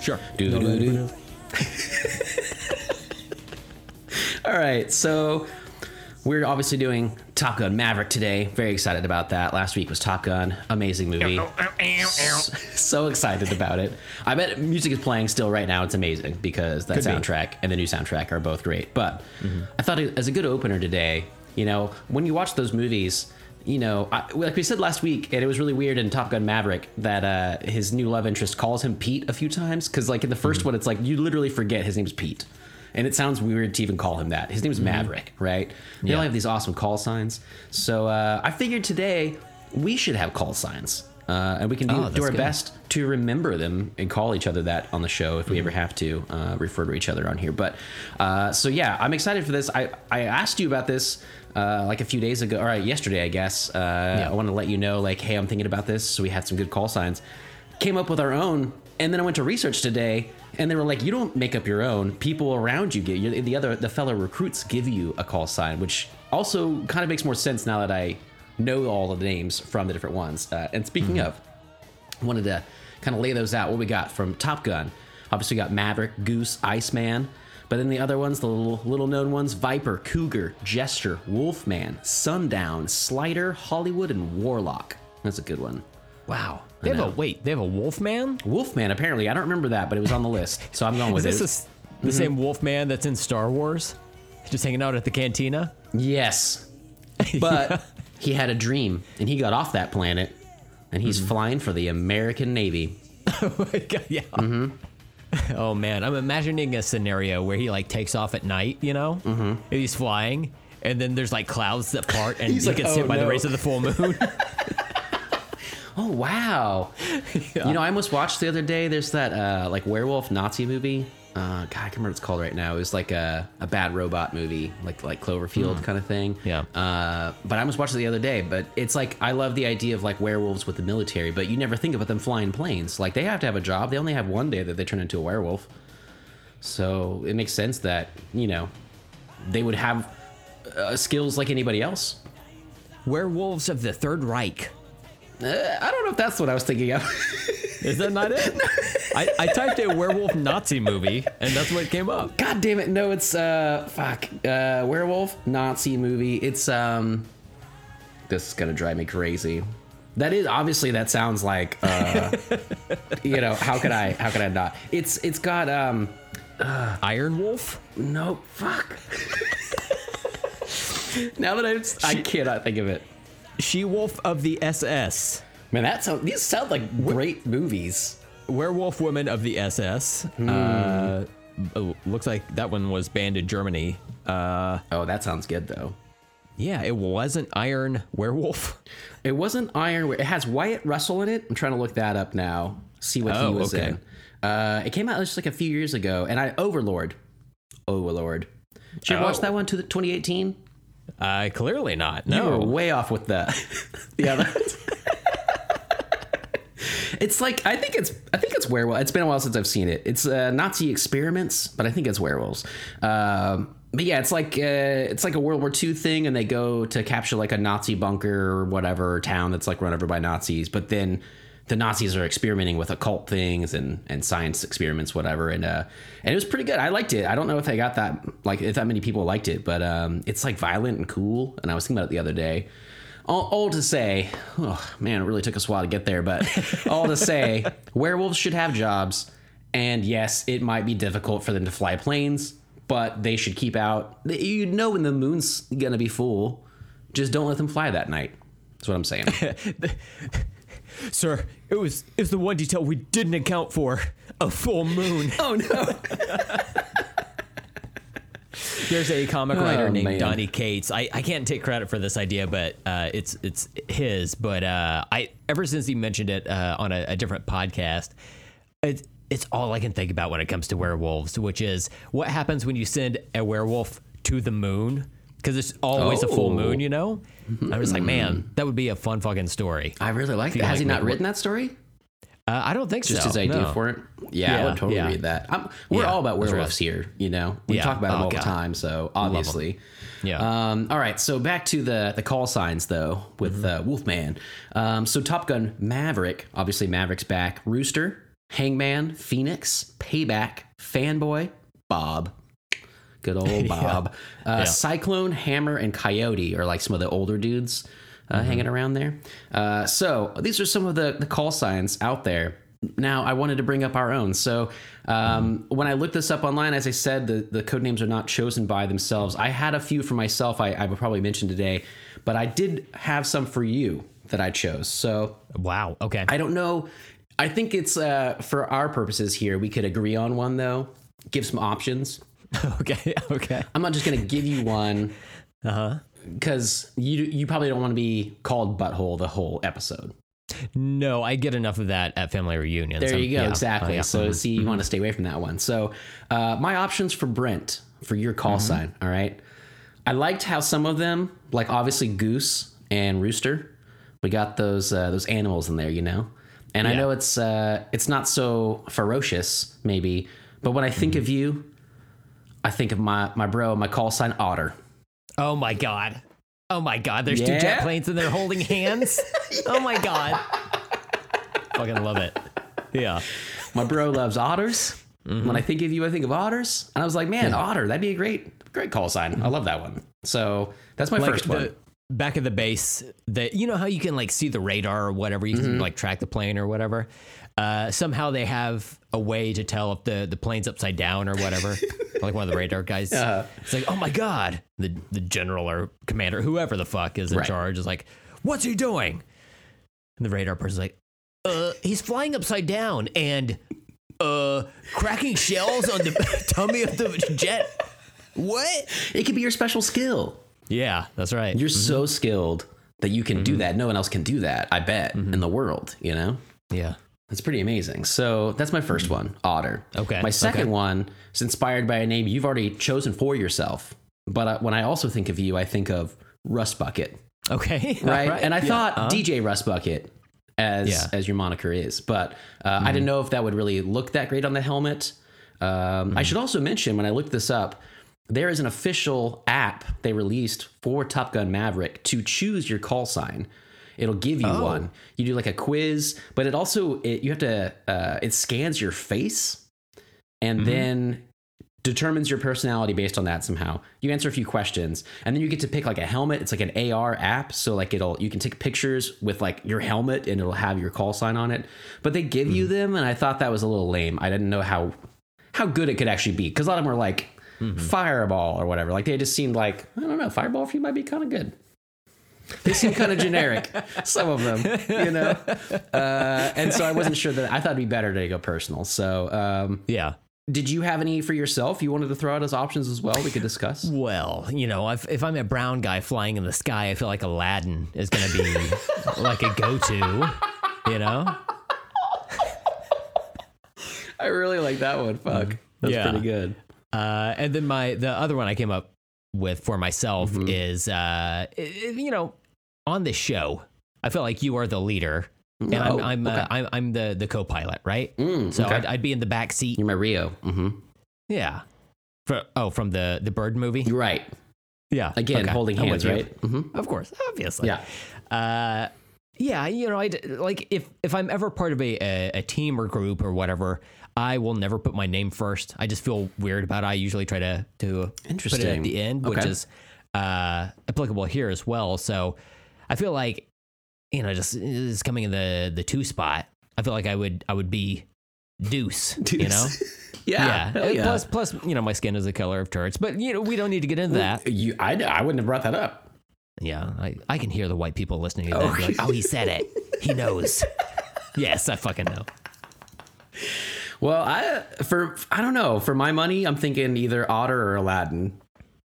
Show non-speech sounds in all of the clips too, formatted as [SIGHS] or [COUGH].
Sure. Doo-doo-doo. [LAUGHS] All right, so we're obviously doing Top Gun Maverick today. Very excited about that. Last week was Top Gun, amazing movie. S- [LAUGHS] so excited about it. I bet music is playing still right now. It's amazing because that Could be. soundtrack and the new soundtrack are both great. But mm-hmm. I thought as a good opener today, you know, when you watch those movies, you know, I, like we said last week, and it was really weird in Top Gun Maverick that uh, his new love interest calls him Pete a few times because, like in the 1st one, it's like you literally forget his name's Pete. And it sounds weird to even call him that. His name's Maverick, right? They all have these awesome call signs. So uh, I figured today we should have call signs. Uh, and we can do, Oh, do our good. best to remember them and call each other that on the show if we Mm-hmm. ever have to uh, refer to each other on here. But uh, so yeah, I'm excited for this. I, I asked you about this uh, like a few days ago, or uh, yesterday, I guess. Uh, I want to let you know, like, hey, I'm thinking about this. So we had some good call signs. Came up with our own, and then I went to research today, and they were like, you don't make up your own. People around you get you. The other, the fellow recruits give you a call sign, which also kind of makes more sense now that I know all of the names from the different ones. Uh, and speaking of, wanted to kind of lay those out. What we got from Top Gun? Obviously, we got Maverick, Goose, Iceman. But then the other ones, the little little known ones: Viper, Cougar, Jester, Wolfman, Sundown, Slider, Hollywood, and Warlock. That's a good one. Wow. They have a wait. They have a Wolfman. Wolfman, apparently, I don't remember that, but it was on the list, so I'm going Is with this it. the s- the same Wolfman that's in Star Wars? Just hanging out at the cantina. yes, [LAUGHS] but he had a dream, and he got off that planet, and he's flying for the American Navy. [LAUGHS] oh my god. Yeah. Mm-hmm. [LAUGHS] Oh man, I'm imagining a scenario where he like takes off at night. You know, mm-hmm. and he's flying. And then there's like clouds that part, and [LAUGHS] He's he like, gets "Oh, hit by the rays of the full moon. [LAUGHS] Oh wow! You know, I almost watched the other day. There's that uh, like werewolf Nazi movie. Uh, God, I can't remember what it's called right now. It was like a, a bad robot movie, like like Cloverfield kind of thing. Yeah. Uh, but I almost watched it the other day. But it's like I love the idea of like werewolves with the military, but you never think about them flying planes. Like they have to have a job. They only have one day that they turn into a werewolf. So it makes sense that you know they would have uh, skills like anybody else. Werewolves of the Third Reich. Uh, I don't know if that's what I was thinking of. Is that not it? [LAUGHS] I, I typed a werewolf Nazi movie, and that's what came up. God damn it! No, it's uh, fuck, uh, werewolf Nazi movie. It's um, this is gonna drive me crazy. That is obviously that sounds like uh, [LAUGHS] you know how could I how could I not? It's it's got um, Iron Wolf. no fuck. [LAUGHS] now that I'm, I cannot think of it. She Wolf of the SS. Man, that sound these sound like great movies. Werewolf Woman of the SS. Uh, oh, looks like that one was banned in Germany. Uh, Oh, that sounds good though. yeah, it wasn't Iron Werewolf. [LAUGHS] It wasn't Iron. It has Wyatt Russell in it. I'm trying to look that up now. See what he Oh, was okay. in. Uh, it came out just like a few years ago, and I Overlord. Overlord. Did you ever watch Oh. that one to the 2018? Uh, clearly not. You were No. way off with the the other. it's like I think it's I think it's werewolf. It's been a while since I've seen it. It's uh, Nazi experiments, but I think it's werewolves. Um, but yeah, it's like uh, it's like a World War II thing, and they go to capture like a Nazi bunker or whatever town that's like run over by Nazis. But then the Nazis are experimenting with occult things and and science experiments, whatever. And uh, and it was pretty good. I liked it. I don't know if I got that like if that many people liked it, but um, it's like violent and cool. And I was thinking about it the other day. All, all to say, oh man, it really took us a while to get there, but [LAUGHS] all to say, werewolves should have jobs. And yes, it might be difficult for them to fly planes, but they should keep out. You know when the moon's gonna be full. Just don't let them fly that night. That's what I'm saying. [LAUGHS] Sir, it was it was the one detail we didn't account for. A full moon. [LAUGHS] oh no. There's a comic writer Oh, named man. Donny Cates. I, I can't take credit for this idea, but uh, it's it's his. But uh, I ever since he mentioned it uh, on a, a different podcast, it, it's all I can think about when it comes to werewolves, which is what happens when you send a werewolf to the moon because it's always a full Oh. moon, you know. I was like, man, that would be a fun fucking story. I really like that. Has like he not written that story? Uh, I don't think Just so. Just his idea no. for it? Yeah, I would totally yeah. read that. I'm, we're Yeah, all about werewolves here, you know? We Yeah. talk about them Oh, all the time, so obviously. Yeah. Um, all right, so back to the the call signs though with Mm-hmm. uh, Wolfman. Um, so Top Gun Maverick, obviously Maverick's back. Rooster, Hangman, Phoenix, Payback, Fanboy, Bob. Good old [LAUGHS] Bob. Uh, Cyclone, Hammer, and Coyote are like some of the older dudes uh, hanging around there. Uh, so these are some of the, the call signs out there. Now, I wanted to bring up our own. So, um, when I looked this up online, as I said, the, the code names are not chosen by themselves. I had a few for myself, I, I would probably mention today, but I did have some for you that I chose. So, Wow. Okay. I don't know. I think it's uh, for our purposes here, we could agree on one, though, give some options. [LAUGHS] okay. Okay. I'm not just going to give you one Uh huh. because you, you probably don't want to be called butthole the whole episode. No, I get enough of that at family reunions. There you go. yeah. Exactly. Oh, yeah. So, see, you want to stay away from that one. So, uh, my options for Brent for your call sign. All right. I liked how some of them, like obviously Goose and Rooster, we got those uh, those animals in there, you know. And I know it's uh, it's not so ferocious, maybe, but when I think of you, I think of my my bro, my call sign Otter. Oh my god. Oh my god. There's two jet planes and they're holding [LAUGHS] hands. Oh my god. Fucking love it. Yeah. My bro loves otters. When I think of you, I think of otters, and I was like, man, otter, that'd be a great great call sign. I love that one. So that's my Like first the one. back of the base that you know how you can like see the radar or whatever you Mm-hmm. can like track the plane or whatever uh, somehow they have a way to tell if the the plane's upside down or whatever. [LAUGHS] Like one of the radar guys. It's like oh my god. The the general or commander whoever the fuck is in Right. charge is like what's he doing? And the radar person's like uh he's flying upside down and uh cracking shells on the [LAUGHS] tummy of the jet. What? It could be your special skill. yeah that's right. You're so skilled that you can do that. No one else can do that. I bet in the world. You know, yeah that's pretty amazing. So that's my first one, Otter. Okay, My second okay. one is inspired by a name you've already chosen for yourself. But uh, when I also think of you, I think of Rust Bucket. okay [LAUGHS] right? All And I Yeah. thought Uh-huh. DJ Rust Bucket as Yeah. as your moniker is, but uh, I didn't know if that would really look that great on the helmet. Um, I should also mention when I looked this up, there is an official app they released for Top Gun Maverick to choose your call sign. It'll give you oh. one. You do like a quiz, but it also it, you have to uh, it scans your face and mm-hmm. then determines your personality based on that somehow. You answer a few questions and then you get to pick like a helmet. It's like an AR app, so like it'll you can take pictures with like your helmet and it'll have your call sign on it. But they give you mm-hmm. them and I thought that was a little lame. I didn't know how how good it could actually be cuz a lot of them were like mm-hmm. fireball or whatever. Like they just seemed like I don't know, fireball for you might be kind of good. They seem kind of generic, some of them, you know. [LAUGHS] Uh, and so I wasn't sure that I thought it'd be better to go personal. So um, yeah did you have any for yourself you wanted to throw out as options as well we could discuss Well, you know, if, if I'm a brown guy flying in the sky, I feel like Aladdin is going to be [LAUGHS] like a go to, you know? i really like that one fuck that's Yeah. pretty good Uh, and then my the other one I came up with for myself Mm-hmm. is, uh, you know, on this show, I feel like you are the leader. And I'm Oh, I'm, okay. uh, I'm I'm the the co-pilot, right? Mm, so okay. I'd, I'd be in the back seat. you're my rio mm-hmm. Yeah. For, oh, from the the bird movie. you're right Yeah. again Okay. holding hands right mm-hmm. Of course, obviously. yeah Uh, yeah, you know, I like if if I'm ever part of a, a a team or group or whatever, I will never put my name first. I just feel weird about it. I usually try to to put it at the end, which is uh, applicable here as well. So I feel like you know, just is coming in the the two spot. I feel like I would I would be Deuce. You know. [LAUGHS] yeah, And yeah. Plus, plus, you know, my skin is the color of turrets, but you know, we don't need to get into that. you I, I wouldn't have brought that up Yeah, I, I can hear the white people listening to oh, that. be like, oh, he said it. [LAUGHS] He knows. yes, I fucking know. well i for i don't know for my money i'm thinking either otter or aladdin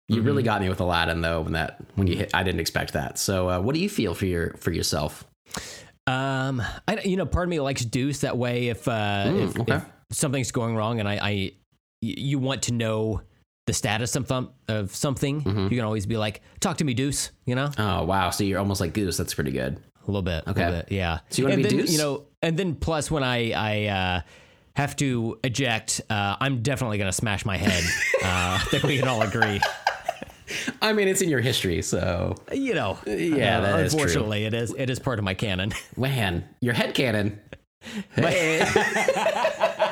you really Mm-hmm. got me with aladdin though when that when you hit i didn't expect that so uh, what do you feel for your for yourself Um, I you know, part of me likes Deuce that way. If uh, if, Mm, okay. if something's going wrong and I, I you want to know the status of, thump, of something, Mm-hmm. you can always be like, "Talk to me, Deuce." You know, oh wow so you're almost like goose that's pretty good a little bit. Okay. little bit, yeah. So you wanna be then, Deuce? You know, and then plus when I I uh, have to eject, uh, I'm definitely gonna smash my head. uh, [LAUGHS] I think we can all agree. I mean it's in your history so You know, Yeah, uh, that is true. unfortunately, it is it is part of my canon. [LAUGHS] man your head cannon Hey. [LAUGHS]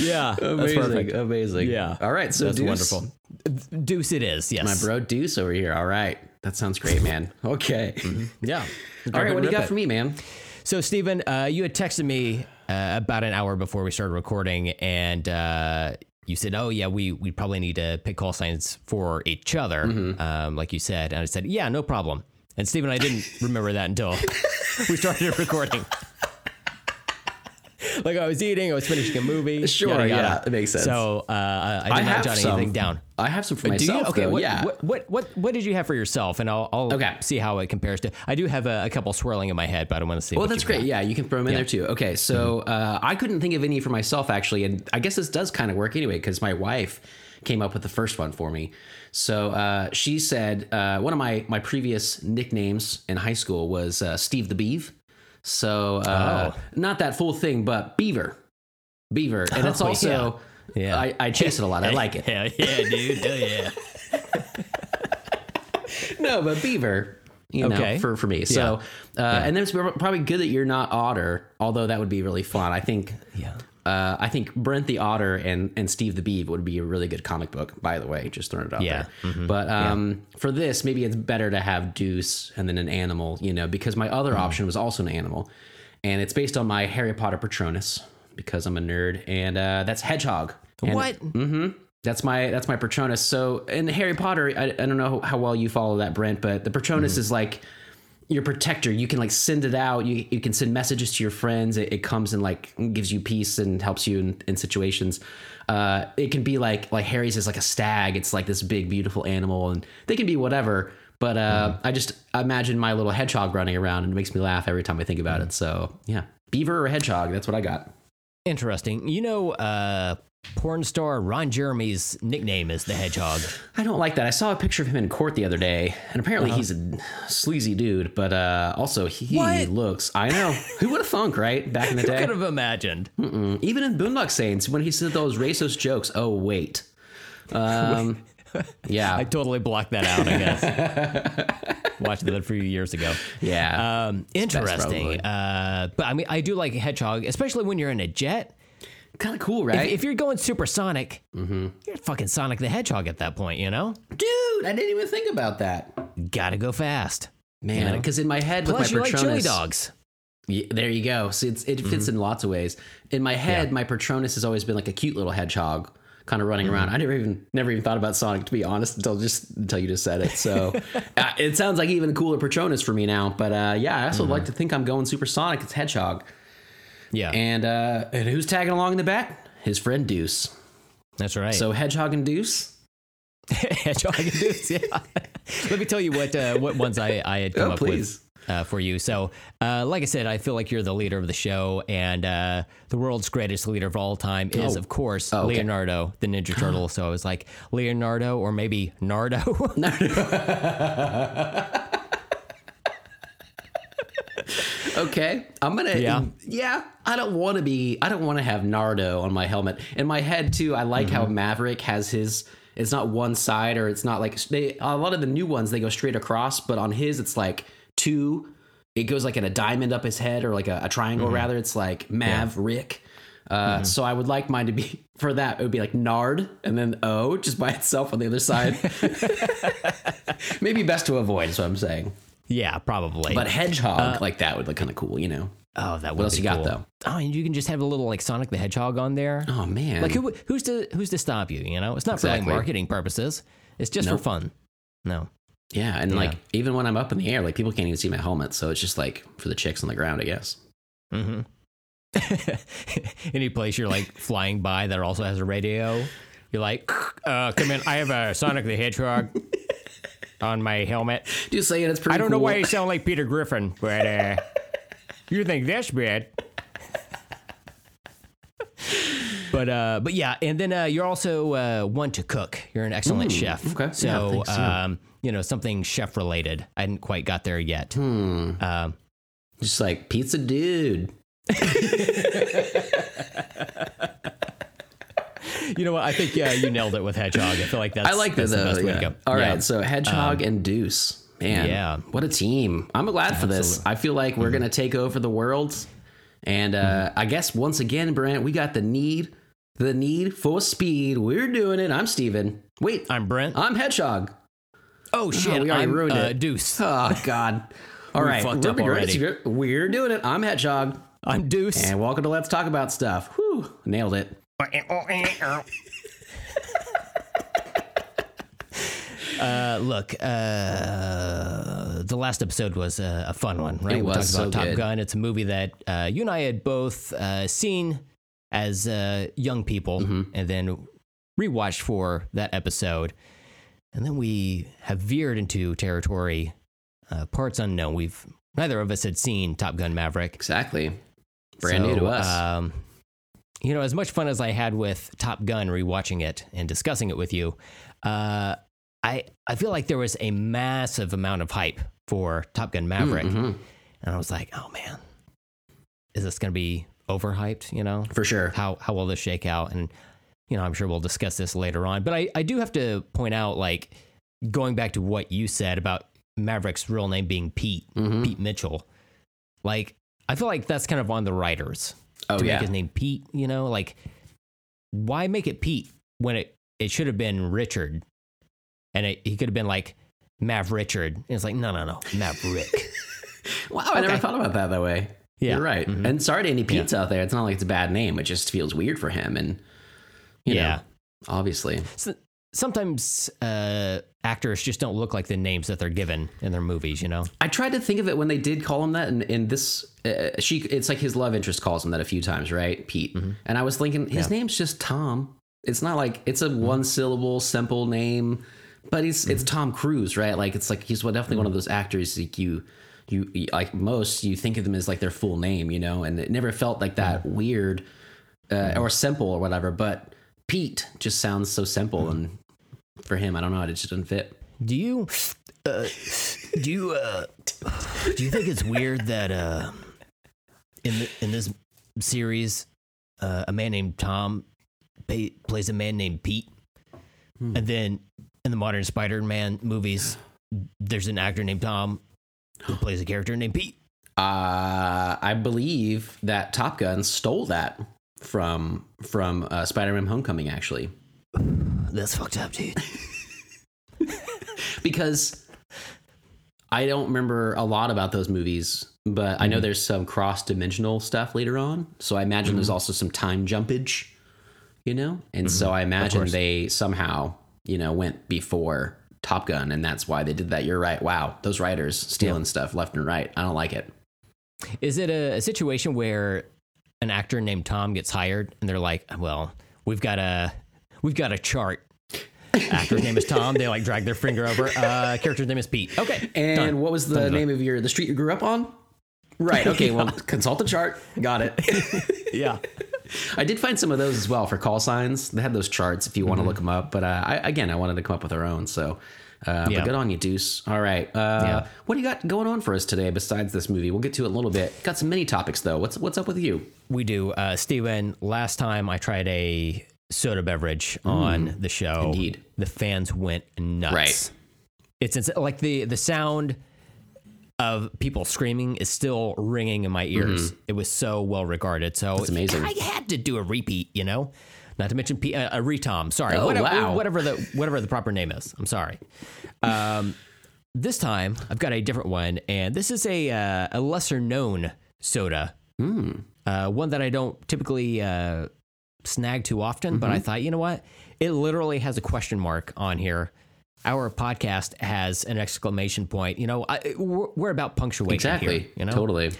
Yeah, amazing, amazing. Yeah. All right, so That's Deuce, wonderful. Deuce, it is. Yes, My bro Deuce over here. All right, that sounds great, man. Okay. Yeah. All right, what do you got for me, man? So, Stephen, uh, you had texted me uh, about an hour before we started recording, and uh, you said, "Oh yeah, we we probably need to pick call signs for each other," Mm-hmm. um, like you said. And I said, "Yeah, no problem." And Stephen, and I didn't remember that until [LAUGHS] we started recording. [LAUGHS] like I was eating, I was finishing a movie. [LAUGHS] Sure, yada, yada. yeah, it makes sense. So uh, I, I did not have jot some. anything down. I have some for Do myself. you? Okay. though, what, yeah. what, what what what did you have for yourself? And I'll, I'll Okay. see how it compares to. I do have a, a couple swirling in my head, but I don't want to see. Well, that's great. got. Yeah, you can throw them in there too. Okay, so uh, I couldn't think of any for myself actually, and I guess this does kind of work anyway because my wife came up with the first one for me. So uh, she said uh, one of my my previous nicknames in high school was uh, Steve the Beeve. So uh, Oh. not that full thing, but Beaver, Beaver, and it's Oh, also yeah. Yeah. I, I chase it a lot. I like it. Hell yeah, dude. Hell yeah. [LAUGHS] no, but beaver. You know, Okay. for for me. So, uh, and then it's probably good that you're not otter, although that would be really fun. I think. Yeah. Uh, I think Brent the Otter and, and Steve the Beeve would be a really good comic book, by the way, just throwing it out Yeah. there. But um, for this, maybe it's better to have Deuce and then an animal, you know, because my other option was also an animal. And it's based on my Harry Potter Patronus because I'm a nerd. And uh, that's Hedgehog. And What? that's my that's my Patronus. So in Harry Potter, I, I don't know how well you follow that, Brent, but the Patronus is like your protector. You can like send it out. You, you can send messages to your friends. It, it comes and like gives you peace and helps you in, in situations. Uh, it can be like like Harry's is like a stag. It's like this big beautiful animal, and they can be whatever. But uh, I just imagine my little hedgehog running around, and it makes me laugh every time I think about it. So yeah, beaver or hedgehog. That's what I got. Interesting. You know, uh, porn star Ron Jeremy's nickname is the Hedgehog. [SIGHS] I don't like that. I saw a picture of him in court the other day, and apparently he's a sleazy dude. But uh, also, he What? looks. I know. [LAUGHS] Who would have thunk, right? Back in the [LAUGHS] day, Could have imagined. even in Boondock Saints, when he said those racist jokes. Oh wait, um, [LAUGHS] yeah, I totally blocked that out. I guess. Watched that a few years ago. yeah. Um, interesting. Uh, but I mean, I do like Hedgehog, especially when you're in a jet. Kind of cool, right? If you're going supersonic, you're fucking Sonic the Hedgehog at that point. You know, Dude, I didn't even think about that, gotta go fast. man. Because in my head, Plus, with you my like Patronus, chili dogs. Yeah, there you go. So it fits in lots of ways. In my head, my Patronus has always been like a cute little hedgehog, kind of running around. I never even never even thought about Sonic to be honest until just until you just said it. So [LAUGHS] uh, it sounds like even a cooler Patronus for me now. But uh, yeah, I also like to think I'm going supersonic. It's Hedgehog, Yeah, and uh, and who's tagging along in the back? His friend Deuce. that's right. So Hedgehog and Deuce. [LAUGHS] Hedgehog and Deuce. Yeah. [LAUGHS] Let me tell you what uh, what ones I, I had come Oh, up please. with uh, for you. So, uh, like I said, I feel like you're the leader of the show, and uh, the world's greatest leader of all time is, Oh. of course, Oh, okay. Leonardo, the Ninja Turtle. [GASPS] so I was like, Leonardo, or maybe Nardo. [LAUGHS] [LAUGHS] Okay, I'm gonna. Yeah. Yeah, I don't want to be. I don't want to have Nardo on my helmet. In my head too, I like how mm-hmm. Maverick has his. It's not one side, or it's not like they. A lot of the new ones they go straight across, but on his it's like two. It goes like in a diamond up his head, or like a, a triangle mm-hmm. rather. It's like Maverick. Uh, mm-hmm. So I would like mine to be [LAUGHS] for that. It would be like Nard and then O just by itself on the other side. [LAUGHS] Maybe best to avoid. Is what I'm saying. Yeah, probably. But hedgehog like that would look kind of cool, you know. oh, that would what else you got, though? Oh, and you can just have a little like Sonic the Hedgehog on there. Oh man, Like who who's to who's to stop you? You know, it's not for like marketing purposes. It's just Nope. for fun. No. yeah, and Yeah. like even when I'm up in the air, like people can't even see my helmet, so it's just like for the chicks on the ground, I guess. Mm-hmm. [LAUGHS] Any place you're like [LAUGHS] flying by that also has a radio, you're like, uh, come in. I have a Sonic the Hedgehog on my helmet. Just saying, it's pretty. I don't know why you sound like Peter Griffin, but uh, [LAUGHS] you think that's bad. But uh, but yeah, and then uh, you're also uh, one to cook. You're an excellent chef. okay. Yeah, So um, you know something chef related. I hadn't quite got there yet. Hmm. Um, Just like pizza, dude. [LAUGHS] You know what? I think yeah, you nailed it with hedgehog. I feel like that's I like that that's the though. best way to go. All right, Yeah. Um, so Hedgehog and Deuce. Man, yeah. what a team! I'm glad for this. I feel like we're gonna take over the world, and uh, I guess once again, Brent, we got the need, the need for speed. We're doing it. I'm Steven. Wait, I'm Brent. I'm Hedgehog. oh shit! we already I'm ruined uh, it. Deuce. Oh God! [LAUGHS] All right, fucked we're up already. We're doing it. I'm Hedgehog, I'm Deuce. and welcome to Let's Talk About Stuff. Whew, nailed it. Uh, look, uh, the last episode was a, a fun one, right? It we talked so about Top good. Gun. It's a movie that uh, you and I had both uh, seen as uh, young people, Mm-hmm. and then rewatched for that episode, and then we have veered into territory uh, parts unknown. We've neither of us had seen Top Gun Maverick. Exactly. Brand new to us. Um, you know, as much fun as I had with Top Gun rewatching it and discussing it with you, uh, I I feel like there was a massive amount of hype for Top Gun Maverick, Mhm. and I was like, oh man, is this going to be overhyped? You know, For sure. how how will this shake out? And you know, I'm sure we'll discuss this later on. But I I do have to point out, like, going back to what you said about Maverick's real name being Pete Mhm. Pete Mitchell, like I feel like that's kind of on the writers Oh to yeah. make his name Pete. You know, like why make it Pete when it it should have been Richard, and it, he could have been like Mav Richard. And it's like no no no Maverick. [LAUGHS] Wow, I never thought about that that way. Yeah. You're right. Mhm. And sorry to any Pete's out there. It's not like it's a bad name. It just feels weird for him. And, you Yeah. know, obviously. So, sometimes uh, actors just don't look like the names that they're given in their movies. You know. I tried to think of it when they did call him that. And in this, uh, she, it's like his love interest calls him that a few times, right? Pete. And I was thinking, his Mm-hmm. Yeah. name's just Tom. It's not like it's a one syllable, simple name, but he's, it's Mm-hmm. Tom Cruise, right? Like, it's like he's definitely one of those actors like you, you, like most, you think of them as like their full name, you know, and it never felt like that Mm-hmm. weird uh, or simple or whatever. But Pete just sounds so simple, and for him, I don't know, it just doesn't fit. Do you uh, do you uh, do you think it's weird that uh, in the, in this series uh, a man named Tom pa- plays a man named Pete, Hmm. and then in the modern Spider-Man movies, there's an actor named Tom who plays a character named Pete. Uh, I believe that Top Gun stole that from from uh, Spider-Man: Homecoming, actually, That's fucked up, dude. [LAUGHS] because I don't remember a lot about those movies, but I know Mm-hmm. there's some cross-dimensional stuff later on. So I imagine Mm-hmm. there's also some time jumpage, you know, and so I imagine they somehow you know went before Top Gun, and that's why they did that. You're right. Wow, those writers stealing stuff left and right. I don't like it. Is it a, a situation where an actor named Tom gets hired and they're like, "Well, we've got a we've got a chart. Actor's name is Tom. They like drag their finger over. Uh, character's name is Pete. Okay, And done. what was the Done, done. name of your the street you grew up on? Right. Okay. Well, [LAUGHS] consult the chart. Got it. [LAUGHS] [LAUGHS] yeah, I did find some of those as well for call signs. They had those charts if you Mm-hmm. want to look them up. But uh, I, again, I wanted to come up with our own. So, uh, Yeah. but good on you, Deuce. All right. Uh, Yeah. What do you got going on for us today besides this movie? We'll get to it a little bit. Got some mini topics though. What's what's up with you? we do. Uh, Steven, last time I tried a soda beverage on the show, indeed. the fans went nuts. Right. It's ins- like the the sound of people screaming is still ringing in my ears. It was so well regarded. So Mm-hmm. amazing. I had to do a repeat, you know. Not to mention P- uh, a retom. Sorry, Oh, whatever, wow. whatever the whatever the proper name is. I'm sorry. Um, this time I've got a different one, and this is a uh, a lesser known soda. Hmm. Uh, one that I don't typically uh, snag too often, but I Mm-hmm. thought, you know what? It literally has a question mark on here. Our podcast has an exclamation point. You know, I, we're, we're about punctuation Exactly. here. You know, Totally.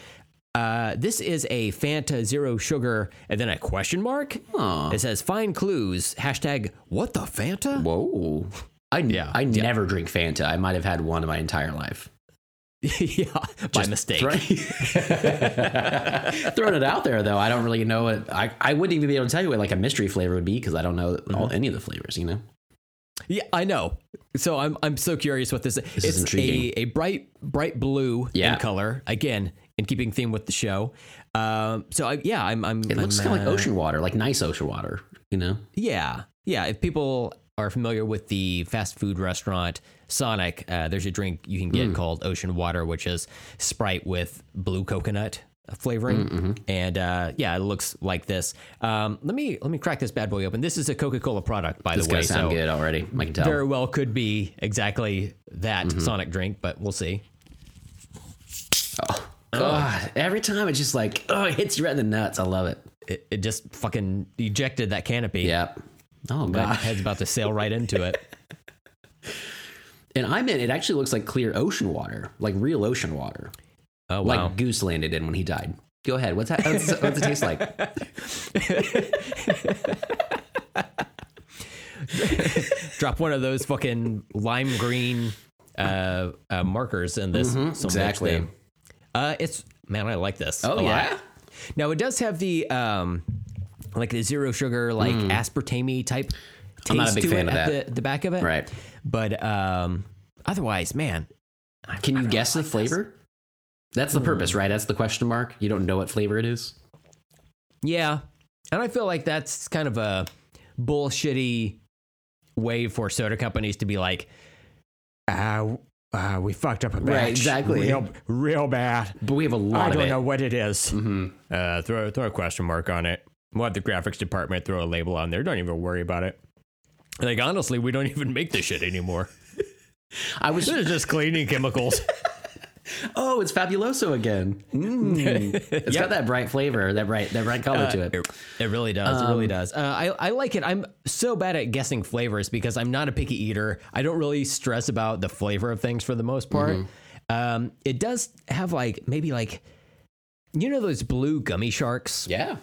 Uh, this is a Fanta Zero Sugar, and then a question mark. Aw. It says find clues. Hashtag what the Fanta? Whoa. I Yeah. I never drink Fanta. I might have had one in my entire life. [LAUGHS] yeah, by mistake. Throw- [LAUGHS] Throwing it out there though, I don't really know what I, I wouldn't even be able to tell you what like a mystery flavor would be because I don't know Mm-hmm. all, any of the flavors. You know, Yeah, I know. So I'm I'm so curious what this is. is it's a, a bright bright blue Yeah. in color. Again, in keeping theme with the show. Um, so I, yeah, I'm I'm it looks kind of like ocean water, like nice ocean water. You know? Yeah, yeah. If people are familiar with the fast food restaurant Sonic, uh, there's a drink you can get called Ocean Water, which is Sprite with blue coconut flavoring, and uh, yeah, it looks like this. Um, let me let me crack this bad boy open. This is a Coca Cola product, by It's the way. sound so good already. I can tell. very well could be exactly that Mm-hmm. Sonic drink, but we'll see. God, every time it's just like, oh, it hits you right in the nuts. I love it. It, it just fucking ejected that canopy. Yep. Oh My god. head's about to sail right into it. [LAUGHS] And I meant it actually looks like clear ocean water, like real ocean water, Oh like wow! Goose landed in when he died. Go ahead. What's that? What's, what's it taste like? [LAUGHS] Drop one of those fucking lime green uh, uh, markers in this. Mm-hmm. exactly. there. Uh, it's man, I like this. Oh a lot. yeah. Now it does have the um, like the zero sugar, like aspartame type. Taste Mm. I'm not a big fan of that. The, the back of it, Right. But um, otherwise, man, Can you guess the flavor? That's the Hmm. purpose, right? That's the question mark. You don't know what flavor it is. Yeah. And I feel like that's kind of a bullshitty way for soda companies to be like, uh, uh, we fucked up a batch. Right, exactly. Real, real bad. But we have a lot of I don't it. know what it is. Uh, throw, throw a question mark on it. We'll have the graphics department throw a label on there. Don't even worry about it. Like, honestly, we don't [LAUGHS] even make this shit anymore. I was This is just cleaning chemicals. [LAUGHS] oh, it's Fabuloso again. Mm. It's [LAUGHS] got that bright flavor, that bright, that bright color to it. It, it really does. it really does. Uh, I, I like it. I'm so bad at guessing flavors because I'm not a picky eater. I don't really stress about the flavor of things for the most part. Um, it does have like maybe like you know those blue gummy sharks. Yeah.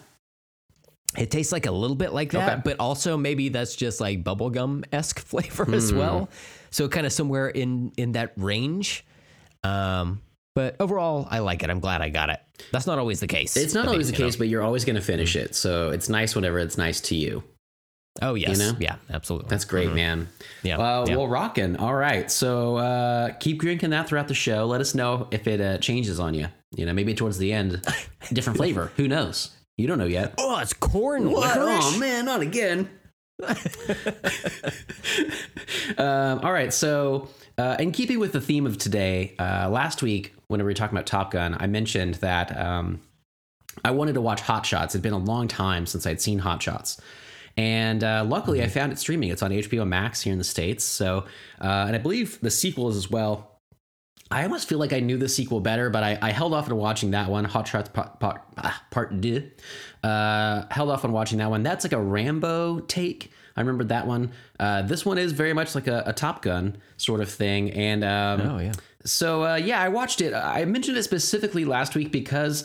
It tastes like a little bit like that, Okay. but also maybe that's just like bubblegum esque [LAUGHS] flavor as well. So kind of somewhere in in that range. Um, but overall, I like it. I'm glad I got it. That's not always the case. It's not always the you know. case, but you're always going to finish it. So it's nice whenever it's nice to you. Oh yes, know? yeah, absolutely. That's great, man. Yeah, Uh, yeah. Well, rocking. All right. So uh, keep drinking that throughout the show. Let us know if it uh, changes on you. You know, maybe towards the end, [LAUGHS] different flavor. Who knows? You don't know yet. Oh, it's corn licorice. Oh man, not again. [LAUGHS] [LAUGHS] um, all right, so uh, in keeping with the theme of today, uh, last week when we were talking about Top Gun, I mentioned that um, I wanted to watch Hot Shots. It'd been a long time since I'd seen Hot Shots. And uh, luckily, I found it streaming. It's on HBO Max here in the States. So, uh, and I believe the sequel is as well. I almost feel like I knew the sequel better, but I, I held off on watching that one, Hot Shots Part, part, ah, part. Uh, held off on watching that one. That's like a Rambo take. I remember that one. Uh, this one is very much like a, a Top Gun sort of thing. And um, Oh yeah. so uh, yeah, I watched it. I mentioned it specifically last week because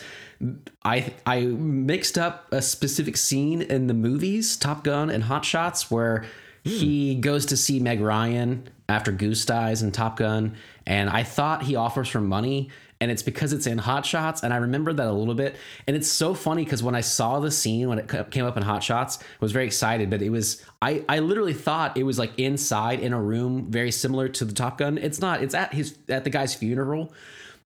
I I mixed up a specific scene in the movies Top Gun and Hot Shots where he goes to see Meg Ryan after Goose dies in Top Gun, and I thought he offers her money. And it's because it's in Hot Shots, and I remember that a little bit. And it's so funny because when I saw the scene when it came up in Hot Shots, I was very excited. But it was I I literally thought it was like inside in a room very similar to the Top Gun. It's not. It's at his at the guy's funeral,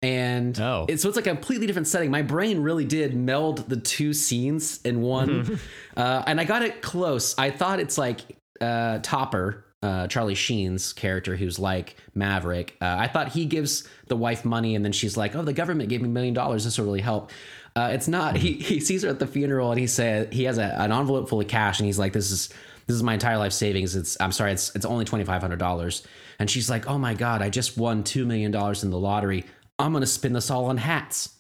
and Oh. it's, so it's like a completely different setting. My brain really did meld the two scenes in one, [LAUGHS] uh, and I got it close. I thought it's like uh, Topper, uh, Charlie Sheen's character, who's like Maverick. Uh, I thought he gives the wife money, and then she's like, "Oh, the government gave me a million dollars. This will really help." Uh, it's not. He he sees her at the funeral, and he said he has a, an envelope full of cash, and he's like, "This is." This is my entire life savings. It's I'm sorry, it's it's only twenty five hundred dollars. And she's like, Oh my god, I just won two million dollars in the lottery. I'm gonna spend this all on hats.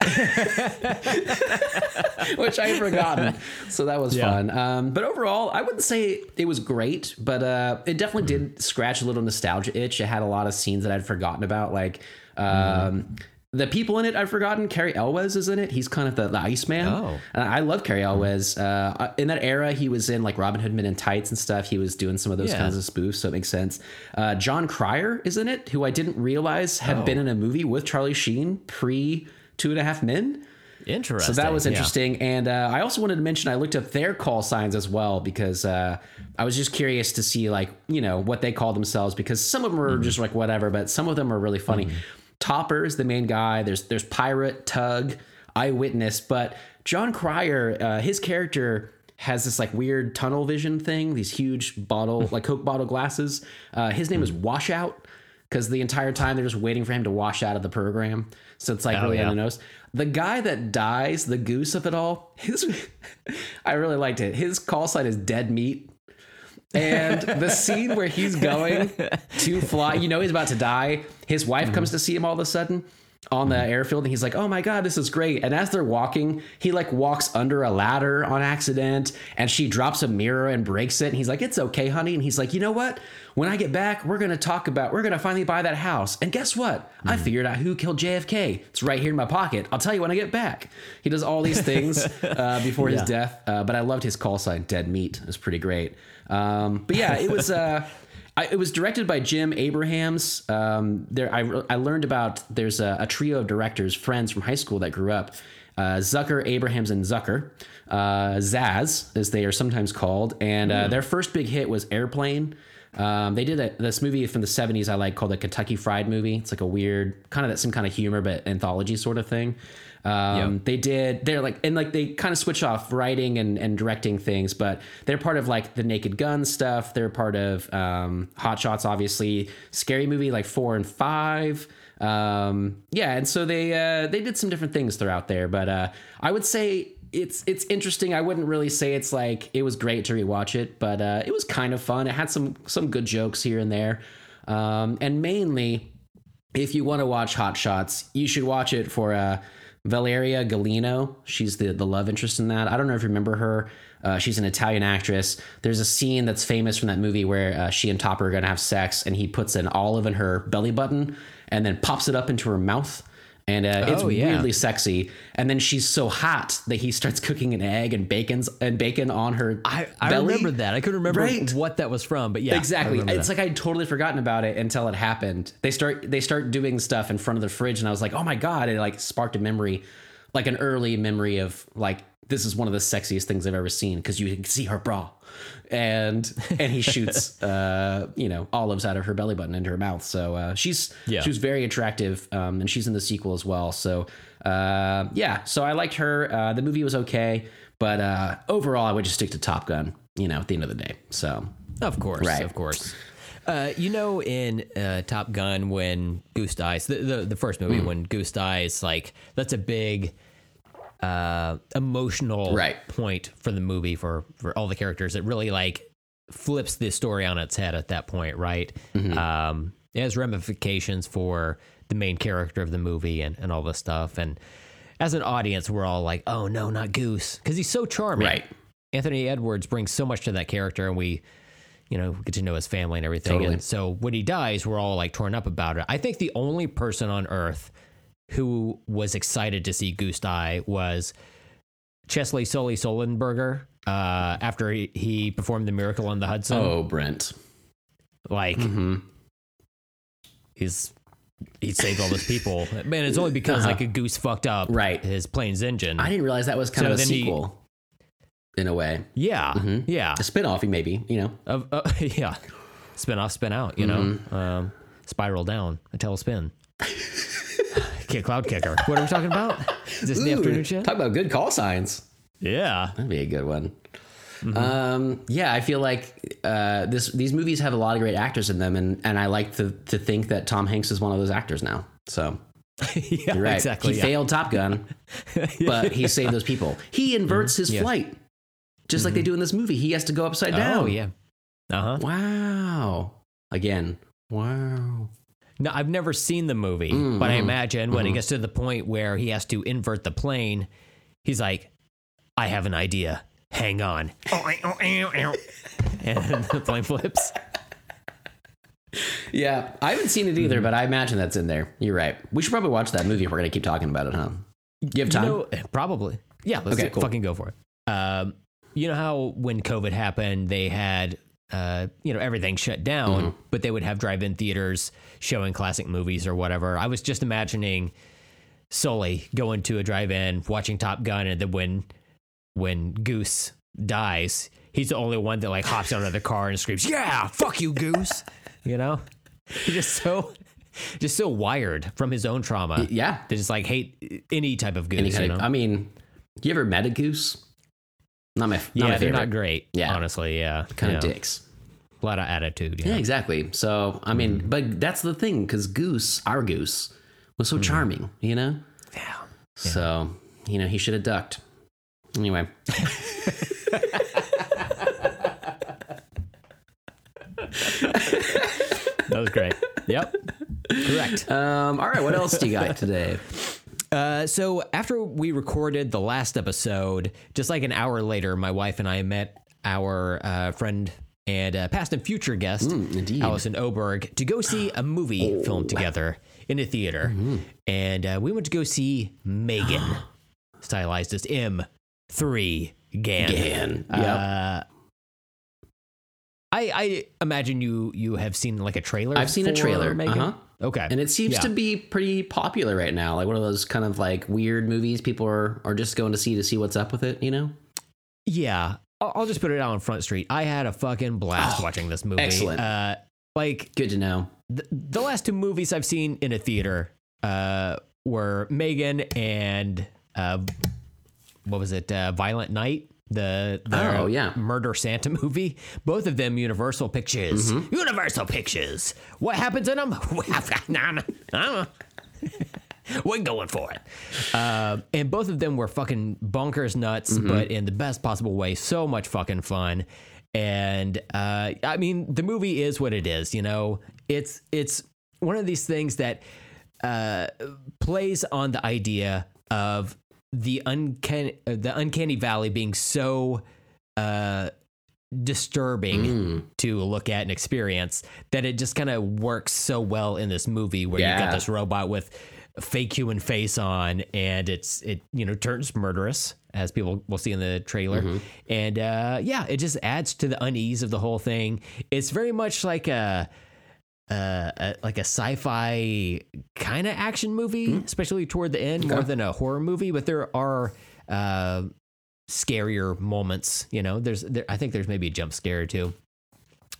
[LAUGHS] Which I had forgotten. So that was Yeah. fun. Um, but overall, I wouldn't say it was great, but uh, it definitely did scratch a little nostalgia itch. It had a lot of scenes that I'd forgotten about, like um, the people in it I've forgotten. Cary Elwes is in it. He's kind of the, the Iceman. Oh. And I love Cary Elwes. Uh, in that era, he was in like Robin Hood Men in Tights and stuff. He was doing some of those Yeah. kinds of spoofs, so it makes sense. Uh, Jon Cryer is in it, who I didn't realize had Oh. been in a movie with Charlie Sheen pre Two and a Half Men. Interesting. So that was Yeah. interesting. And uh, I also wanted to mention I looked up their call signs as well because uh, I was just curious to see like you know what they call themselves because some of them are just like whatever, but some of them are really funny. Topper is the main guy. There's there's pirate, tug, eyewitness, but Jon Cryer, uh, his character has this like weird tunnel vision thing, these huge bottle [LAUGHS] like Coke bottle glasses. Uh, his name is Washout because the entire time they're just waiting for him to wash out of the program. So it's like Oh, really yeah. on the nose. The guy that dies, the goose of it all, his [LAUGHS] I really liked it. His call sign is dead meat. And the scene where he's going [LAUGHS] to fly, you know, he's about to die. His wife comes to see him all of a sudden on the airfield, and he's like, "Oh my god, this is great!" And as they're walking, he like walks under a ladder on accident, and she drops a mirror and breaks it. And he's like, "It's okay, honey." And he's like, "You know what? When I get back, we're gonna talk about. We're gonna finally buy that house. And guess what? I figured out who killed JFK. It's right here in my pocket. I'll tell you when I get back." He does all these things [LAUGHS] uh, before his death. Uh, but I loved his call sign, "Dead Meat." It was pretty great. Um, but yeah, it was. Uh, [LAUGHS] I, it was directed by Jim Abrahams. Um, there, I, I learned about there's a, a trio of directors, friends from high school that grew up. Uh, Zucker, Abrahams, and Zucker. Uh, Zaz, as they are sometimes called, and uh, their first big hit was Airplane. Um, they did a, this movie from the 70s I like called the Kentucky Fried Movie. It's like a weird, kind of that some kind of humor, but anthology sort of thing. Um, Yep. They did, they're like, and like they kind of switch off writing and, and directing things, but they're part of like the Naked Gun stuff. They're part of um, Hot Shots, obviously, Scary Movie like four and five. Um, yeah, and so they uh, they did some different things throughout there, but uh, I would say it's it's interesting. I wouldn't really say it's like it was great to rewatch it, but uh, it was kind of fun. It had some some good jokes here and there, um, and mainly if you want to watch Hot Shots, you should watch it for uh, Valeria Golino. She's the the love interest in that. I don't know if you remember her. Uh, she's an Italian actress. There's a scene that's famous from that movie where uh, she and Topper are gonna have sex, and he puts an olive in her belly button and then pops it up into her mouth. And uh, it's Oh, yeah. weirdly sexy. And then she's so hot that he starts [LAUGHS] cooking an egg and bacon's and bacon on her. I, I belly. remember that. I couldn't remember Right. what that was from, but yeah, Exactly. It's that. like I'd totally forgotten about it until it happened. They start they start doing stuff in front of the fridge and I was like, "Oh my god." It like sparked a memory, like an early memory of like this is one of the sexiest things I've ever seen because you can see her bra. And and he shoots [LAUGHS] uh, you know, olives out of her belly button into her mouth. So uh, she's Yeah. she was very attractive um, and she's in the sequel as well. So uh, yeah, so I liked her. Uh, the movie was okay, but uh, overall I would just stick to Top Gun, you know, at the end of the day. So Of course, Right. of course. Uh, you know, in uh, Top Gun, when Goose dies, the the, the first movie, when Goose dies, like that's a big uh, emotional Right. point for the movie for for all the characters. It really like flips the story on its head at that point, right? Mm-hmm. Um, it has ramifications for the main character of the movie and, and all this stuff. And as an audience, we're all like, "Oh no, not Goose," because he's so charming. Right. Anthony Edwards brings so much to that character, and we, you know, get to know his family and everything. Totally. And so when he dies, we're all like torn up about it. I think the only person on Earth who was excited to see Goose die was Chesley Sully Sullenberger. Uh, after he, he performed the miracle on the Hudson, Oh, Brent. like hmm he's he saved all those people. Man, it's only because like a goose fucked up Uh-huh. Right. his plane's engine. I didn't realize that was kind So of a then he- sequel in a way. yeah, yeah. A spin-off, maybe, you know. Of uh, [LAUGHS] yeah, spin off, spin out. You know, Mm-hmm. um, spiral down, a tail spin. [LAUGHS] Kick cloud kicker. What are we talking about? Is this the afternoon shit? Talk about good call signs. Yeah. That'd be a good one. Mm-hmm. Um, yeah, I feel like uh, this these movies have a lot of great actors in them, and, and I like to to think that Tom Hanks is one of those actors now. So [LAUGHS] yeah. you're right. Exactly. He yeah. failed Top Gun, [LAUGHS] but he saved those people. He inverts his Mm-hmm. Yeah. flight, just like they do in this movie. He has to go upside down. Oh yeah. Uh huh. Wow. Again. Wow. No, I've never seen the movie, but I imagine when it gets to the point where he has to invert the plane, he's like, "I have an idea. Hang on." and [LAUGHS] the plane flips. [LAUGHS] Yeah, I haven't seen it either, Mm-hmm. but I imagine that's in there. You're right. We should probably watch that movie if we're gonna keep talking about it, huh? You have time? You know, probably. Yeah, let's Okay, cool. fucking go for it. Um, you know how when COVID happened, they had uh, you know everything shut down, Mm-hmm. but they would have drive-in theaters showing classic movies or whatever. I was just imagining Sully going to a drive-in, watching Top Gun, and then when when Goose dies, he's the only one that like hops out of the car and screams, "Yeah, fuck you, Goose!" [LAUGHS] You know, he's just so just so wired from his own trauma. yeah. They just like hate any type of goose. Any you know? I mean, you ever met a goose? Not my, not yeah, my they're favorite. not great. Yeah. honestly, yeah, kind yeah. of dicks. A lot of attitude. Yeah, Yeah, exactly. So, I mean, but that's the thing because Goose, our Goose, was so charming, you know? yeah. So, you know, he should have ducked. Anyway, [LAUGHS] that was great. yep, correct. um, all right, what else do you got today? [LAUGHS] Uh, so after we recorded the last episode, just like an hour later, my wife and I met our uh, friend and uh, past and future guest, indeed. Allison Oberg, to go see a movie filmed together in a theater. And uh, we went to go see Megan, [GASPS] stylized as M3 Gan. Gan. Yep. Uh, I, I imagine you you have seen like a trailer. I've seen a trailer, Megan. uh-huh. Okay, and it seems Yeah. to be pretty popular right now. Like one of those kind of like weird movies people are, are just going to see to see what's up with it, you know? Yeah, I'll, I'll just put it out on Front Street. I had a fucking blast Oh, watching this movie. excellent. Uh, like Good to know. the, the last two movies I've seen in a theater uh, were Megan and uh, what was it? Uh, Violent Night. The, the Oh, yeah. murder Santa [LAUGHS] movie. Both of them Universal Pictures. Mm-hmm. Universal Pictures. What happens in them? [LAUGHS] [LAUGHS] We're going for it. Uh, and both of them were fucking bonkers nuts, Mm-hmm. but in the best possible way. So much fucking fun. And uh, I mean, the movie is what it is. You know, it's it's one of these things that uh, plays on the idea of the uncanny uh, the uncanny valley being so uh, disturbing Mm. to look at and experience that it just kind of works so well in this movie where you've got this robot with a fake human face on and it's it you know turns murderous as people will see in the trailer Mm-hmm. and uh yeah it just adds to the unease of the whole thing it's very much like a uh, a, like a sci-fi kind of action movie, especially toward the end, more Hmm. Than a horror movie. But there are uh, scarier moments. You know, there's there, I think there's maybe a jump scare or two,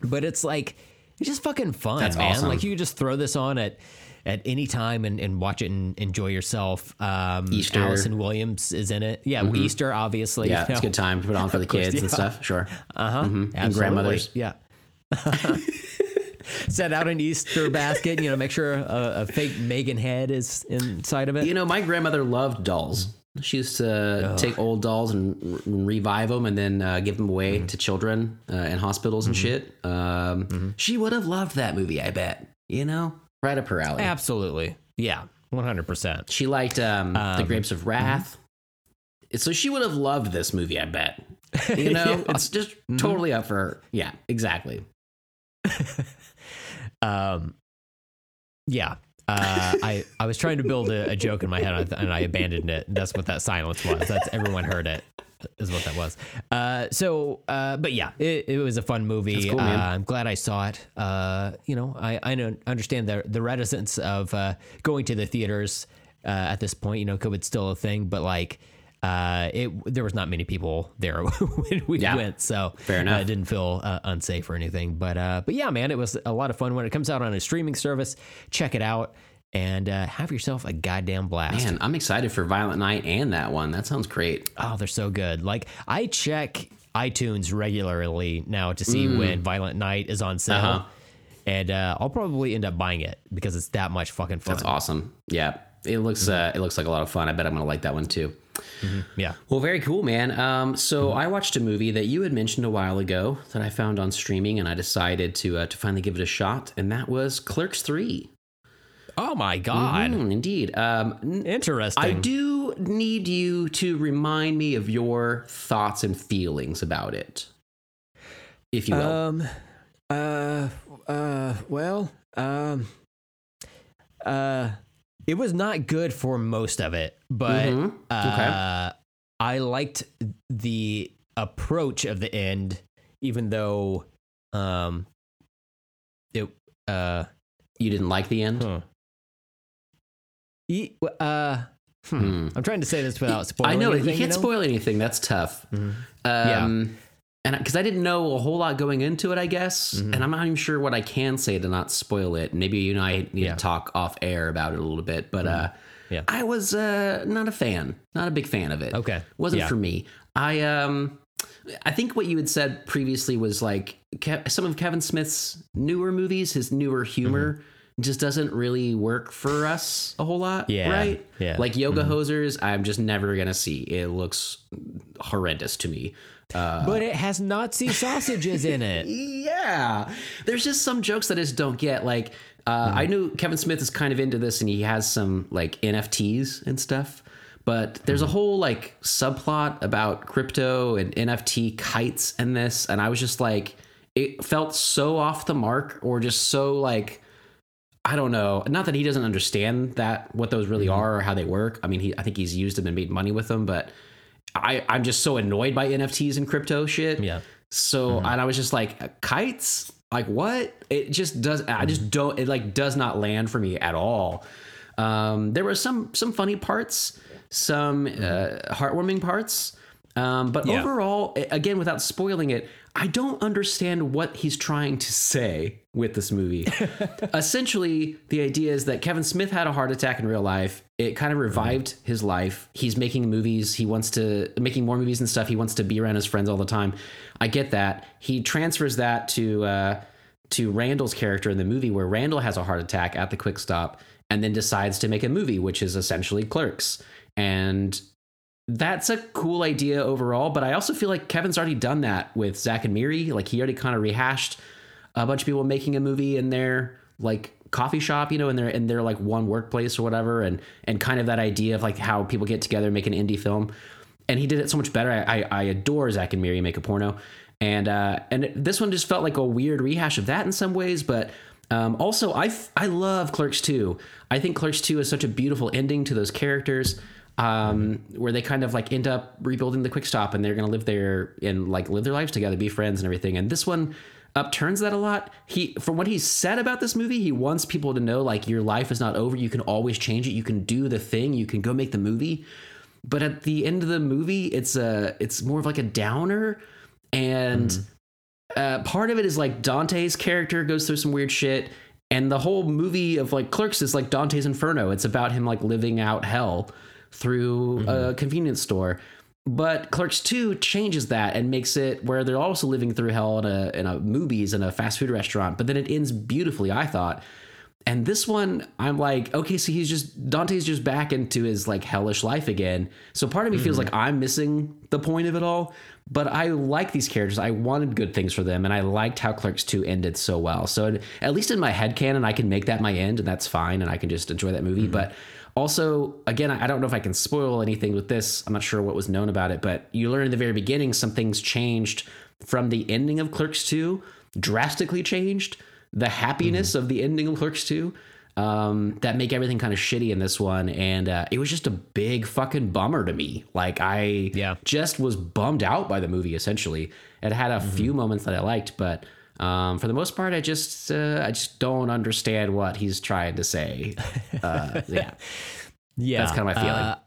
but it's like it's just fucking fun, That's man. awesome. Like you just throw this on at at any time and, and watch it and enjoy yourself. Um, Easter. Mm-hmm. Allison Williams is in it. Yeah, Easter obviously. Yeah, [LAUGHS] you it's a good time to put on for the kids yeah. and stuff. Sure. Uh huh. And grandmothers. Yeah. [LAUGHS] [LAUGHS] [LAUGHS] Set out an Easter basket, you know, make sure a, a fake Megan head is inside of it. You know, my grandmother loved dolls. She used to take old dolls and r- revive them and then uh, give them away Mm-hmm. to children uh, in hospitals and shit. Um, She would have loved that movie, I bet. You know, right up her alley. Absolutely. Yeah. 100%. She liked um, The Grapes of Wrath. So she would have loved this movie, I bet. [LAUGHS] You know, Yeah. it's just totally up for her. Yeah, exactly. [LAUGHS] Um, yeah. Uh, I, I was trying to build a, a joke in my head and I abandoned it. That's what that silence was. That's everyone heard it. Is what that was. Uh, so, uh, but yeah, it, it was a fun movie. cool, uh, I'm glad I saw it. Uh, you know, I I know, understand the the reticence of uh, going to the theaters uh, at this point. You know, COVID's still a thing, but like, uh, it there was not many people there [LAUGHS] when we Yeah. went, so Fair enough. Uh, didn't feel uh, unsafe or anything. But uh, but yeah, man, it was a lot of fun when it comes out on a streaming service. Check it out and uh, have yourself a goddamn blast. Man, I'm excited for Violent Night and that one. That sounds great. Oh, they're so good. Like I check iTunes regularly now to see when Violent Night is on sale. Mm. Uh-huh. And uh, I'll probably end up buying it because it's that much fucking fun. That's awesome. Yeah, it looks uh, it looks like a lot of fun. I bet I'm gonna like that one too. Yeah. Well, very cool, man. Um, so I watched a movie that you had mentioned a while ago that I found on streaming, and I decided to uh, to finally give it a shot, and that was Clerks Three. Oh my god. Mm, indeed. Um, n- Interesting. I do need you to remind me of your thoughts and feelings about it, if you will. Um. Uh. Uh. Well. Um. Uh. It was not good for most of it, but Mhm. uh, I liked the approach of the end, even though, um, it. Uh. you didn't like the end. Huh. E- uh. Hmm. Hmm. I'm trying to say this without spoiling. I know anything, you can't know? spoil anything. That's tough. Mhm. Um, and because I didn't know a whole lot going into it, I guess, Mm-hmm. and I'm not even sure what I can say to not spoil it. Maybe you and I need Yeah. Mm-hmm. to talk off air about it a little bit, but uh, Yeah. I was uh, not a fan, not a big fan of it. Okay. wasn't Yeah. for me. I um, I think what you had said previously was like Ke- some of Kevin Smith's newer movies, his newer humor Mm-hmm. just doesn't really work for us a whole lot. Yeah, Right? yeah. Like Yoga Hosers, I'm just never going to see. It looks horrendous to me. Uh, but it has Nazi sausages in it. [LAUGHS] yeah. There's just some jokes that I just don't get. Like, uh, I knew Kevin Smith is kind of into this and he has some like NFTs and stuff. But there's a whole like subplot about crypto and NFT kites and this. And I was just like, it felt so off the mark or just so like, I don't know. Not that he doesn't understand that what those really are or how they work. I mean, he I think he's used them and made money with them, but I I'm just so annoyed by NFTs and crypto shit. Yeah. So and I was just like kites, like what? It just does. I just don't. It like does not land for me at all. Um, there were some some funny parts, some uh, heartwarming parts, um, but Yeah. overall, again, without spoiling it, I don't understand what he's trying to say with this movie. [LAUGHS] Essentially, the idea is that Kevin Smith had a heart attack in real life. It kind of revived his life. He's making movies. He wants to making more movies and stuff. He wants to be around his friends all the time. I get that. He transfers that to uh, to Randall's character in the movie, where Randall has a heart attack at the quick stop, and then decides to make a movie, which is essentially Clerks. And that's a cool idea overall, but I also feel like Kevin's already done that with Zack and Miri. Like he already kind of rehashed a bunch of people making a movie in their like coffee shop, you know, in their in their like one workplace or whatever, and and kind of that idea of like how people get together and make an indie film. And he did it so much better. I I, I adore Zack and Miri make a porno, and uh, and this one just felt like a weird rehash of that in some ways, but. Um, also, I I love Clerks 2. I think Clerks 2 is such a beautiful ending to those characters um, where they kind of like end up rebuilding the quick stop and they're going to live there and like live their lives together, be friends and everything. And this one upturns that a lot. He, from what he said about this movie, he wants people to know like your life is not over. You can always change it. You can do the thing. You can go make the movie. But at the end of the movie, it's a, it's more of like a downer. And uh, part of it is like Dante's character goes through some weird shit. And the whole movie of like Clerks is like Dante's Inferno. It's about him like living out hell through a mm-hmm. convenience store. But Clerks 2 changes that and makes it where they're also living through hell in a in a movies in a fast food restaurant. But then it ends beautifully, I thought. And this one, I'm like, okay, so he's just Dante's just back into his like hellish life again. So part of me feels mm-hmm. like I'm missing the point of it all. But I like these characters. I wanted good things for them, and I liked how Clerks 2 ended so well. So at least in my head canon, I can make that my end, and that's fine, and I can just enjoy that movie. Mm-hmm. But also, again, I don't know if I can spoil anything with this. I'm not sure what was known about it, but you learn in the very beginning some things changed from the ending of Clerks 2, drastically changed the happiness of the ending of Clerks 2 um, that make everything kind of shitty in this one. And uh, it was just a big fucking bummer to me. Like, I Yeah. just was bummed out by the movie, essentially. It had a few moments that I liked, but. Um, for the most part, I just uh, I just don't understand what he's trying to say. [LAUGHS] Uh, yeah, Yeah, That's kinda my feeling. Uh,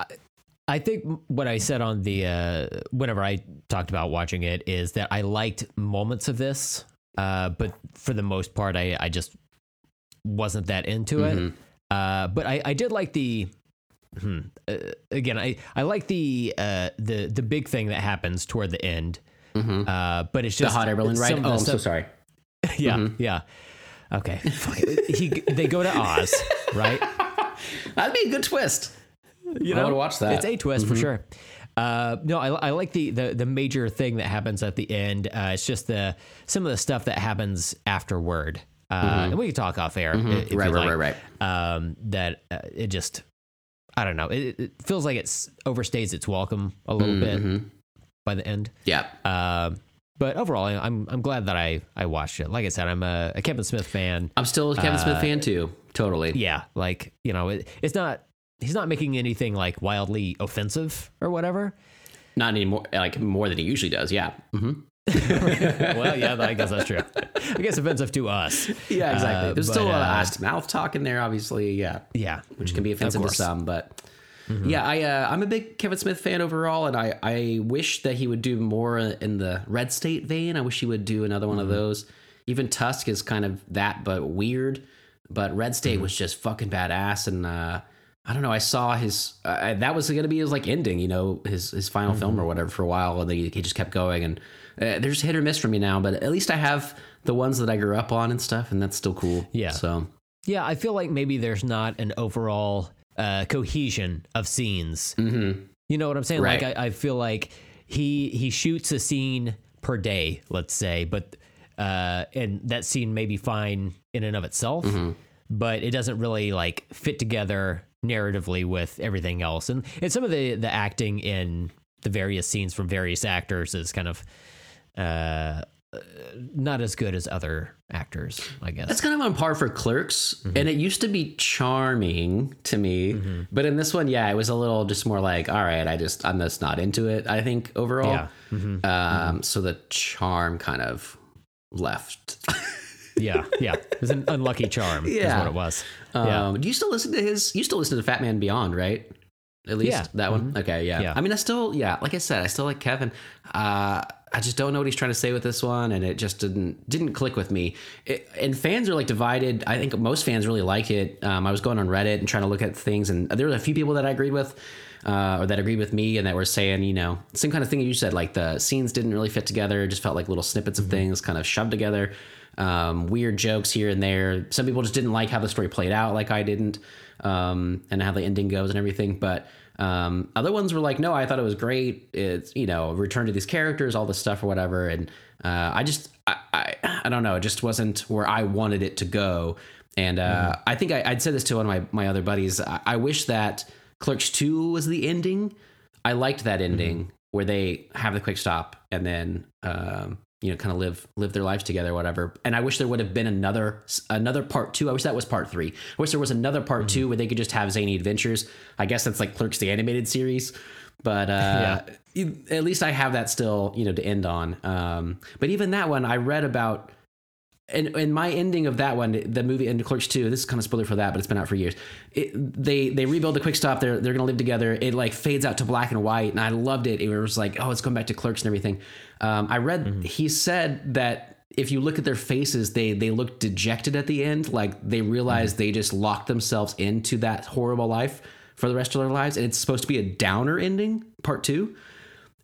I- think what I said on the uh, whenever I talked about watching it is that I liked moments of this, uh, but for the most part, I I just wasn't that into Mm-hmm. it. Uh, but I, I did like the. Hmm, uh, again, I I like the uh, the the big thing that happens toward the end. Uh, but it's the just hot air balloon ride. Oh, I'm so sorry. [LAUGHS] Yeah, yeah. Okay, fuck it. he they go to Oz, [LAUGHS] right? That'd be a good twist. You I would watch that. Mm-hmm. It's a twist for sure. Uh, no, I, I like the, the the major thing that happens at the end. Uh, it's just the some of the stuff that happens afterward, uh, and we can talk off air. Mm-hmm. Right, right, like. right, right. Um, that uh, it just, I don't know. It, it feels like it's overstays its welcome a little Mm-hmm. bit by the end. Yeah. Um, but overall, I'm I'm glad that I I watched it. Like I said, I'm a, a Kevin Smith fan. I'm still a Kevin Smith fan too. Totally. Uh, Yeah, like you know, it, it's not. He's not making anything like wildly offensive or whatever. Not anymore. Like more than he usually does. Yeah. Mm-hmm. [LAUGHS] well, yeah, I guess that's true. I guess offensive to us. [LAUGHS] Yeah, exactly. Uh, There's but, still a lot of uh, mouth talk in there, obviously. Yeah. Yeah, which can be offensive to. Some. But yeah, I uh, I'm a big Kevin Smith fan overall, and I I wish that he would do more in the Red State vein. I wish he would do another one Mm-hmm. of those. Even Tusk is kind of that, but weird. But Red Mm-hmm. State was just fucking badass, and uh, I don't know. I saw his uh, that was going to be his like ending, you know, his his final film or whatever for a while, and then he, he just kept going. And uh, there's hit or miss for me now, but at least I have the ones that I grew up on and stuff, and that's still cool. Yeah. So Yeah, I feel like maybe there's not an overall uh, cohesion of scenes. Mm-hmm. You know what I'm saying? Right. Like I, I feel like he he shoots a scene per day, let's say, but uh, and that scene may be fine in and of itself, but it doesn't really like fit together narratively with everything else. And and some of the the acting in the various scenes from various actors is kind of uh not as good as other actors, I guess. That's kind of on par for Clerks, Mm-hmm. and it used to be charming to me, but in this one, yeah, it was a little just more like, all right, I just I'm just not into it. I think overall, Yeah. Mm-hmm. um, so the charm kind of left. [LAUGHS] Yeah, yeah. It was an unlucky charm. is Yeah. what it was. um, yeah. Do you still listen to his? You still listen to Fat Man Beyond, right? At least Yeah. that one. Okay, yeah. Yeah. I mean, I still, yeah. Like I said, I still like Kevin. Uh, I just don't know what he's trying to say with this one, and it just didn't didn't click with me. It, and fans are like divided. I think most fans really like it. Um, I was going on Reddit and trying to look at things, and there were a few people that I agreed with. Uh, or that agreed with me and that were saying, you know, same kind of thing you said, like the scenes didn't really fit together. It just felt like little snippets of things kind of shoved together. Um, weird jokes here and there. Some people just didn't like how the story played out, like I didn't, um, and how the ending goes and everything. But um, other ones were like, no, I thought it was great. It's you know, return to these characters, all this stuff or whatever. And uh, I just, I, I, I don't know, it just wasn't where I wanted it to go. And uh, I think I, I'd said this to one of my my other buddies. I, I wish that Clerks Two was the ending. I liked that ending where they have the quick stop and then um, you know kind of live live their lives together, or whatever. And I wish there would have been another another part two. I wish that was part three. I wish there was another part two where they could just have zany adventures. I guess that's like Clerks the animated series, but uh, [LAUGHS] you- at least I have that still you know to end on. Um, but even that one, I read about and and my ending of that one, the movie and Clerks two. This is kind of spoiler for that, but it's been out for years. It, they they rebuild the quick stop. They're they're gonna live together. It like fades out to black and white, and I loved it. It was like, oh, it's going back to Clerks and everything. Um, I read mm-hmm. he said that if you look at their faces, they they look dejected at the end, like they realize mm-hmm. they just locked themselves into that horrible life for the rest of their lives, and it's supposed to be a downer ending, part two.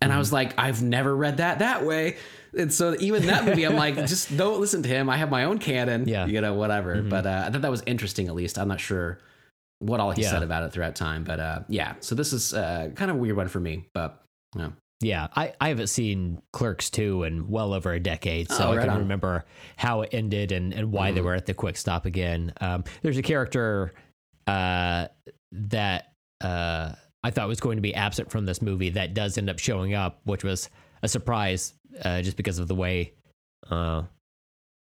And I mm-hmm. was like, I've never read that that way. And so even that movie, I'm like, [LAUGHS] just don't listen to him. I have my own canon. Yeah. You know, whatever. But uh, I thought that was interesting, at least. I'm not sure what all he Yeah. said about it throughout time. But uh, yeah, so this is uh, kind of a weird one for me. But yeah. Yeah, I, I haven't seen Clerks 2 in well over a decade, so Oh, I can on. Mm-hmm. remember how it ended and, and why they were at the quick stop again. Um, there's a character uh, that uh, I thought was going to be absent from this movie that does end up showing up, which was a surprise uh, just because of the way. Uh,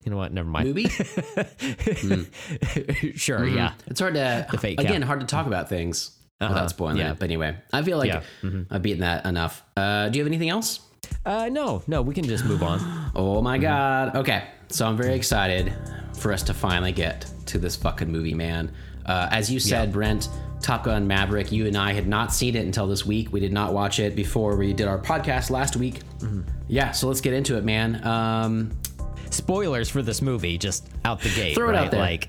you know what? Never mind. Movie? [LAUGHS] sure, yeah. It's hard to, The fake again, hard to talk about things Uh-huh. without spoiling Yeah. it. But anyway, I feel like Yeah. Mm-hmm. I've beaten that enough. Uh, do you have anything else? Uh, no, no, we can just move on. [GASPS] Oh my Mm-hmm. god. Okay. So I'm very excited for us to finally get to this fucking movie, man. Uh, as you said, Brent, Top Gun Maverick, you and I had not seen it until this week. We did not watch it before we did our podcast last week. Mm-hmm. Yeah, so let's get into it, man. Um, spoilers for this movie just out the gate. Throw it right? out there. Like,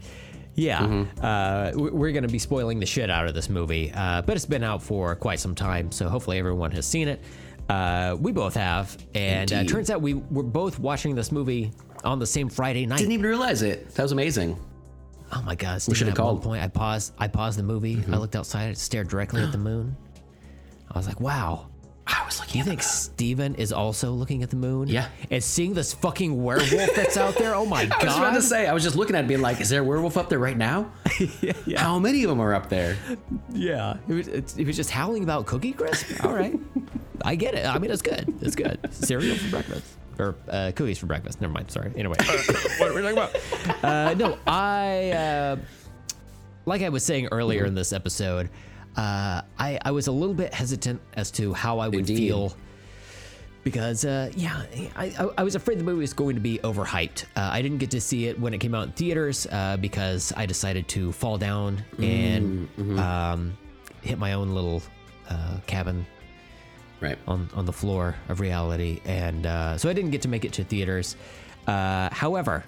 yeah, uh, we- we're going to be spoiling the shit out of this movie, uh, but it's been out for quite some time, so hopefully everyone has seen it. Uh, we both have, and uh, turns out we were both watching this movie on the same Friday night. didn't even realize it. That was amazing. Oh my god! We at one called. Mm-hmm. point, I paused. I paused the movie. I looked outside. Stared directly at the moon. I was like, "Wow." I was looking You think Steven is also looking at the moon? Yeah. And seeing this fucking werewolf that's out there? Oh my god. [LAUGHS] I was about to say, I was just looking at it being like, is there a werewolf up there right now? [LAUGHS] yeah. How many of them are up there? Yeah, it was, it's, it was just howling about Cookie Crisp. All right, [LAUGHS] I get it. I mean, it's good. It's good. Cereal for breakfast or uh, cookies for breakfast. Never mind. Sorry. Anyway, [LAUGHS] what are we talking about? [LAUGHS] Uh, no, I uh, like I was saying earlier in this episode. Uh, I I was a little bit hesitant as to how I would Indeed. feel because uh, yeah, I, I, was afraid the movie was going to be overhyped. Uh, I didn't get to see it when it came out in theaters uh, because I decided to fall down and um, hit my own little uh, cabin Right. on on the floor of reality, and uh, so I didn't get to make it to theaters. Uh, however,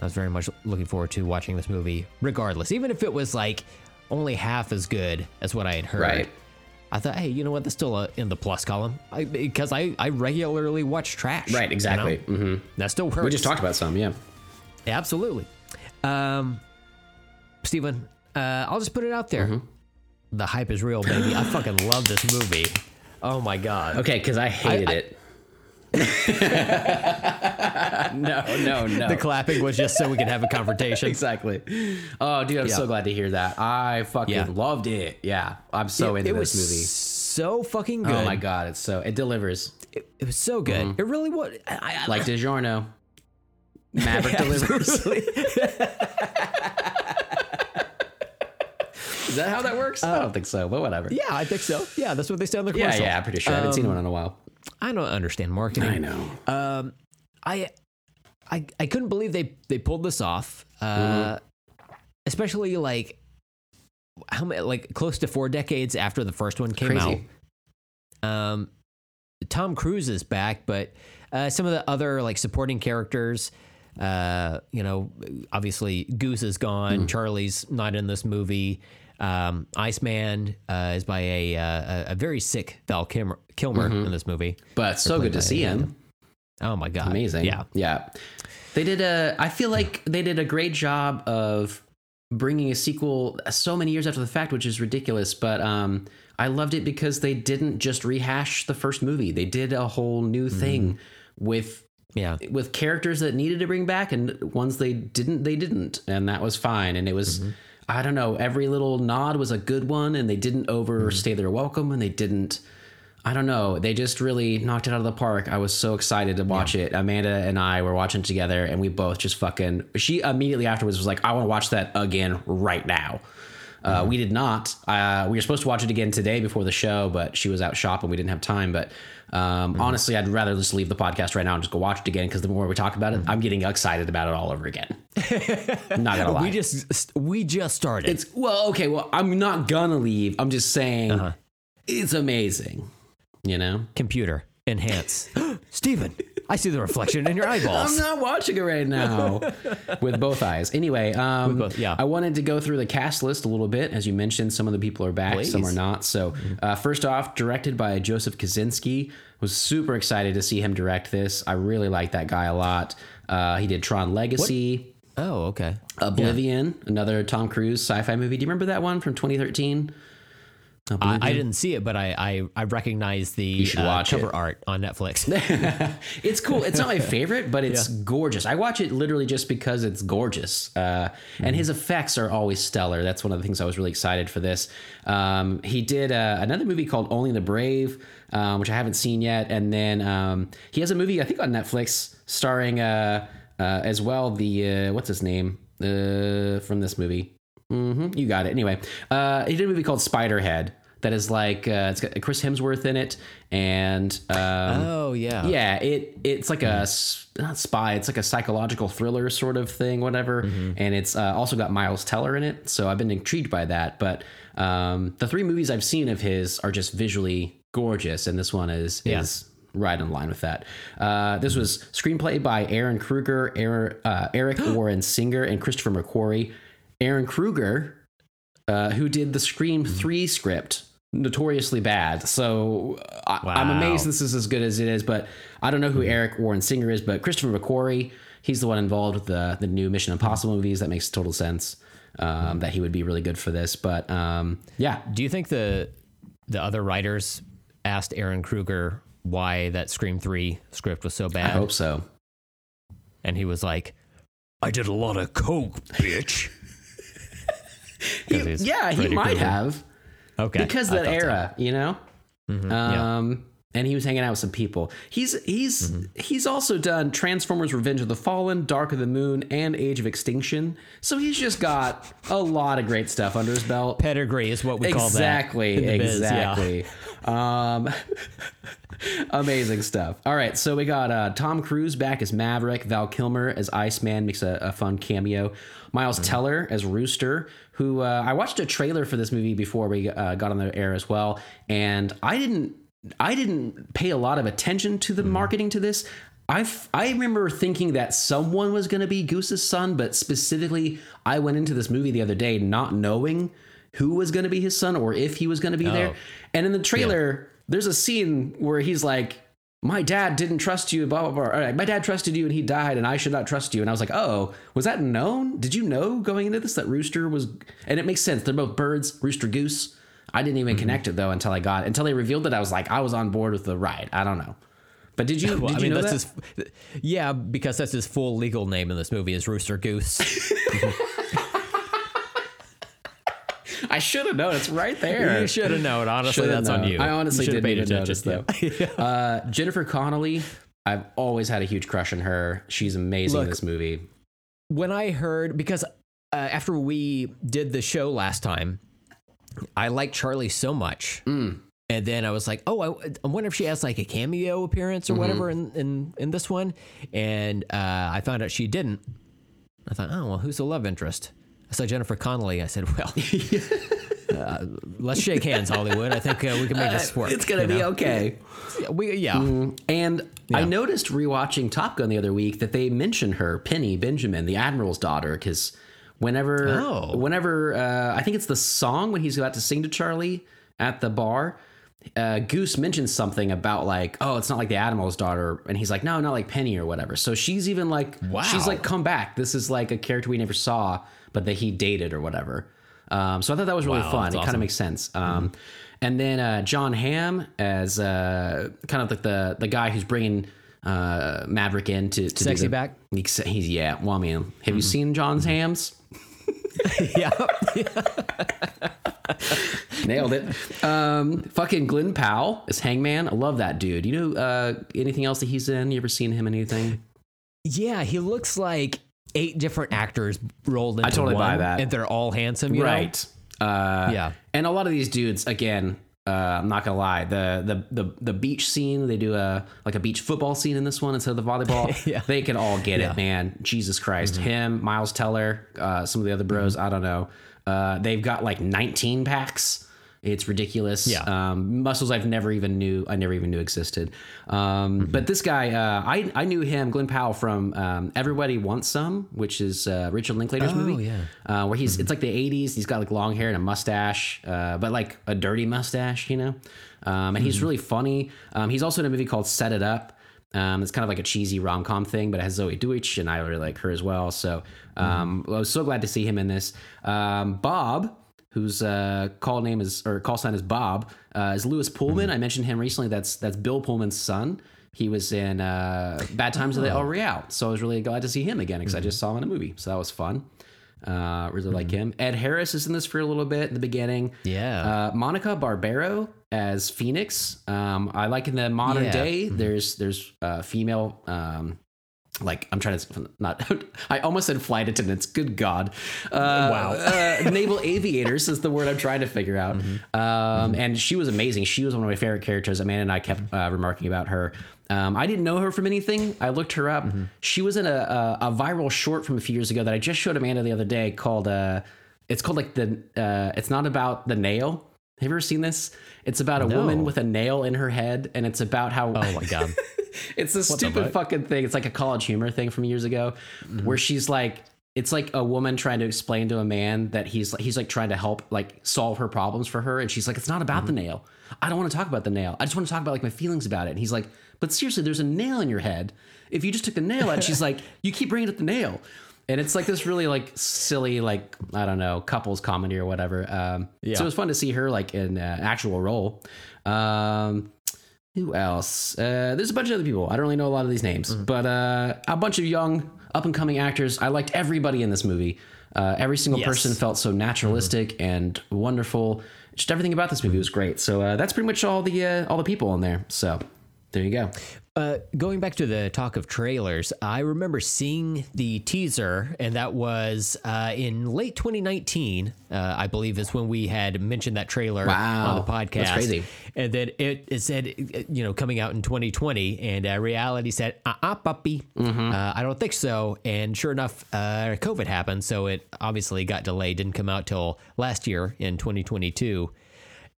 I was very much looking forward to watching this movie, regardless, even if it was like only half as good as what I had heard. Right. I thought, hey, you know what? That's still uh in the plus column I, because I, I regularly watch trash. Right, you exactly. know? hmm That still works. We just talked about some, yeah. Absolutely. Um, Steven, uh, I'll just put it out there. Mm-hmm. The hype is real, baby. I fucking [LAUGHS] love this movie. Oh my god. Okay, because I hated I- it. [LAUGHS] no, no, no. The clapping was just so we could have a confrontation. [LAUGHS] exactly. Oh, dude, I'm Yeah. so glad to hear that. I fucking Yeah. loved it. Yeah, I'm so into it this was movie. so fucking good. Oh my god, it's so it delivers It, it was so good. Mm-hmm. It really was. I, I, like DiGiorno. Maverick delivers. Is that how that works? I don't think so, but whatever. yeah, I think so. Yeah, that's what they say on the yeah, commercial. yeah, I'm pretty sure. I haven't seen one in a while. I don't understand marketing. I know. Um, I, I, I couldn't believe they they pulled this off. Uh, especially like how many, like close to four decades after the first one came Crazy. out. Um, Tom Cruise is back, but uh, some of the other like supporting characters. Uh, you know, obviously Goose is gone. Hmm. Charlie's not in this movie. Um, Iceman uh, is by a, uh, a very sick Val Kilmer, Kilmer Mm-hmm. in this movie. But so good to see uh, him. Oh my god, Amazing. Yeah, Yeah. They did a I feel like they did a great job of bringing a sequel so many years after the fact, which is ridiculous, but um I loved it because they didn't just rehash the first movie. They did a whole new thing with yeah. with characters that needed to bring back and ones they didn't they didn't and that was fine and it was i don't know every little nod was a good one and they didn't overstay mm-hmm. their welcome and they didn't i don't know they just really knocked it out of the park. I was so excited to watch it. Amanda and i were watching together and we both just fucking she immediately afterwards was like i want to watch that again right now uh, we did not. Uh, we were supposed to watch it again today before the show, but she was out shopping. We didn't have time. But um, honestly, I'd rather just leave the podcast right now and just go watch it again because the more we talk about it, I'm getting excited about it all over again. [LAUGHS] Not gonna lie. We just we just started. it's well, okay. Well, I'm not gonna leave. I'm just saying it's amazing. You know, computer enhance. [GASPS] Steven, I see the reflection in your [LAUGHS] eyeballs. I'm not watching it right now [LAUGHS] with both eyes. Anyway, um, both- yeah. I wanted to go through the cast list a little bit. As you mentioned, some of the people are back, some are not. So, uh, first off, directed by Joseph Kosinski. Was super excited to see him direct this. I really like that guy a lot. Uh, he did Tron Legacy, oh, okay. Oblivion, another Tom Cruise sci-fi movie. Do you remember that one from 2013? I, I didn't see it, but I I, I recognize the uh, watch cover it. art on Netflix. [LAUGHS] [LAUGHS] it's cool. It's not my favorite, but it's gorgeous. I watch it literally just because it's gorgeous. Uh, And his effects are always stellar. That's one of the things I was really excited for this. Um, he did uh, another movie called Only the Brave, um, which I haven't seen yet. And then um, he has a movie, I think, on Netflix starring uh, uh, as well the, uh, what's his name uh, from this movie? Hmm you got it. Anyway, uh, he did a movie called Spiderhead. That is like uh, it's got Chris Hemsworth in it, and um, oh yeah. yeah, it it's like a not spy. It's like a psychological thriller sort of thing, whatever. And it's uh, also got Miles Teller in it, so I've been intrigued by that. But um, the three movies I've seen of his are just visually gorgeous, and this one is Yeah. is right in line with that. Uh, this was screenplay by Ehren Kruger, Ehren, uh, Eric [GASPS] Warren Singer, and Christopher McQuarrie. Ehren Kruger, uh, who did the Scream Three script. Notoriously bad, so I, I'm Wow. amazed this is as good as it is. But I don't know who Eric Warren Singer is, but Christopher McQuarrie, he's the one involved with the the new Mission Impossible movies. That makes total sense. Um, that he would be really good for this. But um, yeah, Do you think the the other writers asked Ehren Kruger why that Scream Three script was so bad? I hope so. and he was like, "I did a lot of coke, bitch." [LAUGHS] he's yeah, he might have Okay, because that thought so. era, you know. yeah. Um, and he was hanging out with some people. He's he's Mm-hmm. he's also done Transformers: Revenge of the Fallen, Dark of the Moon, and Age of Extinction. So he's just got a lot of great stuff under his belt. Pedigree is what we call that. exactly, biz, yeah. exactly. Um, [LAUGHS] amazing stuff. All right, so we got uh, Tom Cruise back as Maverick, Val Kilmer as Iceman makes a, a fun cameo, Miles Mm-hmm. Teller as Rooster, who uh, I watched a trailer for this movie before we uh, got on the air as well, and I didn't I didn't pay a lot of attention to the Mm-hmm. marketing to this. I I remember thinking that someone was going to be Goose's son, but specifically, I went into this movie the other day not knowing who was going to be his son or if he was going to be there. Oh. And in the trailer, there's a scene where he's like, "My dad didn't trust you." Blah blah blah. Right, my dad trusted you and he died, and I should not trust you. And I was like, "Oh, was that known? Did you know going into this that Rooster was?" And it makes sense. They're both birds, Rooster Goose. I didn't even mm-hmm. connect it though until I got until they revealed it. I was like, I was on board with the ride. I don't know. But did you? [LAUGHS] Well, did I you mean, know that's that? his. Yeah, because that's his full legal name in this movie is Rooster Goose. [LAUGHS] [LAUGHS] I should have known. It's right there. you should have known. Honestly, Should've that's on you. I honestly You didn't even notice though. [LAUGHS] Yeah. uh, Jennifer Connelly. I've always had a huge crush on her. She's amazing in this movie. when I heard because uh, after we did the show last time, I liked Charlie so much, Mm. and then I was like, oh, I, I wonder if she has like a cameo appearance Mm-hmm. or whatever in, in in this one, and uh, I found out she didn't. I thought, oh well, who's the love interest? I saw Jennifer Connelly. I said, well. [LAUGHS] Uh, let's shake hands, Hollywood. I think uh, we can make this work. It's gonna you be know? okay. Yeah, We, yeah. And I noticed rewatching Top Gun the other week that they mentioned her, Penny Benjamin, the admiral's daughter, because whenever, Oh. whenever uh, I think it's the song when he's about to sing to Charlie at the bar. Uh, Goose mentions something about like, oh, it's not like the admiral's daughter, and he's like, no, not like Penny or whatever. So she's even like, Wow. she's like, come back. This is like a character we never saw, but that he dated or whatever. Um, so I thought that was really Wow, fun. It kind of makes sense. Um, And then uh, Jon Hamm as uh, kind of like the the guy who's bringing uh, Maverick in to, to Sexy the- back? He's, he's yeah. Well, I mean, have you seen John's hams? [LAUGHS] yeah. [LAUGHS] Nailed it. Um, fucking Glen Powell is Hangman. I love that dude. You know uh, anything else that he's in? You ever seen him in anything? Yeah, he looks like eight different actors rolled into totally buy one, that. and they're all handsome. You know? right. Uh, Yeah. And a lot of these dudes, again, uh, I'm not gonna lie, the, the the the beach scene, they do a like a beach football scene in this one instead of the volleyball. [LAUGHS] Yeah. They can all get Yeah. it, man. Jesus Christ. Him, Miles Teller, uh, some of the other bros, I don't know. Uh, they've got like 19 packs. It's ridiculous. Yeah. Um, muscles I've never even knew I never even knew existed. Um, But this guy, uh, I I knew him, Glen Powell, from um, Everybody Wants Some, which is uh, Richard Linklater's Oh, movie. yeah. Uh, where he's it's like the 80s. He's got like long hair and a mustache, uh, but like a dirty mustache, you know. Um, and he's really funny. Um, he's also in a movie called Set It Up. Um, it's kind of like a cheesy rom com thing, but it has Zoey Deutch, and I really like her as well. So um, I was so glad to see him in this. Um, Bob, whose uh, call name is or call sign is Bob, uh, is Lewis Pullman. I mentioned him recently. That's that's Bill Pullman's son. He was in uh, Bad Times at the El Royale, so I was really glad to see him again because I just saw him in a movie, so that was fun. Uh, really like him. Ed Harris is in this for a little bit in the beginning. Yeah. Uh, Monica Barbaro as Phoenix. Um, I like in the modern Yeah. day. There's there's uh, female. Um, like I'm trying to not. [LAUGHS] I almost said flight attendants. Good God! Uh, Wow. uh, naval aviators is the word I'm trying to figure out. Mm-hmm. Um, And she was amazing. She was one of my favorite characters. Amanda and I kept uh, remarking about her. Um, I didn't know her from anything. I looked her up. Mm-hmm. She was in a, a, a viral short from a few years ago that I just showed Amanda the other day called. Uh, it's called like the. Uh, it's not about the nail. Have you ever seen this? It's about a No. woman with a nail in her head, and it's about how. Oh my god. [LAUGHS] It's this stupid fuck? fucking thing. It's like a college humor thing from years ago, mm-hmm. where she's like, it's like a woman trying to explain to a man that he's like, he's like trying to help like solve her problems for her, and she's like, it's not about the mm-hmm. nail. I don't want to talk about the nail. I just want to talk about like my feelings about it. And he's like, but seriously, there's a nail in your head. If you just took the nail out, she's like, [LAUGHS] you keep bringing up the nail. And it's like this really like silly like I don't know couples comedy or whatever. Um, Yeah. So it was fun to see her like in uh, actual role. Um, who else? Uh, there's a bunch of other people. I don't really know a lot of these names, Mm-hmm. but uh, a bunch of young, up and coming actors. I liked everybody in this movie. Uh, every single Yes. Mm-hmm. person felt so naturalistic and wonderful. Just everything about this movie was great. So uh, that's pretty much all the uh, all the people in there. So there you go. Uh, going back to the talk of trailers, I remember seeing the teaser, and that was uh, in late 2019. Uh, I believe is when we had mentioned that trailer Wow, on the podcast. that's crazy. And then it, it said, you know, coming out in 2020, and uh, reality said, "Uh, uh puppy, Mm-hmm. uh, I don't think so." And sure enough, uh, COVID happened, so it obviously got delayed. Didn't come out till last year in 2022,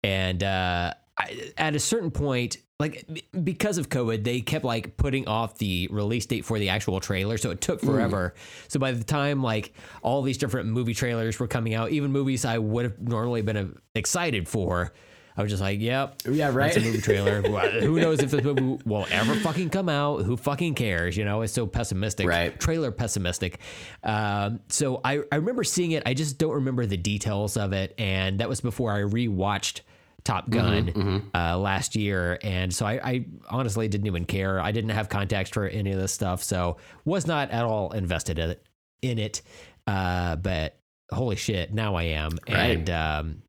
and. Uh, I, at a certain point, like because of COVID, they kept like putting off the release date for the actual trailer, so it took forever. So by the time like all these different movie trailers were coming out, even movies I would have normally been uh, excited for, I was just like, "Yep, Yeah, right. That's a movie trailer. [LAUGHS] Who knows if this movie will ever fucking come out? Who fucking cares? You know, it's so pessimistic. Right. Trailer pessimistic. Um, so I, I remember seeing it. I just don't remember the details of it. And that was before I rewatched Top Gun Uh, last year. And so I, I honestly didn't even care. I didn't have context for any of this stuff. So was not at all invested in it. In it. Uh, but holy shit, now I am. Right. And um,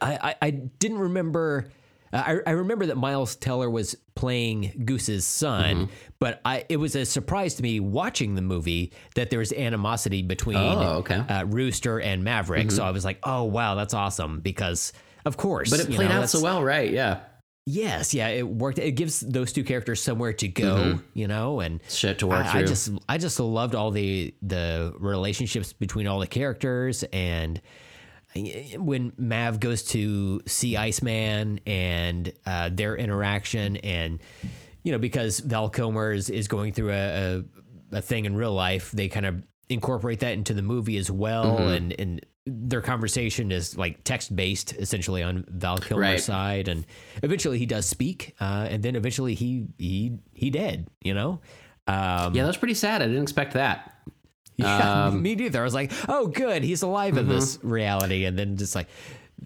I, I, I didn't remember. uh, I, I remember that Miles Teller was playing Goose's son, but I it was a surprise to me watching the movie that there was animosity between Oh, okay. uh, Rooster and Maverick. So I was like, oh wow, that's awesome because of course, But it you played know, out so well, right? Yeah. Yes, yeah, it worked. It gives those two characters somewhere to go, you know, and Shit to work I, I just I just loved all the the relationships between all the characters and when Mav goes to see Iceman and uh, their interaction and you know because Val Kilmer is, is going through a, a a thing in real life they kind of incorporate that into the movie as well and and their conversation is like text based essentially on Val Kilmer's Right. side and eventually he does speak uh, and then eventually he he he dead you know um, yeah, that was pretty sad. I didn't expect that. [LAUGHS] yeah, Um, me neither. I was like, oh, good, he's alive in this reality, and then just like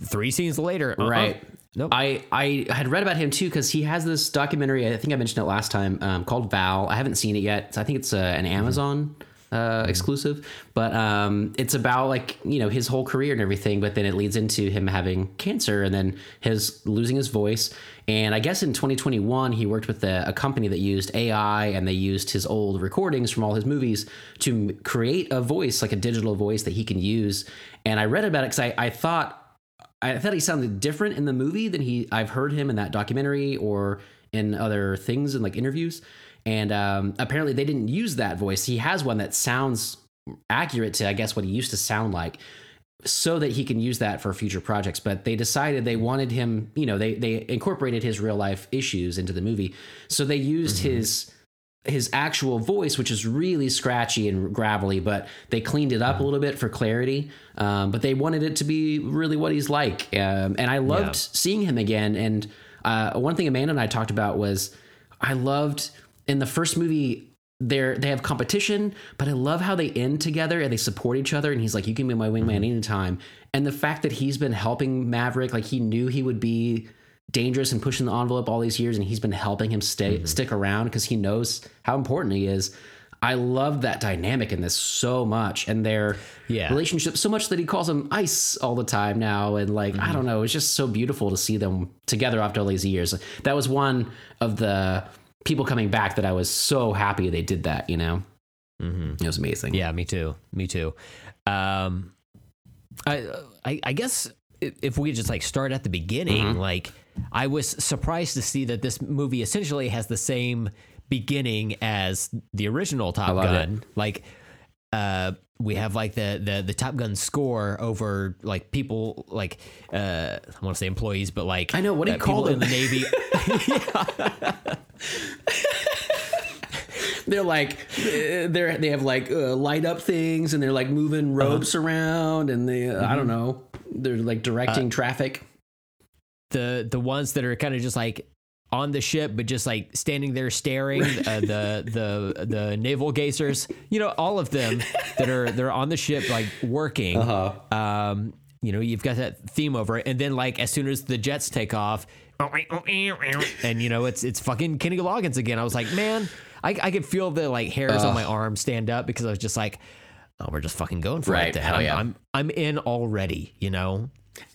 three scenes later, uh-uh. Right. Nope. I, I had read about him too because he has this documentary. I think I mentioned it last time um, called Val. I haven't seen it yet. I think it's uh, an Amazon uh, exclusive, but um, it's about like you know his whole career and everything. But then it leads into him having cancer and then his losing his voice. And I guess in 2021 he worked with a, a company that used AI and they used his old recordings from all his movies to m- create a voice like a digital voice that he can use. And I read about it because I, I thought I thought he sounded different in the movie than he I've heard him in that documentary or in other things and like interviews. And um, apparently they didn't use that voice. He has one that sounds accurate to I guess what he used to sound like so that he can use that for future projects. But they decided they wanted him, you know, they they incorporated his real life issues into the movie. So they used his his actual voice, which is really scratchy and gravelly, but they cleaned it up a little bit for clarity. Um, but they wanted it to be really what he's like. Um, and I loved Yeah. seeing him again. And uh, one thing Amanda and I talked about was I loved in the first movie. They're, they have competition, but I love how they end together and they support each other. And he's like, "You can be my wingman mm-hmm. anytime." And the fact that he's been helping Maverick, like he knew he would be dangerous and pushing the envelope all these years, and he's been helping him stay mm-hmm. stick around because he knows how important he is. I love that dynamic in this so much, and their Yeah. relationship so much that he calls him Ice all the time now, and like I mm-hmm. don't know, it's just so beautiful to see them together after all these years. That was one of the people coming back that I was so happy they did that. You know, mm-hmm. it was amazing. Yeah, me too. Me too. Um, I, I, I guess if we just like start at the beginning, Mm-hmm. like I was surprised to see that this movie essentially has the same beginning as the original Top Gun. Like, uh, we have like the, the the Top Gun score over like people like uh, I want to say employees, but like I know, what do you uh, call people in the Navy. [LAUGHS] [LAUGHS] they're like uh, they're they have like uh, light up things and they're like moving ropes around and they uh, I don't know they're like directing traffic. the the ones that are kind of just like on the ship but just like standing there staring uh, the the the naval gazers you know all of them that are they're on the ship like working. Uh-huh. um you know you've got that theme over it. And then like as soon as the jets take off and you know it's it's fucking Kenny Loggins again. I was like man I, I could feel the like hairs on my arm stand up because I was just like oh we're just fucking going for Right, it then. hell I'm, yeah. I'm I'm in already you know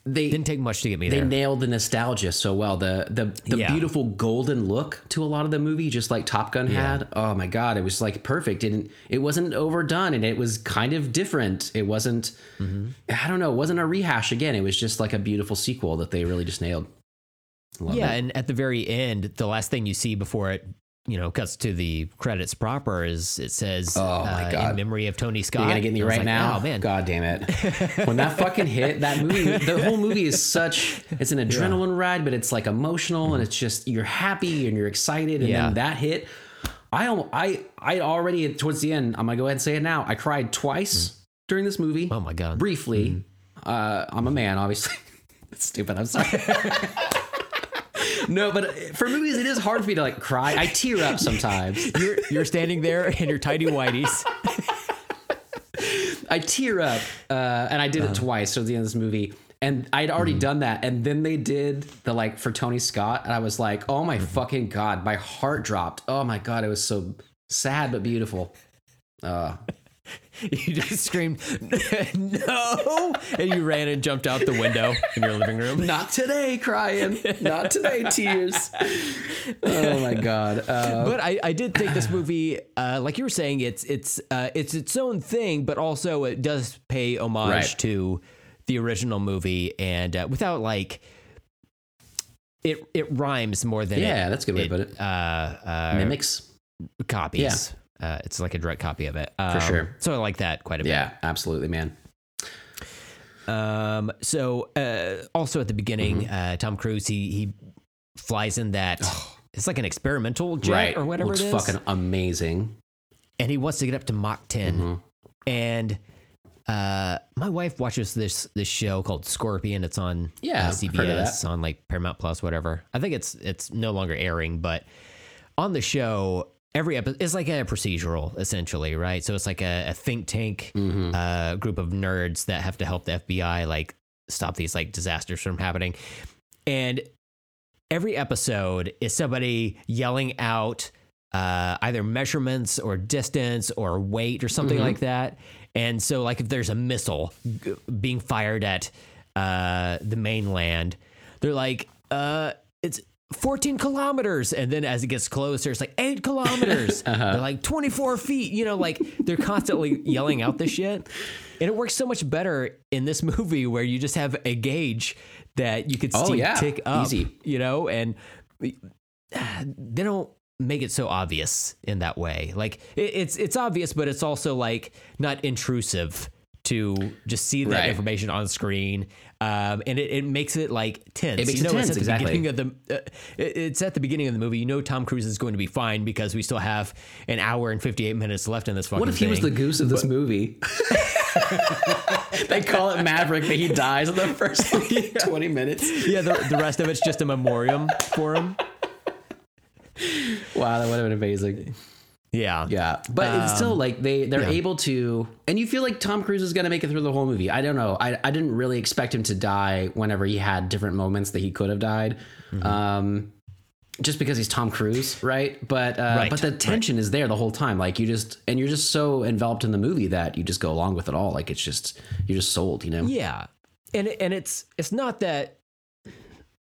They didn't take much to get me there. they there nailed the nostalgia so well. The the the Yeah. beautiful golden look to a lot of the movie, just like Top Gun had. Oh my god, it was like perfect. and it wasn't overdone, and it was kind of different. It wasn't. Mm-hmm. I don't know. It wasn't a rehash again. It was just like a beautiful sequel that they really just nailed. Love yeah, it. and at the very end, the last thing you see before it you know cuts to the credits proper is it says Oh, my uh, God. in memory of Tony Scott. You're gonna get me And I was right like, now. Oh man, God damn it! [LAUGHS] When that fucking hit, that movie, the whole movie is such. It's an adrenaline ride, but it's like emotional, and it's just you're happy and you're excited, and Yeah. then that hit. I I I already towards the end. I'm gonna go ahead and say it now. I cried twice during this movie. Oh my god. Briefly, uh, I'm a man, obviously. [LAUGHS] That's stupid. I'm sorry. [LAUGHS] no, but for movies, it is hard for me to like cry. I tear up sometimes. You're you're standing there in your tidy whities. I tear up, uh, and I did Uh-huh. it twice towards the end of this movie. And I'd already Mm-hmm. done that, and then they did the like for Tony Scott, and I was like, "Oh my Mm-hmm. fucking god!" My heart dropped. Oh my god, it was so sad but beautiful. Uh, [LAUGHS] You just screamed no, and you ran and jumped out the window in your living room. not today, crying. Not today, tears. Oh my god. Uh, But I, I did think this movie, uh, like you were saying, it's it's uh, it's its own thing, but also it does pay homage Right. to the original movie, and uh, without like it it rhymes more than yeah, it, that's a good way to put it. uh, uh, Mimics. copies. Uh, it's like a direct copy of it um, sure. So I like that quite a bit. Yeah, absolutely, man. Um, so uh, also at the beginning, Mm-hmm. uh, Tom Cruise he he flies in that. It's like an experimental jet right. or whatever Looks it is. fucking amazing. and he wants to get up to Mach 10. Mm-hmm. And uh, my wife watches this this show called Scorpion. It's on Yeah, uh, I've heard of CBS on like Paramount Plus, whatever. I think it's it's no longer airing, but on the show, every episode is like a procedural essentially, right? So it's like a, a think tank Mm-hmm. uh, group of nerds that have to help the FBI like stop these like disasters from happening, and every episode is somebody yelling out uh, either measurements or distance or weight or something like that. And so, like, if there's a missile g- being fired at uh, the mainland, they're like, uh, it's 14 kilometers. And then as it gets closer, it's like eight kilometers. [LAUGHS] Uh-huh. They're like 24 feet. You know, like they're constantly yelling out this shit. And it works so much better in this movie where you just have a gauge that you could Oh, see yeah. tick up, Easy. you know, and [SIGHS] they don't make it so obvious in that way. Like it, it's it's obvious, but it's also like not intrusive to just see that Right. information on screen. Um, and it, it makes it like tense. It makes you it tense, it's at exactly. the beginning of the. Uh, it- it's at the beginning of the movie. You know, Tom Cruise is going to be fine because we still have an hour and fifty eight minutes left in this fucking. What if he was the goose of this movie? [LAUGHS] they call it Maverick, but he dies in the first like, [LAUGHS] 20 minutes. yeah, the, the rest of it's just a memoriam for him. Wow, that would have been amazing. Yeah, Yeah, but it's still like they they're yeah. able to, and you feel like Tom Cruise is gonna make it through the whole movie. I don't know. I I didn't really expect him to die whenever he had different moments that he could have died. Um, just because he's Tom Cruise, right? But uh, Right, but the tension is there the whole time. Like you just and you're just so enveloped in the movie that you just go along with it all. Like it's just you're just sold, you know? Yeah, and and it's it's not that.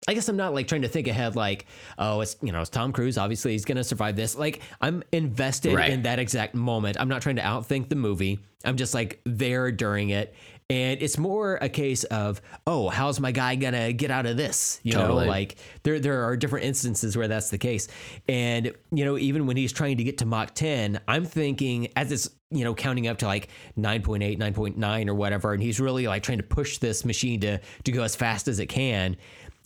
I guess I'm not like trying to think ahead, like, oh, it's you know, it's Tom Cruise. Obviously, he's gonna survive this. Like, I'm invested Right. in that exact moment. I'm not trying to outthink the movie. I'm just like there during it, and it's more a case of, oh, how's my guy gonna get out of this? You Totally. know, like there there are different instances where that's the case, and you know, even when he's trying to get to Mach 10, I'm thinking as it's you know counting up to like 9.8 9.9 or whatever and he's really like trying to push this machine to to go as fast as it can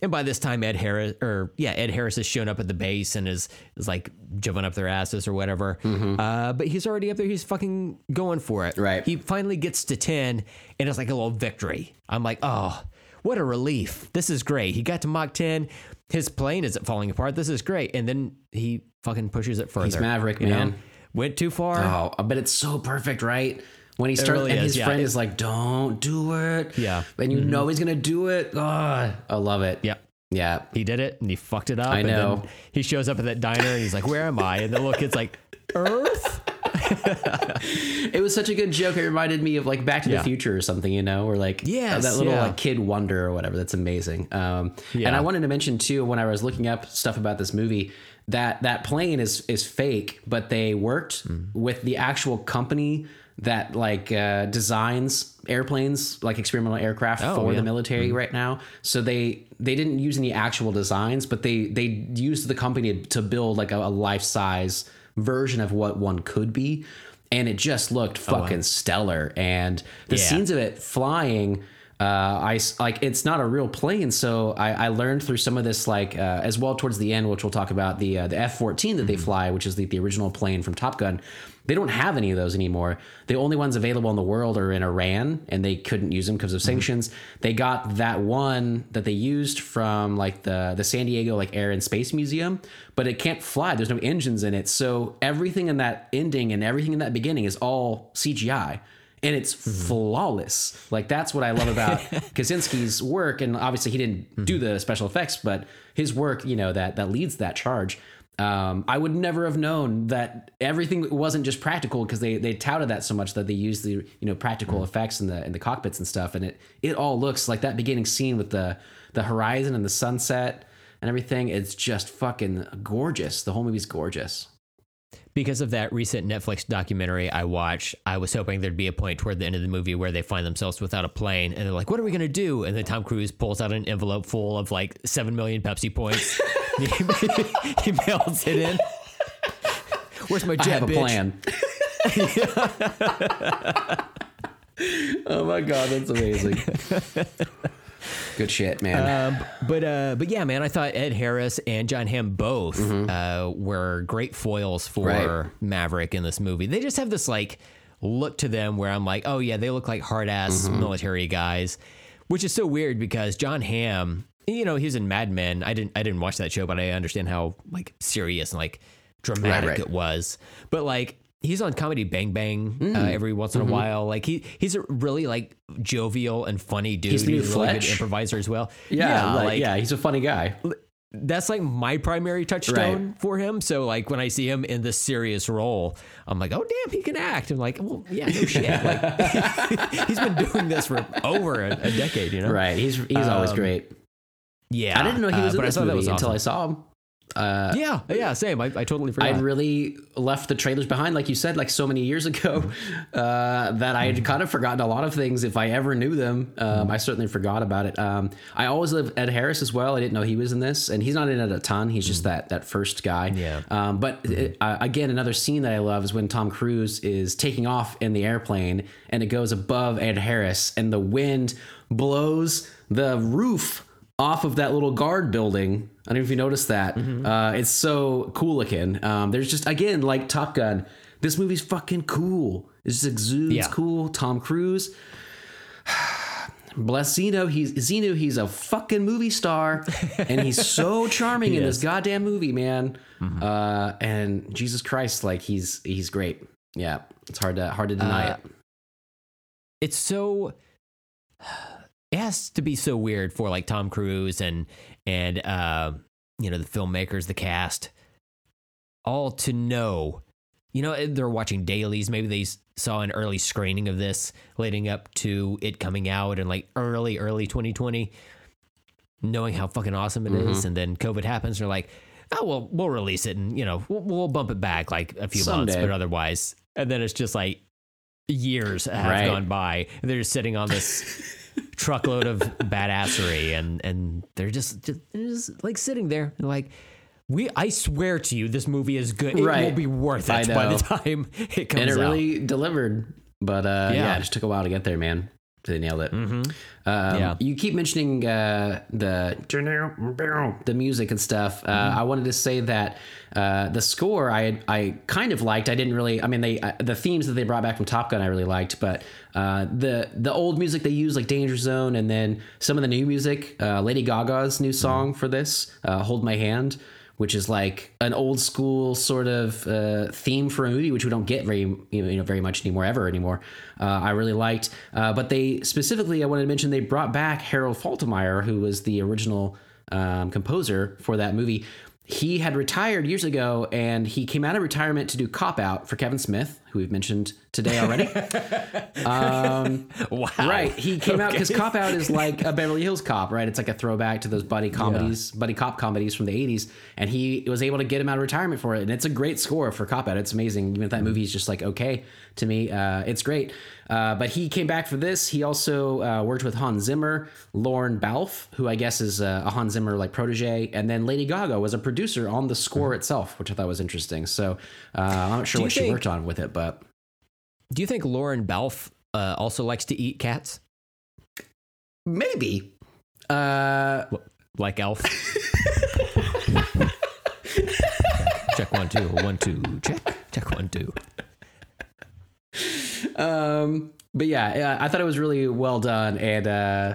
and by this time ed harris or yeah ed harris has shown up at the base and is is like jumping up their asses or whatever. Uh, but he's already up there. He's fucking going for it. Right. he finally gets to 10 and it's like a little victory. I'm like oh what a relief. This is great. He got to mach 10 his plane isn't falling apart. This is great. And then he fucking pushes it further. He's Maverick, you know? man. went too far. Oh, but it's so perfect, right? When he starts really and is, his yeah. friend It- is like, "Don't do it." Yeah. and you know he's gonna do it. God, I love it. yeah yeah. he did it and he fucked it up. I and know. then he shows up at that diner and he's like, "Where am I?" And the little kid's like, "Earth." [LAUGHS] It was such a good joke. It reminded me of like Back to Yeah. the Future or something, you know, or like Yes, that little yeah. like kid wonder or whatever. That's amazing. Um, Yeah. And I wanted to mention too when I was looking up stuff about this movie that that plane is is fake, but they worked Mm. with the actual company that like uh, designs airplanes like experimental aircraft Oh, for yeah. the military right now. So they they didn't use any actual designs, but they they used the company to build like a, a life size version of what one could be, and it just looked fucking stellar. And the Yeah. scenes of it flying. Uh, I like it's not a real plane, so I, I learned through some of this like uh, as well towards the end, which we'll talk about the uh, the F fourteen that they fly, which is the, the original plane from Top Gun. They don't have any of those anymore. The only ones available in the world are in Iran, and they couldn't use them because of mm-hmm. sanctions. They got that one that they used from like the the San Diego like Air and Space Museum, but it can't fly. There's no engines in it, so everything in that ending and everything in that beginning is all CGI and it's mm-hmm. flawless. Like that's what I love about [LAUGHS] Kosinski's work, and obviously he didn't mm-hmm. do the special effects, but his work, you know, that that leads that charge. Um, I would never have known that everything wasn't just practical because they they touted that so much that they used the you know practical effects in the in the cockpits and stuff, and it it all looks like that beginning scene with the the horizon and the sunset and everything. It's just fucking gorgeous. The whole movie's gorgeous. Because of that recent Netflix documentary I watched, I was hoping there'd be a point toward the end of the movie where they find themselves without a plane and they're like, what are we going to do? And then Tom Cruise pulls out an envelope full of like 7 million Pepsi points. [LAUGHS] [LAUGHS] he, [LAUGHS] he mails it in. Where's my jet, I have a bitch? plan. oh my god, that's amazing. Good shit, man. Um, but uh, but yeah, man, I thought Ed Harris and Jon Hamm both uh, were great foils for Right. Maverick in this movie. They just have this like look to them where I'm like, oh yeah, they look like hard ass military guys, which is so weird because Jon Hamm, you know, he was in Mad Men. I didn't I didn't watch that show, but I understand how like serious and like dramatic right. it was. But like. He's on comedy Bang Bang uh, every once in a while. Like he, he's a really like jovial and funny dude. He's new a really good improviser as well. yeah, like, yeah, he's a funny guy. that's like my primary touchstone for him. So like when I see him in this serious role, I'm like, oh damn, he can act. I'm like, well, yeah, no shit. [LAUGHS] Like [LAUGHS] he's been doing this for over a, a decade, you know? Right. He's he's always Um, great. Yeah, I didn't know he uh, was in but I this that movie was until I saw him. Uh, Yeah, yeah, same. I, I totally forgot. I'd really left the trailers behind, like you said, like so many years [LAUGHS] ago, uh, that I had kind of forgotten a lot of things. If I ever knew them, um, I certainly forgot about it. Um, I always love Ed Harris as well. I didn't know he was in this, and he's not in it a ton. He's just that that first guy. Yeah. Um, but it, uh, again, another scene that I love is when Tom Cruise is taking off in the airplane, and it goes above Ed Harris, and the wind blows the roof off of that little guard building. I don't know if you noticed that. Uh, it's so cool looking. Um, there's just again like Top Gun. This movie's fucking cool. It just exudes Yeah. cool. Tom Cruise. [SIGHS] Bless Xenu. He's Xenu. He's a fucking movie star, and he's [LAUGHS] so charming in this goddamn movie, man. Uh, and Jesus Christ, like he's he's great. Yeah, it's hard to hard to deny Uh, it. it's so it has to be so weird for like Tom Cruise and and uh you know the filmmakers, the cast, all to know. You know, they're watching dailies. Maybe they saw an early screening of this leading up to it coming out in like early, early 2020, knowing how fucking awesome it is, And then COVID happens. They're like, oh, well, we'll release it and, you know, we'll, we'll bump it back like a few months, but otherwise. And then it's just like years have Right. gone by. And they're just sitting on this [LAUGHS] truckload of badassery and, and they're just, just, they're just like sitting there and like, we, I swear to you, this movie is good. It will be worth it by the time [LAUGHS] it comes out. and it out. really delivered. But uh, yeah. Yeah. it just took a while to get there, man. They nailed it. Um, Yeah. You keep mentioning uh, the the music and stuff. Uh, I wanted to say that uh, the score I I kind of liked. I didn't really. I mean, they uh, the themes that they brought back from Top Gun I really liked, but uh, the the old music they use like Danger Zone, and then some of the new music. Uh, Lady Gaga's new song for this, uh, "Hold My Hand." Which is like an old school sort of uh, theme for a movie, which we don't get very you know very much anymore, ever anymore. Uh, I really liked, uh, but they specifically I wanted to mention they brought back Harold Faltermeyer, who was the original um, composer for that movie. He had retired years ago, and he came out of retirement to do Cop Out for Kevin Smith, who we've mentioned today already. [LAUGHS] um, Wow. Right. He came out because Cop Out is [LAUGHS] like a Beverly Hills Cop, right? It's like a throwback to those buddy comedies, buddy cop comedies from the 80s. And he was able to get him out of retirement for it. And it's a great score for Cop Out. It's amazing. Even if that movie is just like okay to me, uh, it's great. Uh, but he came back for this. He also uh, worked with Hans Zimmer, Lorne Balfe, who I guess is a, a Hans Zimmer like protege, and then Lady Gaga was a producer on the score itself, which I thought was interesting. So uh, I'm not sure what she think- worked on with it, but Do you think Lorne Balfe uh, also likes to eat cats? maybe. Uh, Like Elf? [LAUGHS] check one, two, one, two, check. Check one, two. um but yeah yeah, i thought it was really well done and uh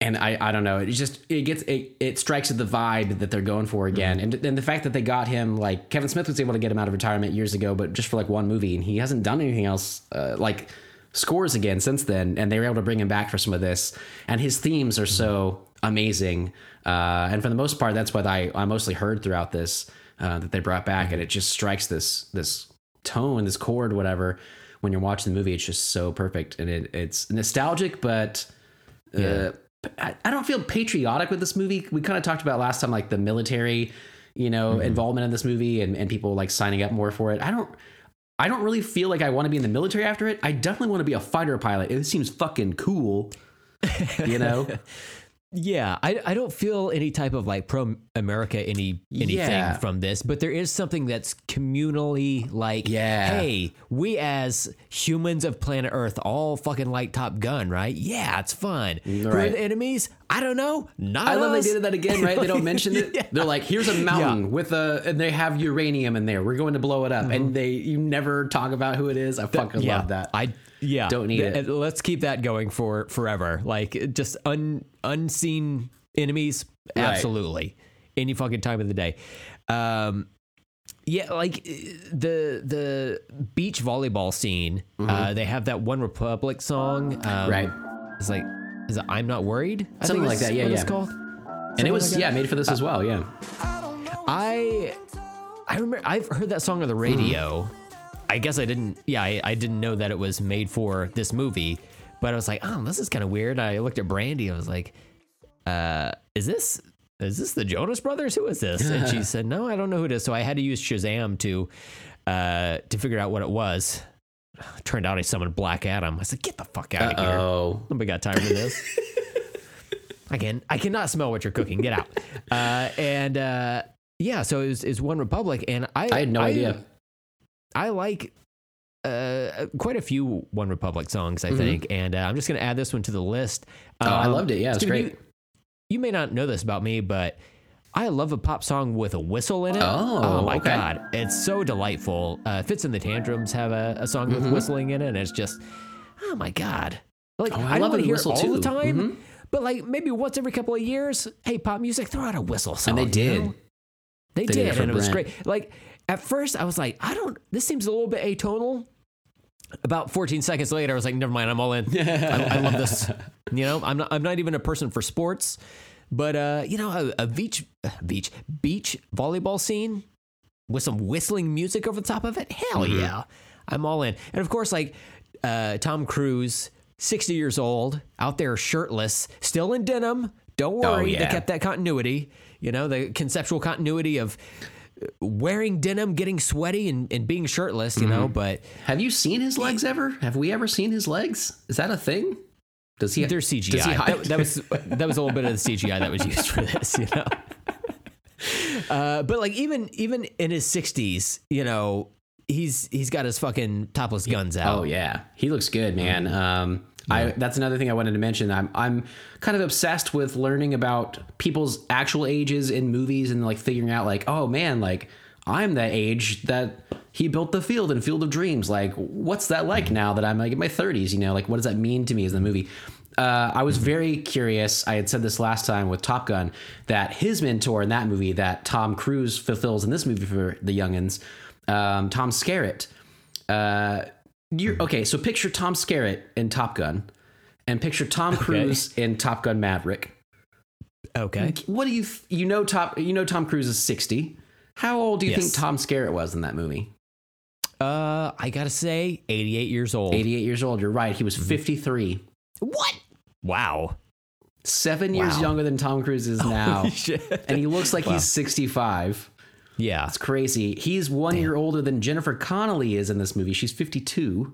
and I, I don't know it just it gets it, it strikes at the vibe that they're going for again. And and the fact that they got him like Kevin Smith was able to get him out of retirement years ago but just for like one movie and he hasn't done anything else uh, like scores again since then and they were able to bring him back for some of this. And his themes are so amazing uh, and for the most part that's what I, I mostly heard throughout this uh, that they brought back and it just strikes this this tone this chord whatever when you're watching the movie it's just so perfect. And it, it's nostalgic but uh, I, I don't feel patriotic with this movie. We kind of talked about last time like the military you know mm-hmm. involvement in this movie and, and people like signing up more for it. I don't i don't really feel like i want to be in the military after it. I definitely want to be a fighter pilot. It seems fucking cool you know [LAUGHS] Yeah, I, I don't feel any type of like pro America any anything Yeah. from this, but there is something that's communally like, Yeah. hey, we as humans of planet Earth all fucking like Top Gun, right? Yeah, it's fun. Mm, who are the enemies? I don't know. Not I love they did that again, right? They don't [LAUGHS] mention it. Yeah. They're like, "Here's a mountain with a," and they have uranium in there. We're going to blow it up, and uh-huh. they you never talk about who it is. I fucking yeah, love that. I yeah, Don't need it. Uh, Let's keep that going for forever. Like just un unseen enemies, Right. absolutely, any fucking time of the day. Um, yeah, like uh, the the beach volleyball scene. Uh, they have that One Republic song. Um, Mm-hmm. right, It's like, is it I'm not worried? I Something think like that, yeah, what It's yeah. called. and it was like yeah made for this as well. Yeah, I I remember I've heard that song on the radio. I guess I didn't. Yeah, I, I didn't know that it was made for this movie. But I was like, oh, this is kind of weird. I looked at Brandy. I was like, uh, is this is this the Jonas Brothers? Who is this? And she [LAUGHS] said, no, I don't know who it is. So I had to use Shazam to uh, to figure out what it was. [SIGHS] Turned out I summoned Black Adam. I said, get the fuck out of here. oh, Nobody got time for this. [LAUGHS] I can I cannot smell what you're cooking. Get out. Uh, and uh, yeah, so it was, it was One Republic, and I I had no idea. I like uh, quite a few One Republic songs, I think, and uh, I'm just going to add this one to the list. Mm-hmm. Oh, I Um, loved it. Yeah, it's great. You, you may not know this about me, but I love a pop song with a whistle in it. Oh, my okay. god, it's so delightful. Uh, Fitz and the Tantrums have a, a song with whistling in it, and it's just, oh my god. Like Mm-hmm. Oh, I I, love don't a hear it all too. the time, Mhm. but like maybe once every couple of years, hey, pop music, throw out a whistle song. And they you did. know? They, They did did, and it was great. Like at first, I was like, I don't. This seems a little bit atonal. About 14 seconds later, I was like, never mind, I'm all in. [LAUGHS] I, I love this. You know, I'm not. I'm not even a person for sports, but uh, you know, a, a beach, beach, beach volleyball scene with some whistling music over the top of it. Hell Mm-hmm. yeah, I'm all in. And of course, like uh, Tom Cruise, 60 years old, out there shirtless, still in denim. Don't worry, Oh, yeah. they kept that continuity. You know, the conceptual continuity of wearing denim, getting sweaty, and, and being shirtless. You Mm-hmm. know, but Have you seen his legs ever? Have we ever seen his legs? Is that a thing? Does he? They're Does he CGI. hide? That, that was that was a little bit of the CGI that was used for this, you know. [LAUGHS] Uh, but like even even in his sixties, you know, he's he's got his fucking topless guns out. Oh yeah, he looks good, man. Um, I that's another thing I wanted to mention. I'm I'm kind of obsessed with learning about people's actual ages in movies and like figuring out like, oh man, like I'm that age that he built the field in Field of Dreams. Like, what's that like now that I'm like in my 30s? You know, like what does that mean to me as the movie? Uh, I was very curious. I had said this last time with Top Gun that his mentor in that movie that Tom Cruise fulfills in this movie for the youngins, um, Tom Skerritt. Uh, you're okay. So picture Tom Skerritt in Top Gun, and picture Tom Cruise in Top Gun Maverick. Okay. What do you th- you know? Top you know Tom Cruise is sixty. How old do you Yes. think Tom Skerritt was in that movie? Uh, I gotta say, 88 years old. 88 years old. You're right. He was 53. What? Wow. Seven years younger than Tom Cruise is [LAUGHS] now. and he looks like he's 65. Yeah. It's crazy. He's one year older than Jennifer Connelly is in this movie. She's 52.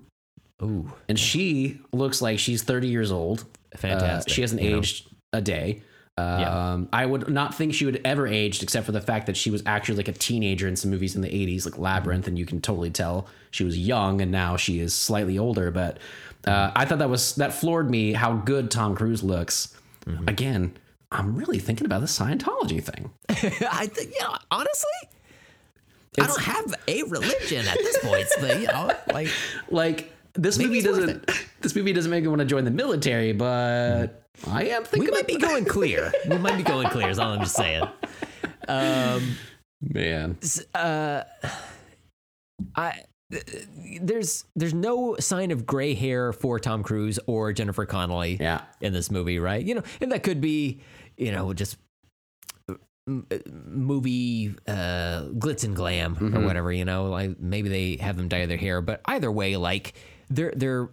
Ooh. And she looks like she's 30 years old. Fantastic, Uh, she hasn't you know? aged a day. Um, Yeah. I would not think she would ever aged except for the fact that she was actually like a teenager in some movies in the 80s, like Labyrinth, and you can totally tell she was young and now she is slightly older. But uh, I thought that was that floored me how good Tom Cruise looks. Mm-hmm. Again, I'm really thinking about the Scientology thing. [LAUGHS] I think, you know, honestly, I don't have a religion at this point, but, you know, [LAUGHS] like, Like this movie doesn't this movie doesn't make me want to join the military, but I am thinking we might be going clear. [LAUGHS] We might be going clear, is all I'm just saying. Um, man. Uh, I uh, there's there's no sign of gray hair for Tom Cruise or Jennifer Connelly Yeah. in this movie, right? You know, and that could be, you know, just movie uh, glitz and glam Mm-hmm. or whatever. You know, like maybe they have them dye their hair, but either way, like they're they're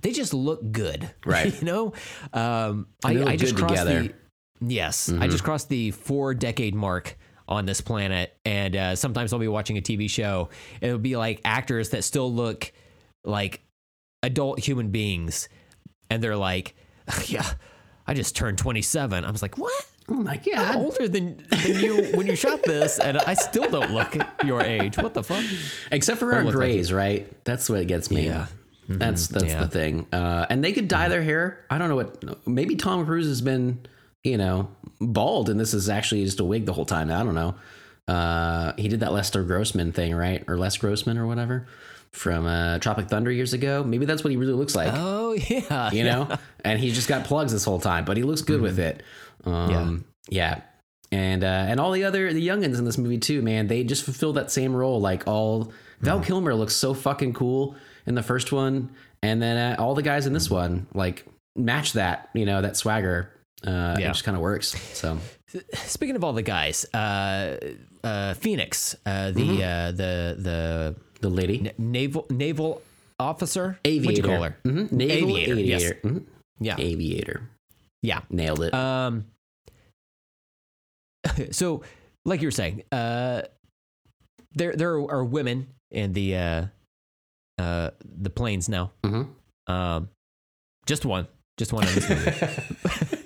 they just look good, [LAUGHS] Right. you know, um, I, I just crossed together. Mm-hmm. the yes, I just crossed the four decade mark on this planet, and uh, sometimes I'll be watching a TV show, and it'll be like actors that still look like adult human beings, and they're like, [LAUGHS] yeah, I just turned twenty seven. I was like, what? Oh my god! I'm older than, than you when you shot this, and I still don't look your age. What the fuck? Except for our look like grays, right? That's what gets me. Yeah. Mm-hmm. That's that's Yeah. the thing. Uh, and they could dye their hair. I don't know what. Maybe Tom Cruise has been, you know, bald, and this is actually just a wig the whole time. I don't know. Uh, he did that Lester Grossman thing, right? Or Les Grossman or whatever from uh, Tropic Thunder years ago. Maybe that's what he really looks like. Oh [LAUGHS] yeah, you know? And he's just got plugs this whole time but he looks good with it. Um yeah, and uh and all the other the youngins in this movie too man they just fulfill that same role. Like all val kilmer looks so fucking cool in the first one. And then uh, all the guys in this one like match that you know that swagger uh it just kind of works so Speaking of all the guys, uh, uh, Phoenix, uh, the uh, the the the lady naval naval officer, aviator What'd you call her? Mhm. naval Aviator, aviator, yes. Mhm. Yeah, aviator yeah. nailed it Um, [LAUGHS] so, like you were saying, uh, there there are women in the uh, uh, the planes now. Mhm. Um, just one, just one movie. [LAUGHS]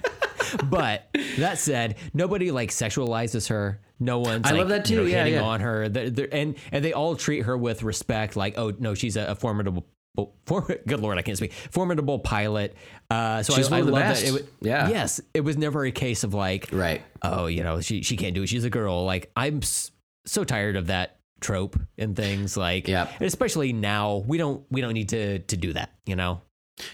but that said, nobody like sexualizes her. No one's I like, love that you know, too. Yeah, hitting yeah. on her. They're- they're- and and they all treat her with respect. Like, oh no, she's a, a formidable. For, good lord, I can't speak. Formidable pilot. Uh, so She's I, one I of the love best. that. It, Yeah. Yes, it was never a case of like, right oh, you know, she she can't do it. She's a girl. Like I'm s- so tired of that trope and things. Like, yeah. especially now, we don't we don't need to to do that. You know,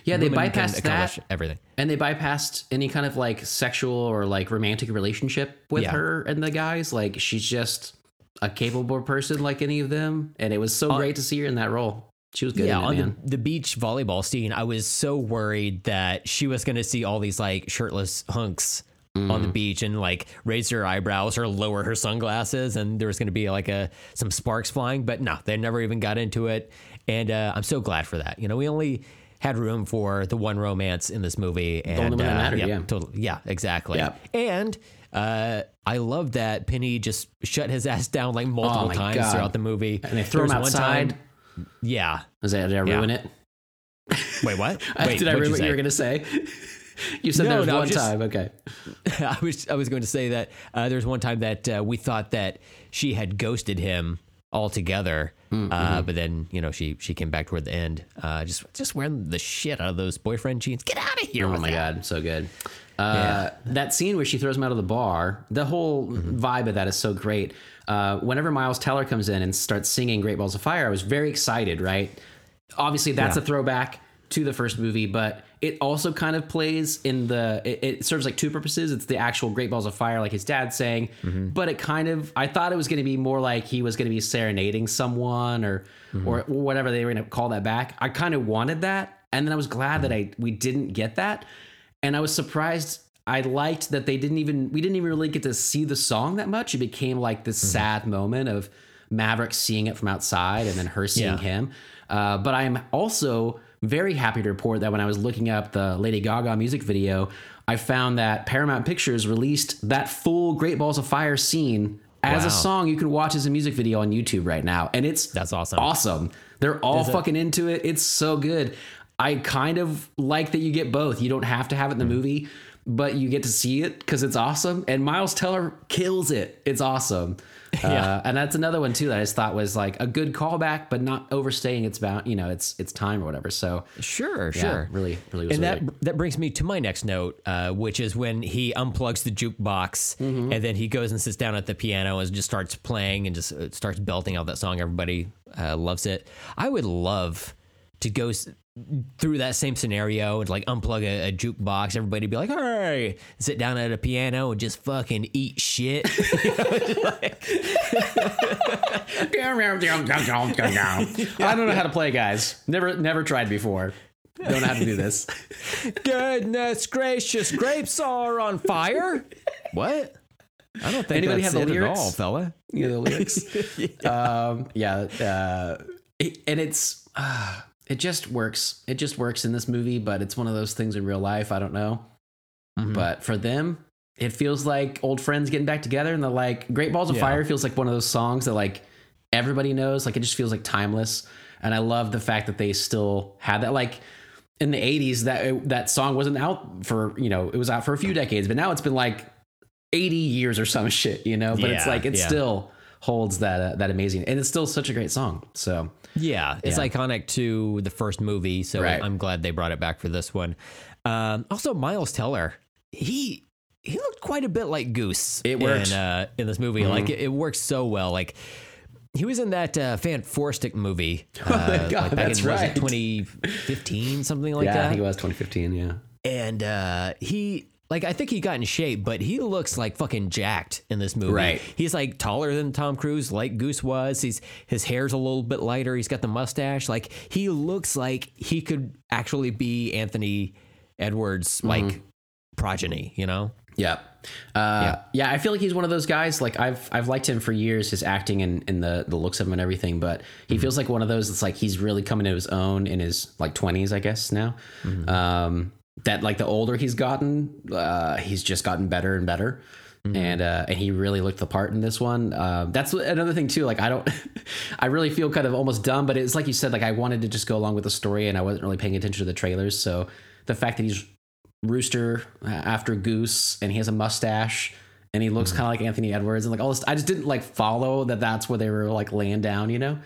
yeah they bypassed that everything. and they bypassed any kind of like sexual or like romantic relationship with Yeah. her and the guys. Like she's just a capable person like any of them, and it was so great to see her in that role. She was good. yeah, in it, on man. the, the beach volleyball scene, I was so worried that she was going to see all these like shirtless hunks on Mm. the beach and like raise her eyebrows or lower her sunglasses, and there was going to be like a some sparks flying. But no, they never even got into it, and uh, I'm so glad for that. You know, we only had room for the one romance in this movie, and only one that uh, mattered, yeah. totally, yeah, exactly, Yeah. and. Uh, I love that Penny just shut his ass down like multiple Oh times God. throughout the movie. And they throw There him was one time- outside. yeah. Is that did I Yeah. ruin it? [LAUGHS] Wait, what? [LAUGHS] Wait, did I ruin what you were gonna say? [LAUGHS] you said No, there was no, one just- time. Okay. I was I was going to say that uh, there's one time that uh, we thought that she had ghosted him altogether, Mm, uh, mm-hmm. but then you know she she came back toward the end, uh, just just wearing the shit out of those boyfriend jeans. Get out of here! Oh my that. god, so good. Uh, That scene where she throws him out of the bar, the whole Mm-hmm. vibe of that is so great. Uh, whenever Miles Teller comes in and starts singing "Great Balls of Fire," I was very excited. Right? Obviously, that's Yeah. a throwback to the first movie, but it also kind of plays in the. It, it serves like two purposes. It's the actual "Great Balls of Fire," like his dad saying, Mm-hmm. but it kind of. I thought it was going to be more like he was going to be serenading someone or Mm-hmm. or whatever they were going to call that back. I kind of wanted that, and then I was glad that I we didn't get that, and I was surprised. I liked that they didn't even we didn't even really get to see the song that much. It became like this sad moment of Maverick seeing it from outside and then her seeing Yeah. him. Uh, but I'm also very happy to report that when I was looking up the Lady Gaga music video, I found that Paramount Pictures released that full Great Balls of Fire scene as Wow. a song you can watch as a music video on YouTube right now. And it's That's awesome. Awesome. They're all Is it? fucking into it. It's so good. I kind of like that you get both. You don't have to have it in the hmm. movie, but you get to see it because it's awesome. And Miles Teller kills it. It's awesome. [LAUGHS] Yeah. Uh, and that's another one too that I just thought was like a good callback, but not overstaying its bound. You know, it's it's time or whatever. So Sure, yeah, sure. really, really was and that that brings me to my next note, uh, which is when he unplugs the jukebox Mm-hmm. and then he goes and sits down at the piano and just starts playing and just uh, starts belting out that song. Everybody uh, loves it. I would love to go through that same scenario and like unplug a, a jukebox. Everybody be like, "Hey!" Sit down at a piano and just fucking eat shit. [LAUGHS] I don't know how to play, guys. Never, never tried before. Don't know how to do this. Goodness gracious, grapes are on fire. What? I don't think Anybody have the it at lyrics? all, fella. you know the lyrics. [LAUGHS] Um, yeah, uh, it- and it's uh, it just works. It just works in this movie, but it's one of those things in real life. I don't know, Mm-hmm. but for them, it feels like old friends getting back together, and they're like "Great Balls of Yeah. Fire" feels like one of those songs that like everybody knows. Like it just feels like timeless, and I love the fact that they still had that like. In the '80s, that that song wasn't out for you know it was out for a few decades, but now it's been like 80 years or some shit, you know. But it's like it yeah. still holds that uh, that amazing, and it's still such a great song. So Yeah, it's Yeah. iconic to the first movie, so Right. I'm glad they brought it back for this one. Um, also, Miles Teller, he he looked quite a bit like Goose. It worked. in, uh, in this movie. Like it, it works so well. Like he was in that uh, Fan Forstick movie. [LAUGHS] Uh, God, like back that's in, right. 2015, something like yeah, that. I think it was 2015. Yeah, and uh, he like I think he got in shape, but he looks like fucking jacked in this movie. Right. He's like taller than Tom Cruise, like Goose was. He's his hair's a little bit lighter. He's got the mustache. Like he looks like he could actually be Anthony Edwards, like progeny. You know? yeah, uh, yeah. I feel like he's one of those guys. Like I've I've liked him for years, his acting and, and the the looks of him and everything. But he feels like one of those that's like he's really coming to his own in his like 20s, I guess now. Um, that like the older he's gotten, uh, he's just gotten better and better. And uh, and he really looked the part in this one. Uh, that's another thing too. Like I don't, [LAUGHS] I really feel kind of almost dumb, but it's like you said. Like I wanted to just go along with the story, and I wasn't really paying attention to the trailers. So the fact that he's Rooster uh, after Goose, and he has a mustache, and he looks kind of like Anthony Edwards, and like all this. I just didn't like follow that. That's where they were like laying down, you know.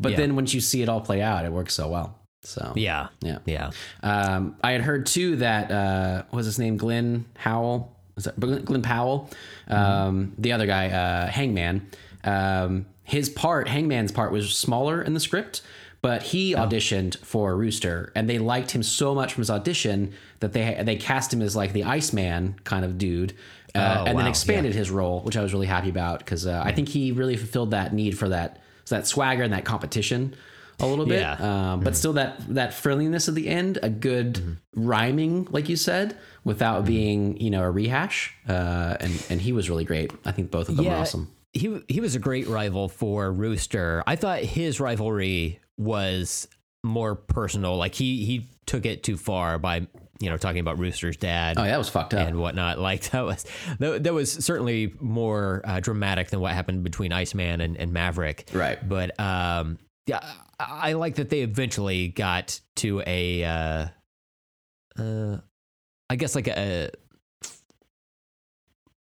But Yeah. then once you see it all play out, it works so well. So Yeah. yeah. Yeah. Um, I had heard too that uh, what was his name Glenn Howell was that Glen Powell, um, the other guy uh, Hangman. Um, his part, Hangman's part, was smaller in the script, but he auditioned for Rooster, and they liked him so much from his audition that they they cast him as like the Iceman kind of dude. Uh, Oh, and then wow, expanded his role, which I was really happy about because uh, I think he really fulfilled that need for that that swagger and that competition a little bit. Yeah. Um, but still, that that friendliness at the end, a good rhyming, like you said, without being you know a rehash. Uh, and and he was really great. I think both of them were awesome. He he was a great rival for Rooster. I thought his rivalry was more personal. Like he he took it too far by you know talking about Rooster's dad. Oh, yeah, that was fucked up. and whatnot. [LAUGHS] Like that was that, that was certainly more uh, dramatic than what happened between Iceman and, and Maverick. Right. But um, yeah, I, like that they eventually got to a, uh, uh, I guess like a.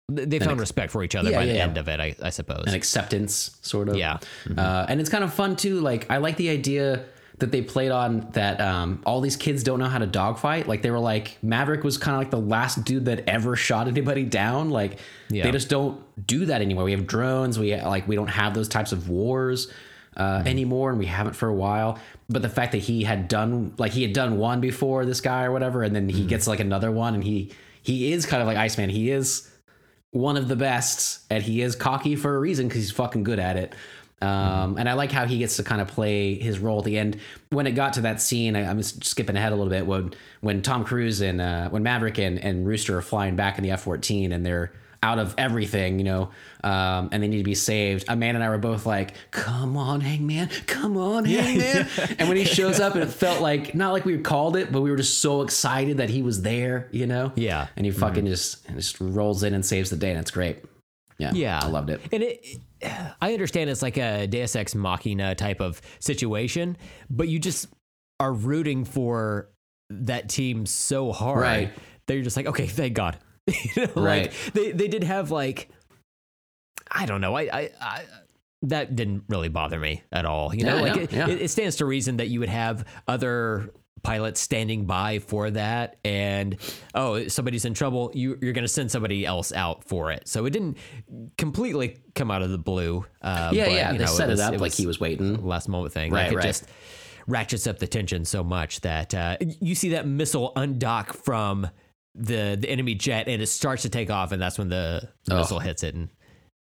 They found ex- respect for each other Yeah, by the yeah, end of it, I, I suppose. An acceptance, sort of. Yeah. Uh, and it's kind of fun too. Like I like the idea that they played on that um, all these kids don't know how to dogfight. Like they were like Maverick was kind of like the last dude that ever shot anybody down. Like Yeah. they just don't do that anymore. We have drones. We like we don't have those types of wars uh, anymore, and we haven't for a while. But the fact that he had done like he had done one before this guy or whatever, and then he gets like another one, and he he is kind of like Iceman. He is one of the best, and he is cocky for a reason because he's fucking good at it. Um, and I like how he gets to kind of play his role at the end. When it got to that scene, I, I'm just skipping ahead a little bit. When when Tom Cruise and uh, when Maverick and, and Rooster are flying back in the F-14 and they're out of everything, you know, um, and they need to be saved. Amanda and I were both like, "Come on, Hangman! Come on, Hangman!" and when he shows up, it felt like not like we called it, but we were just so excited that he was there, you know. Yeah. And he fucking just just rolls in and saves the day, and it's great. Yeah, Yeah, I loved it. And it, I understand it's like a Deus Ex Machina type of situation, but you just are rooting for that team so hard Right. that you're just like, okay, thank God. [LAUGHS] you know, Right. Like they they did have like, I don't know, I I. I that didn't really bother me at all. You know, Yeah, like yeah, it, yeah. it, it stands to reason that you would have other pilots standing by for that, and oh, somebody's in trouble. You, you're going to send somebody else out for it. So it didn't completely come out of the blue. Uh, Yeah, but, yeah. They know, set it, was- up like he was waiting. last moment thing. Right, like it right. just ratchets up the tension so much that uh, you see that missile undock from the the enemy jet and it starts to take off, and that's when the Oh. missile hits it and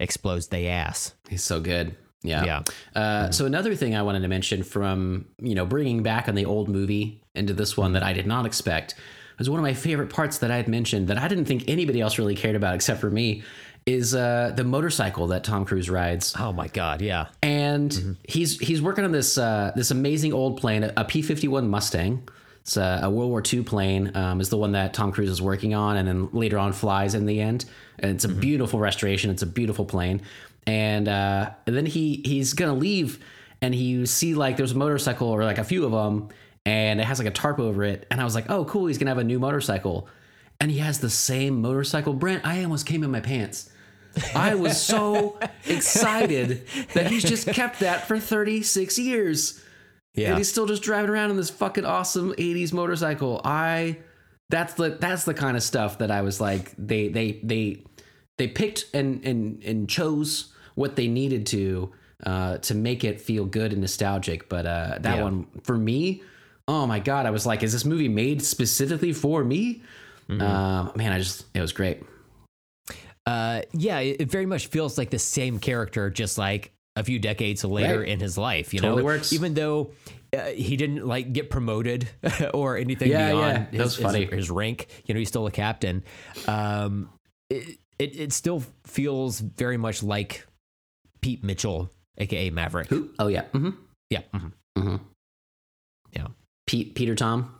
explodes the ass. He's so good. Yeah. Yeah. Uh, So another thing I wanted to mention from you know bringing back on the old movie into this one that I did not expect was one of my favorite parts that I had mentioned that I didn't think anybody else really cared about except for me is uh, the motorcycle that Tom Cruise rides, Oh my god, yeah. and he's he's working on this uh, this amazing old plane, a P fifty one Mustang. It's a, a World War II plane. Um, is the one that Tom Cruise is working on, and then later on flies in the end. And it's a beautiful restoration. It's a beautiful plane, and, uh, and then he he's gonna leave, and he see like there's a motorcycle or like a few of them, and it has like a tarp over it. And I was like, oh cool, he's gonna have a new motorcycle, and he has the same motorcycle. Brent, I almost came in my pants. I was so [LAUGHS] excited that he's just kept that for 36 years. Yeah. And he's still just driving around in this fucking awesome 80s motorcycle. I that's the that's the kind of stuff that I was like they they they they picked and and and chose what they needed to uh to make it feel good and nostalgic, but uh that Yeah. one for me, oh my god, I was like is this movie made specifically for me? Uh, man, I just it was great. Uh, yeah, it very much feels like the same character, just like a few decades later Right. in his life. You Totally know, works. even though uh, he didn't like get promoted [LAUGHS] or anything Yeah, beyond yeah, his. His, his rank. You know, he's still a captain. Um, it, it it still feels very much like Pete Mitchell, aka Maverick. Who? Oh yeah. hmm Yeah, mhm. hmm yeah. Pete Peter Tom,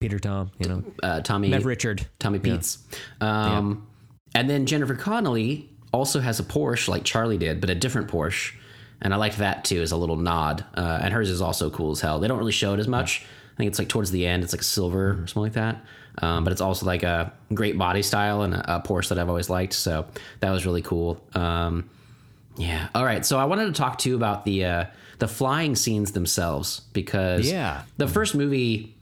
Peter Tom. You know, uh Tommy Mev Richard. Tommy Pete's. Um, And then Jennifer Connelly also has a Porsche like Charlie did, but a different Porsche. And I liked that too as a little nod. Uh, and hers is also cool as hell. They don't really show it as much. I think it's like towards the end, it's like silver or something like that. Um, but it's also like a great body style and a, a Porsche that I've always liked. So that was really cool. Um, yeah. All right. So I wanted to talk to you about the uh, the flying scenes themselves because Yeah. the first movie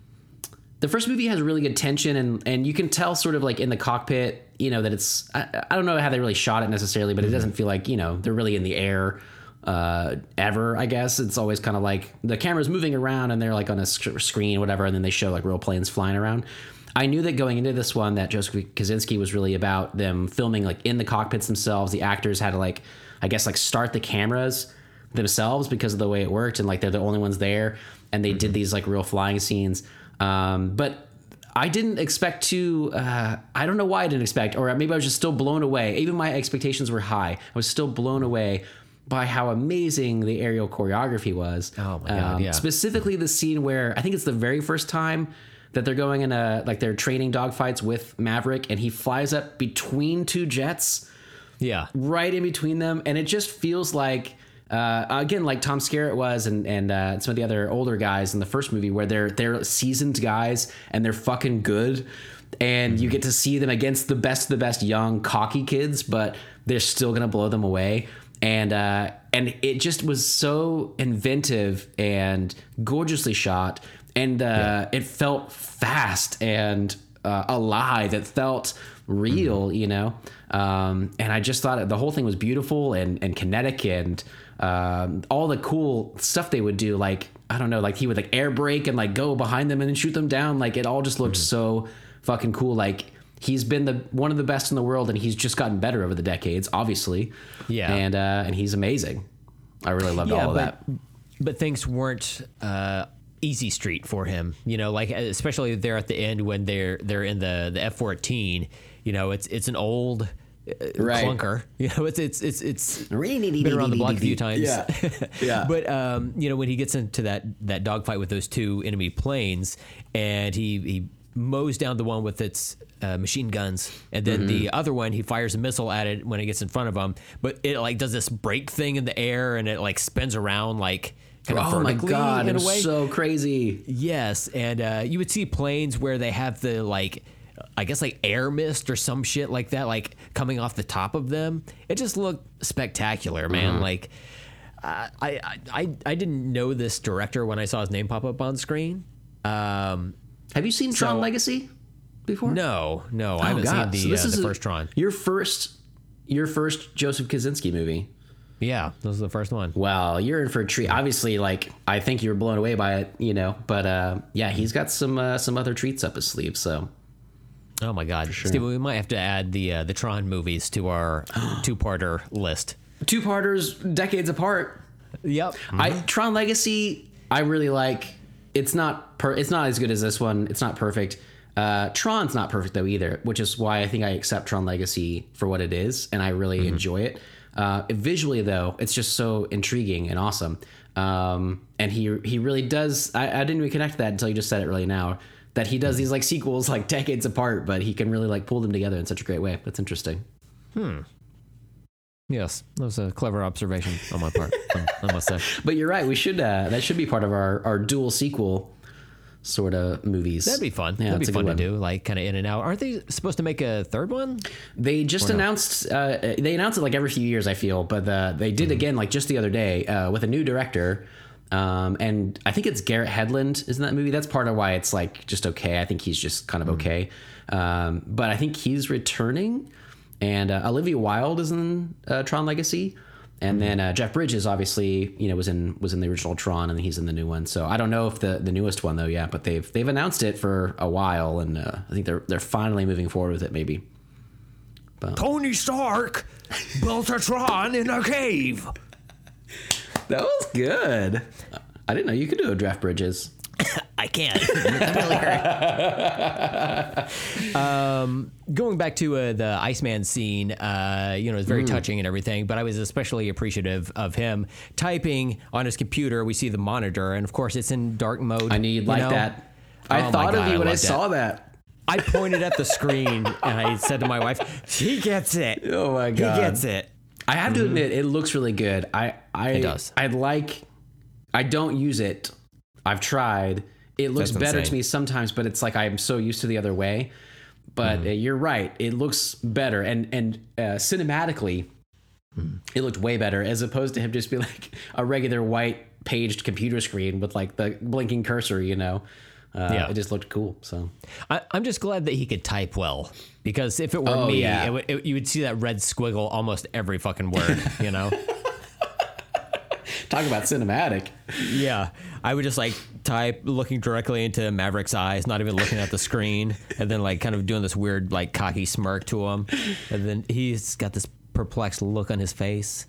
the first movie has really good tension and and you can tell sort of like in the cockpit you know that it's I, I don't know how they really shot it necessarily but it doesn't feel like you know they're really in the air uh ever i guess. It's always kind of like the camera's moving around and they're like on a sc- screen whatever and then they show like real planes flying around. I knew that going into this one that joseph kosinski was really about them filming like in the cockpits themselves. The actors had to like i guess like start the cameras themselves because of the way it worked and like they're the only ones there. And they did these like real flying scenes um, but I didn't expect to. Uh, I don't know why I didn't expect, or maybe I was just still blown away. Even my expectations were high. I was still blown away by how amazing the aerial choreography was. Oh my God, yeah. Specifically, the scene where I think it's the very first time that they're going in a like they're training dogfights with Maverick, and he flies up between two jets Yeah. right in between them, and it just feels like uh, again like Tom Skerritt was, and and uh, some of the other older guys in the first movie, where they're they're seasoned guys and they're fucking good, and you get to see them against the best of the best young cocky kids, but they're still gonna blow them away. And uh, and it just was so inventive and gorgeously shot, and uh, it felt fast and uh, alive. It felt real, you know. Um, and I just thought the whole thing was beautiful and and kinetic and um, all the cool stuff they would do. Like I don't know, like he would like air brake and like go behind them and then shoot them down. Like it all just looked so fucking cool. Like he's been the one of the best in the world, and he's just gotten better over the decades, obviously. Yeah. and uh, and he's amazing. I really loved all of but, that. But things weren't uh, easy street for him. You know, like especially there at the end when they're they're in the the F fourteen. You know, it's it's an old uh, Right. clunker. [LAUGHS] You know, it's it's it's it's Been around the block a few times. [LAUGHS] Yeah. Yeah. but um, you know, when he gets into that that dogfight with those two enemy planes, and he he mows down the one with its uh, machine guns, and then Mm-hmm. the other one he fires a missile at it when it gets in front of him. But it like does this break thing in the air, and it like spins around like kind of oh my god, in it a was way. so crazy. Yes, and uh, you would see planes where they have the like, I guess like air mist or some shit like that, like coming off the top of them. It just looked spectacular, man. Mm-hmm. Like, I, I I I didn't know this director when I saw his name pop up on screen. Um, Have you seen Tron Legacy before? no, no, I Oh, haven't God. seen So the, this uh, is the a- first Tron. Your first, your first Joseph Kosinski movie. Yeah, this is the first one. Well, you're in for a treat. Obviously, like I think you were blown away by it, you know. But uh, yeah, he's got some uh, some other treats up his sleeve. So Oh my God, Steve, we might have to add the uh, the Tron movies to our [GASPS] two parter list. two parters, decades apart. Yep. I Tron Legacy, I really like. It's not per, it's not as good as this one. It's not perfect. Uh, Tron's not perfect though either, which is why I think I accept Tron Legacy for what it is, and I really enjoy it. Uh, visually though, it's just so intriguing and awesome. Um, and he he really does. I, I didn't even connect that until you just said it really now. That he does these like sequels like decades apart, but he can really like pull them together in such a great way. That's interesting. Hmm. Yes, that was a clever observation on my part. [LAUGHS] I must say. But you're right. We should uh, that should be part of our our dual sequel sort of movies. That'd be fun. Yeah, That'd be fun to do, like kind of in and out. Aren't they supposed to make a third one? They just announced uh, they announce it like every few years. I feel, but uh, they did again like just the other day uh, with a new director. Um, and I think it's Garrett Hedlund, isn't that movie? That's part of why it's like just okay. I think he's just kind of okay. Um, but I think he's returning, and uh, Olivia Wilde is in uh, Tron Legacy, and then uh, Jeff Bridges obviously you know was in was in the original Tron, and he's in the new one. So I don't know if the the newest one though, yeah. But they've they've announced it for a while, and uh, I think they're they're finally moving forward with it. Maybe. Tony Stark built a Tron in a cave. [LAUGHS] That was good. I didn't know you could do a draft bridges. [COUGHS] I can't. [LAUGHS] um, going back to uh, the Iceman scene, uh, you know, it's very touching and everything, but I was especially appreciative of him typing on his computer. We see the monitor, and of course, it's in dark mode. I knew you'd like know? that. I Oh my thought of you when I loved it. saw that. I pointed at the screen and I said to my wife, "He gets it. Oh my God, He gets it." I have to admit, it looks really good. I, I, It does. I like. I don't use it. I've tried. It looks That's what I'm better to me sometimes, but it's like I'm so used to the other way. But Mm-hmm. uh, you're right. It looks better, and and uh, cinematically, Mm-hmm. it looked way better as opposed to him just be like [LAUGHS] a regular white paged computer screen with like the blinking cursor. You know, uh, Yeah. it just looked cool. So I, I'm just glad that he could type well because if it were Oh, me, yeah. it it, you would see that red squiggle almost every fucking word. [LAUGHS] You know. talk about cinematic. Yeah, I would just like type looking directly into Maverick's eyes, not even looking at the screen, and then like kind of doing this weird like cocky smirk to him, and then he's got this perplexed look on his face.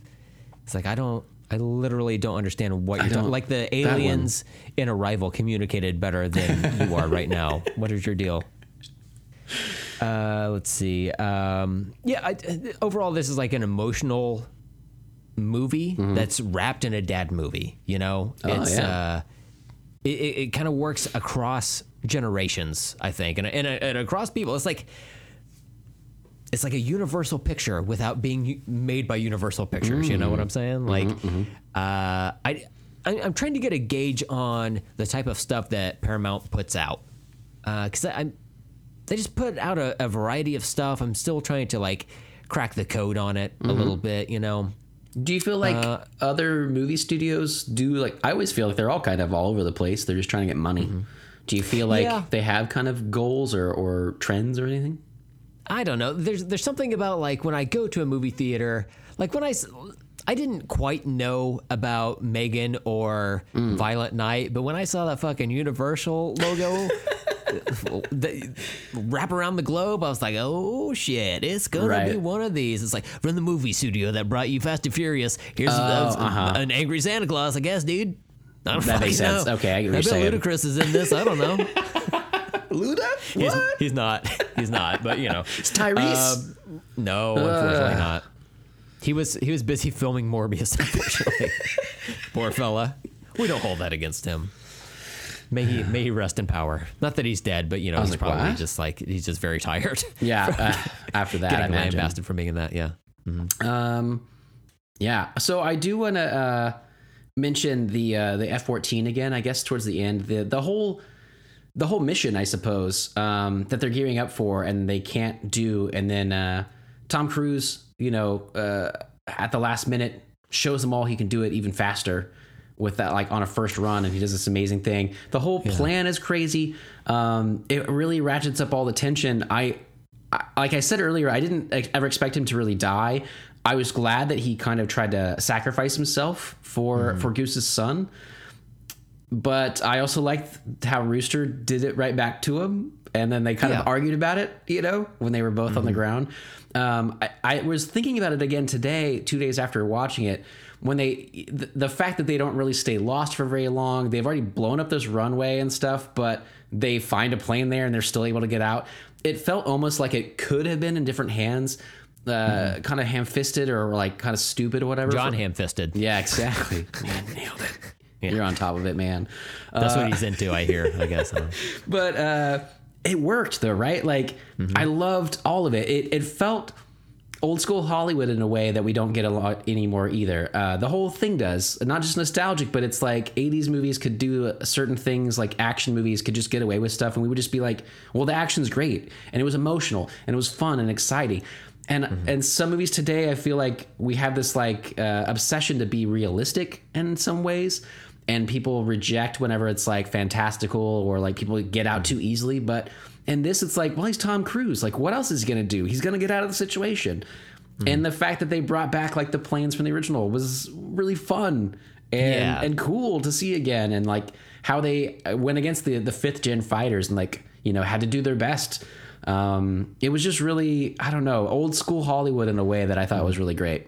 It's like I don't, I literally don't understand what you're talking. Like the aliens in Arrival communicated better than you are right now. [LAUGHS] What is your deal? Uh, let's see. Um, yeah, I, overall, this is like an emotional movie that's wrapped in a dad movie. You know, it's yeah. uh, it, it, it kind of works across generations, I think, and, and, and across people. It's like it's like a universal picture without being made by Universal Pictures. You know what I'm saying? Like, uh, I. I- I'm trying to get a gauge on the type of stuff that Paramount puts out, because I I'm they just put out a, a variety of stuff. I'm still trying to like crack the code on it a little bit, you know. Do you feel like Uh, other movie studios do like I always feel like they're all kind of all over the place. They're just trying to get money. Do you feel like Mm-hmm. Yeah. they have kind of goals or, or trends or anything? I don't know. There's there's something about like when I go to a movie theater, like when I I didn't quite know about M3GAN or Violent Night, but when I saw that fucking Universal logo [LAUGHS] the, wrap around the globe, I was like, oh shit, it's gonna be one of these. It's like from the movie studio that brought you Fast and Furious. Here's Oh, uh, uh-huh. an angry Santa Claus, I guess, dude. I don't That makes fucking sense. know. Okay, I get what I you're bet saying. Ludacris is in this. I don't know. [LAUGHS] Luda? He's, What? he's not. He's not. But you know, [LAUGHS] It's Tyrese. Um, no, unfortunately not. He was he was busy filming Morbius. [LAUGHS] Unfortunately, [LAUGHS] poor fella. We don't hold that against him. May he may he rest in power. Not that he's dead, but you know he's like, probably what? just like he's just very tired. yeah. Uh, after that, I Getting lambasted for making that. Yeah. Um, yeah. So I do want to uh, mention the uh, the F fourteen again. I guess towards the end, the the whole the whole mission, I suppose, um, that they're gearing up for, and they can't do, and then uh, Tom Cruise, you know, uh, at the last minute shows them all he can do it even faster with that like on a first run and he does this amazing thing. The whole plan is crazy. Um it really ratchets up all the tension. I I, like I said earlier, I didn't ever expect him to really die. I was glad that he kind of tried to sacrifice himself for for Goose's son. But I also liked how Rooster did it right back to him, and then they kind Yeah. of argued about it. You know, when they were both on the ground. Um, I, I was thinking about it again today, two days after watching it. When they, the, the fact that they don't really stay lost for very long, they've already blown up this runway and stuff, but they find a plane there and they're still able to get out. It felt almost like it could have been in different hands, uh, kind of ham-fisted or like kind of stupid or whatever. John For- ham-fisted. yeah, exactly. Man, [LAUGHS] nailed it. You're on top of it, man. That's what he's into. I hear. I guess. [LAUGHS] But uh, it worked though, right? Like I loved all of it. It it felt old school Hollywood in a way that we don't get a lot anymore either. Uh, the whole thing does, not just nostalgic, but it's like 80s movies could do certain things, like action movies could just get away with stuff, and we would just be like, well, the action's great, and it was emotional, and it was fun and exciting. And and some movies today, I feel like we have this like uh, obsession to be realistic in some ways, and people reject whenever it's like fantastical or like people get out too easily. But in this, it's like, well, he's Tom Cruise. Like, what else is he gonna do? He's gonna get out of the situation. And the fact that they brought back like the planes from the original was really fun and Yeah. and cool to see again. And like how they uh, went against the the fifth gen fighters and like you know had to do their best. Um, it was just really I don't know old school Hollywood in a way that I thought was really great.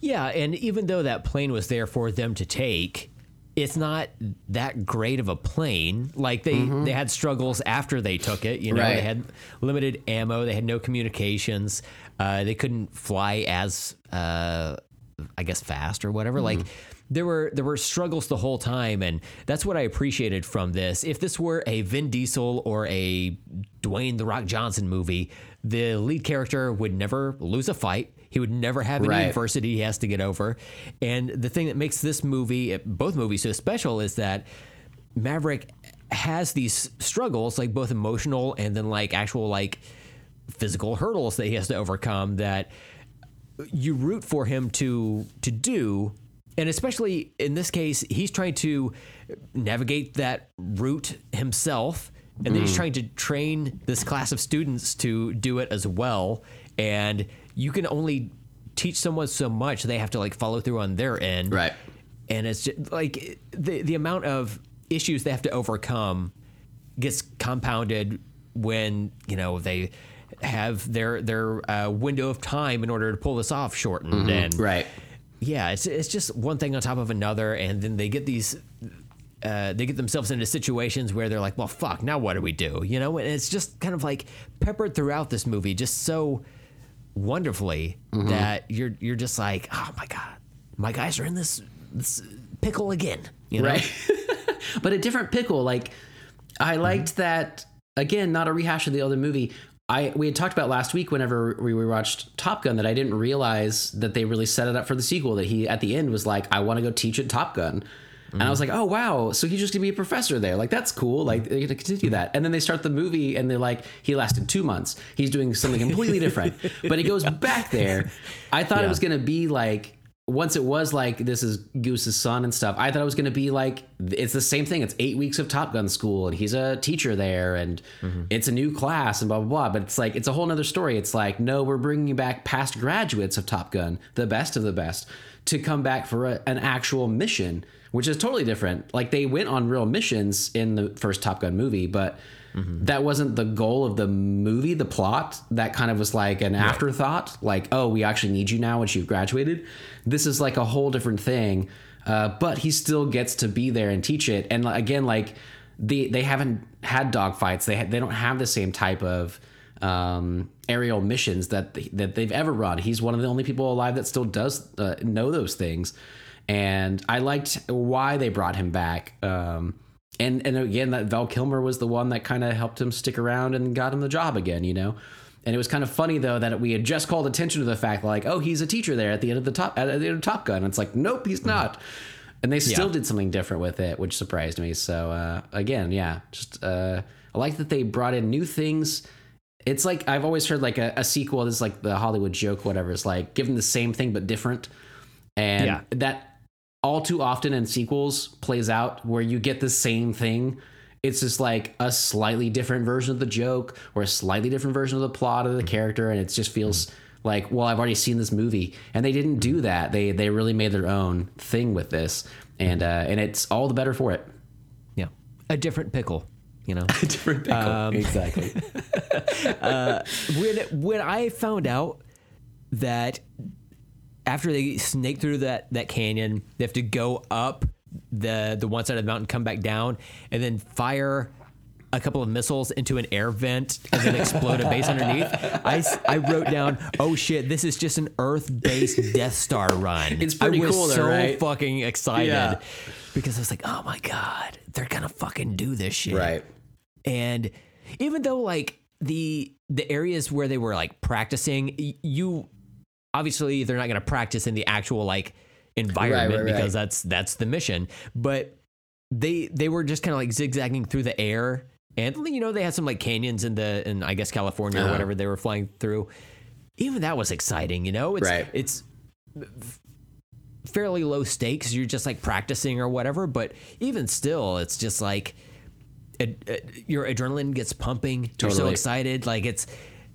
Yeah, and even though that plane was there for them to take, it's not that great of a plane. Like they they had struggles after they took it. You know, Right. they had limited ammo. They had no communications. Uh, they couldn't fly as uh, I guess fast or whatever. Like there were there were struggles the whole time, and that's what I appreciated from this. If this were a Vin Diesel or a Dwayne the Rock Johnson movie, the lead character would never lose a fight. He would never have any Right. adversity he has to get over. And the thing that makes this movie, both movies, so special is that Maverick has these struggles, like both emotional and then like actual like physical hurdles that he has to overcome that you root for him to to do and especially in this case he's trying to navigate that route himself and then he's mm. trying to train this class of students to do it as well and you can only teach someone so much they have to like follow through on their end Right. and it's just like the the amount of issues they have to overcome gets compounded when you know they have their their uh, window of time in order to pull this off shortened and Right. yeah it's it's just one thing on top of another and then they get these uh, they get themselves into situations where they're like well fuck now what do we do you know and it's just kind of like peppered throughout this movie just so wonderfully mm-hmm. that you're you're just like oh my god my guys are in this this pickle again you know Right. [LAUGHS] but a different pickle. Like I mm-hmm. liked that again, not a rehash of the other movie. I we had talked about last week whenever we watched Top Gun that I didn't realize that they really set it up for the sequel. That he at the end was like, I want to go teach at Top Gun. And I was like, oh wow, so he's just gonna be a professor there. Like that's cool. Like they're gonna continue that. And then they start the movie and they're like, he lasted two months. He's doing something completely [LAUGHS] different. But he goes back there. I thought it was gonna be like once it was like this is Goose's son and stuff, I thought it was going to be like it's the same thing. It's eight weeks of Top Gun school, and he's a teacher there, and mm-hmm. it's a new class, and blah blah blah. But it's like it's a whole other story. It's like no, we're bringing back past graduates of Top Gun, the best of the best, to come back for a, an actual mission, which is totally different. Like they went on real missions in the first Top Gun movie, but. That wasn't the goal of the movie, the plot. That kind of was like an afterthought, like, oh, we actually need you now once you've graduated. This is like a whole different thing. Uh, but he still gets to be there and teach it. And again, like the they haven't had dogfights. They ha- they don't have the same type of um, aerial missions that that they've ever run. He's one of the only people alive that still does uh, know those things, and I liked why they brought him back. Um, and and again, that Val Kilmer was the one that kind of helped him stick around and got him the job again. You know. And it was kind of funny though that we had just called attention to the fact like, oh, he's a teacher there at the end of the top at the end of Top Gun. And it's like, nope, he's not. And they still Yeah. did something different with it, which surprised me. So uh, again, yeah, just uh, I like that they brought in new things. It's like I've always heard like a, a sequel is like the Hollywood joke, whatever. It's like give them the same thing but different, and Yeah. that all too often in sequels plays out where you get the same thing. It's just like a slightly different version of the joke or a slightly different version of the plot of the character, and it just feels like, well, I've already seen this movie, and they didn't do that. They they really made their own thing with this, and uh, and it's all the better for it. Yeah, a different pickle. You know, [LAUGHS] different pickle, exactly. [LAUGHS] when when I found out that after they snake through that that canyon, they have to go up the the one side of the mountain, come back down, and then fire a couple of missiles into an air vent and then explode a base underneath. I, I wrote down, oh shit, this is just an Earth based Death Star run. It's pretty cool. I was cool though, so right? fucking excited Yeah. because I was like, oh my god, they're gonna fucking do this shit right. and even though like the the areas where they were like practicing you obviously they're not going to practice in the actual like environment right, right. because that's that's the mission. But they they were just kind of like zigzagging through the air. And you know they had some like canyons in the in i guess california or Uh-huh. whatever they were flying through. Even that was exciting you know? It's Right. it's fairly low stakes. You're just like practicing or whatever. But even still it's just like ad- ad- your adrenaline gets pumping. You're so excited. Like it's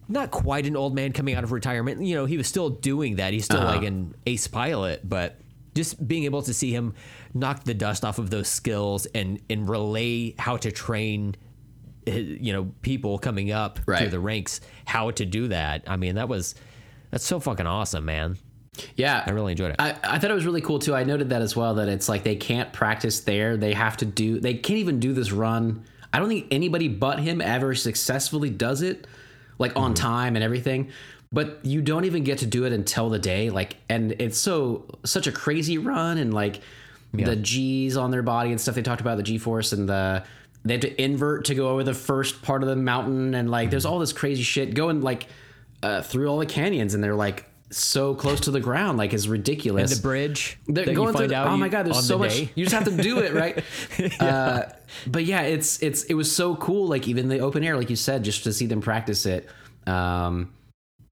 not quite an old man coming out of retirement you know he was still doing that he's still Uh-huh. like an ace pilot but just being able to see him knock the dust off of those skills and and relay how to train uh, you know people coming up through the ranks how to do that i mean that was that's so fucking awesome man Yeah, i really enjoyed it I, I thought it was really cool too. I noted that as well. That it's like they can't practice there. They have to do. They can't even do this run. I don't think anybody but him ever successfully does it, like on time and everything. But you don't even get to do it until the day. Like, and it's so such a crazy run, and like the G's on their body and stuff. They talked about the G force and the they have to invert to go over the first part of the mountain, and like there's all this crazy shit going like uh, through all the canyons, and they're like so close to the ground, like it's ridiculous. the bridge They're going through. out oh my god, there's so the much. day. You just have to do it, right? [LAUGHS] uh, but yeah, it's it's it was so cool. Like even the open air, like you said, just to see them practice it. Um,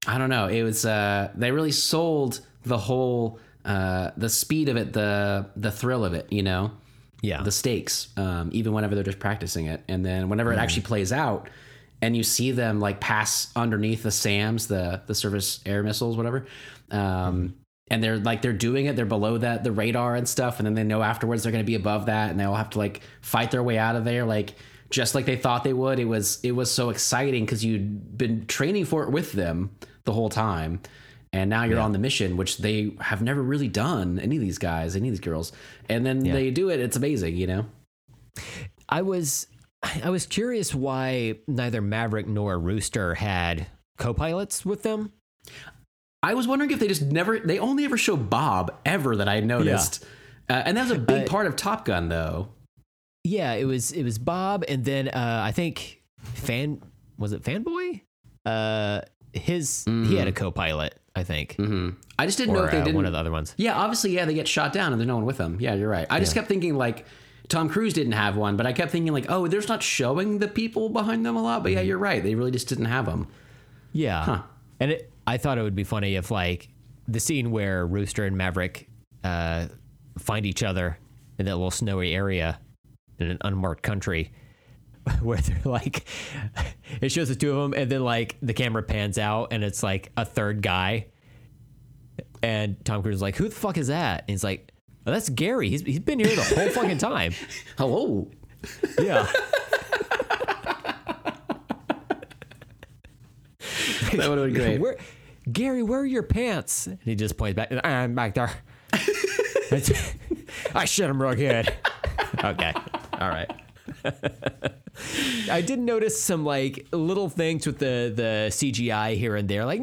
I don't know. It was uh, they really sold the whole uh, the speed of it, the the thrill of it. You know, yeah the stakes. Um, even whenever they're just practicing it, and then whenever it actually plays out. And you see them like pass underneath the SAMs, the the surface air missiles, whatever. Um, and they're like they're doing it they're below that the radar and stuff and then they know afterwards they're going to be above that and they'll have to like fight their way out of there like just like they thought they would. It was it was so exciting because you'd been training for it with them the whole time and now you're on the mission which they have never really done any of these guys any of these girls and then they do it it's amazing you know? I was I was curious why neither Maverick nor Rooster had co-pilots with them. i was wondering if they just never they only ever show bob ever that i noticed uh, and that was a big Uh, part of top gun though Yeah, it was it was Bob and then uh, I think Fan was it Fanboy? Uh his he had a co-pilot, I think. hmm i just didn't know if they uh, didn't one of the other ones. Yeah, obviously, yeah, they get shot down and there's no one with them. Yeah, you're right. I just kept thinking like Tom Cruise didn't have one, but I kept thinking like, oh, there's not showing the people behind them a lot. But yeah, you're right. They really just didn't have them. Yeah. Huh. And it, I thought it would be funny if like the scene where Rooster and Maverick uh, find each other in that little snowy area in an unmarked country [LAUGHS] where they're like [LAUGHS] it shows the two of them and then like the camera pans out and it's like a third guy and Tom Cruise is like who the fuck is that and he's like oh, that's Gary he's, he's been here the whole fucking time [LAUGHS] Hello. yeah That would have been great. Where, Gary, where are your pants? And he just points back. Ah, I'm back there. [LAUGHS] I shit him real good. Okay. All right. I did notice some like little things with the the CGI here and there, like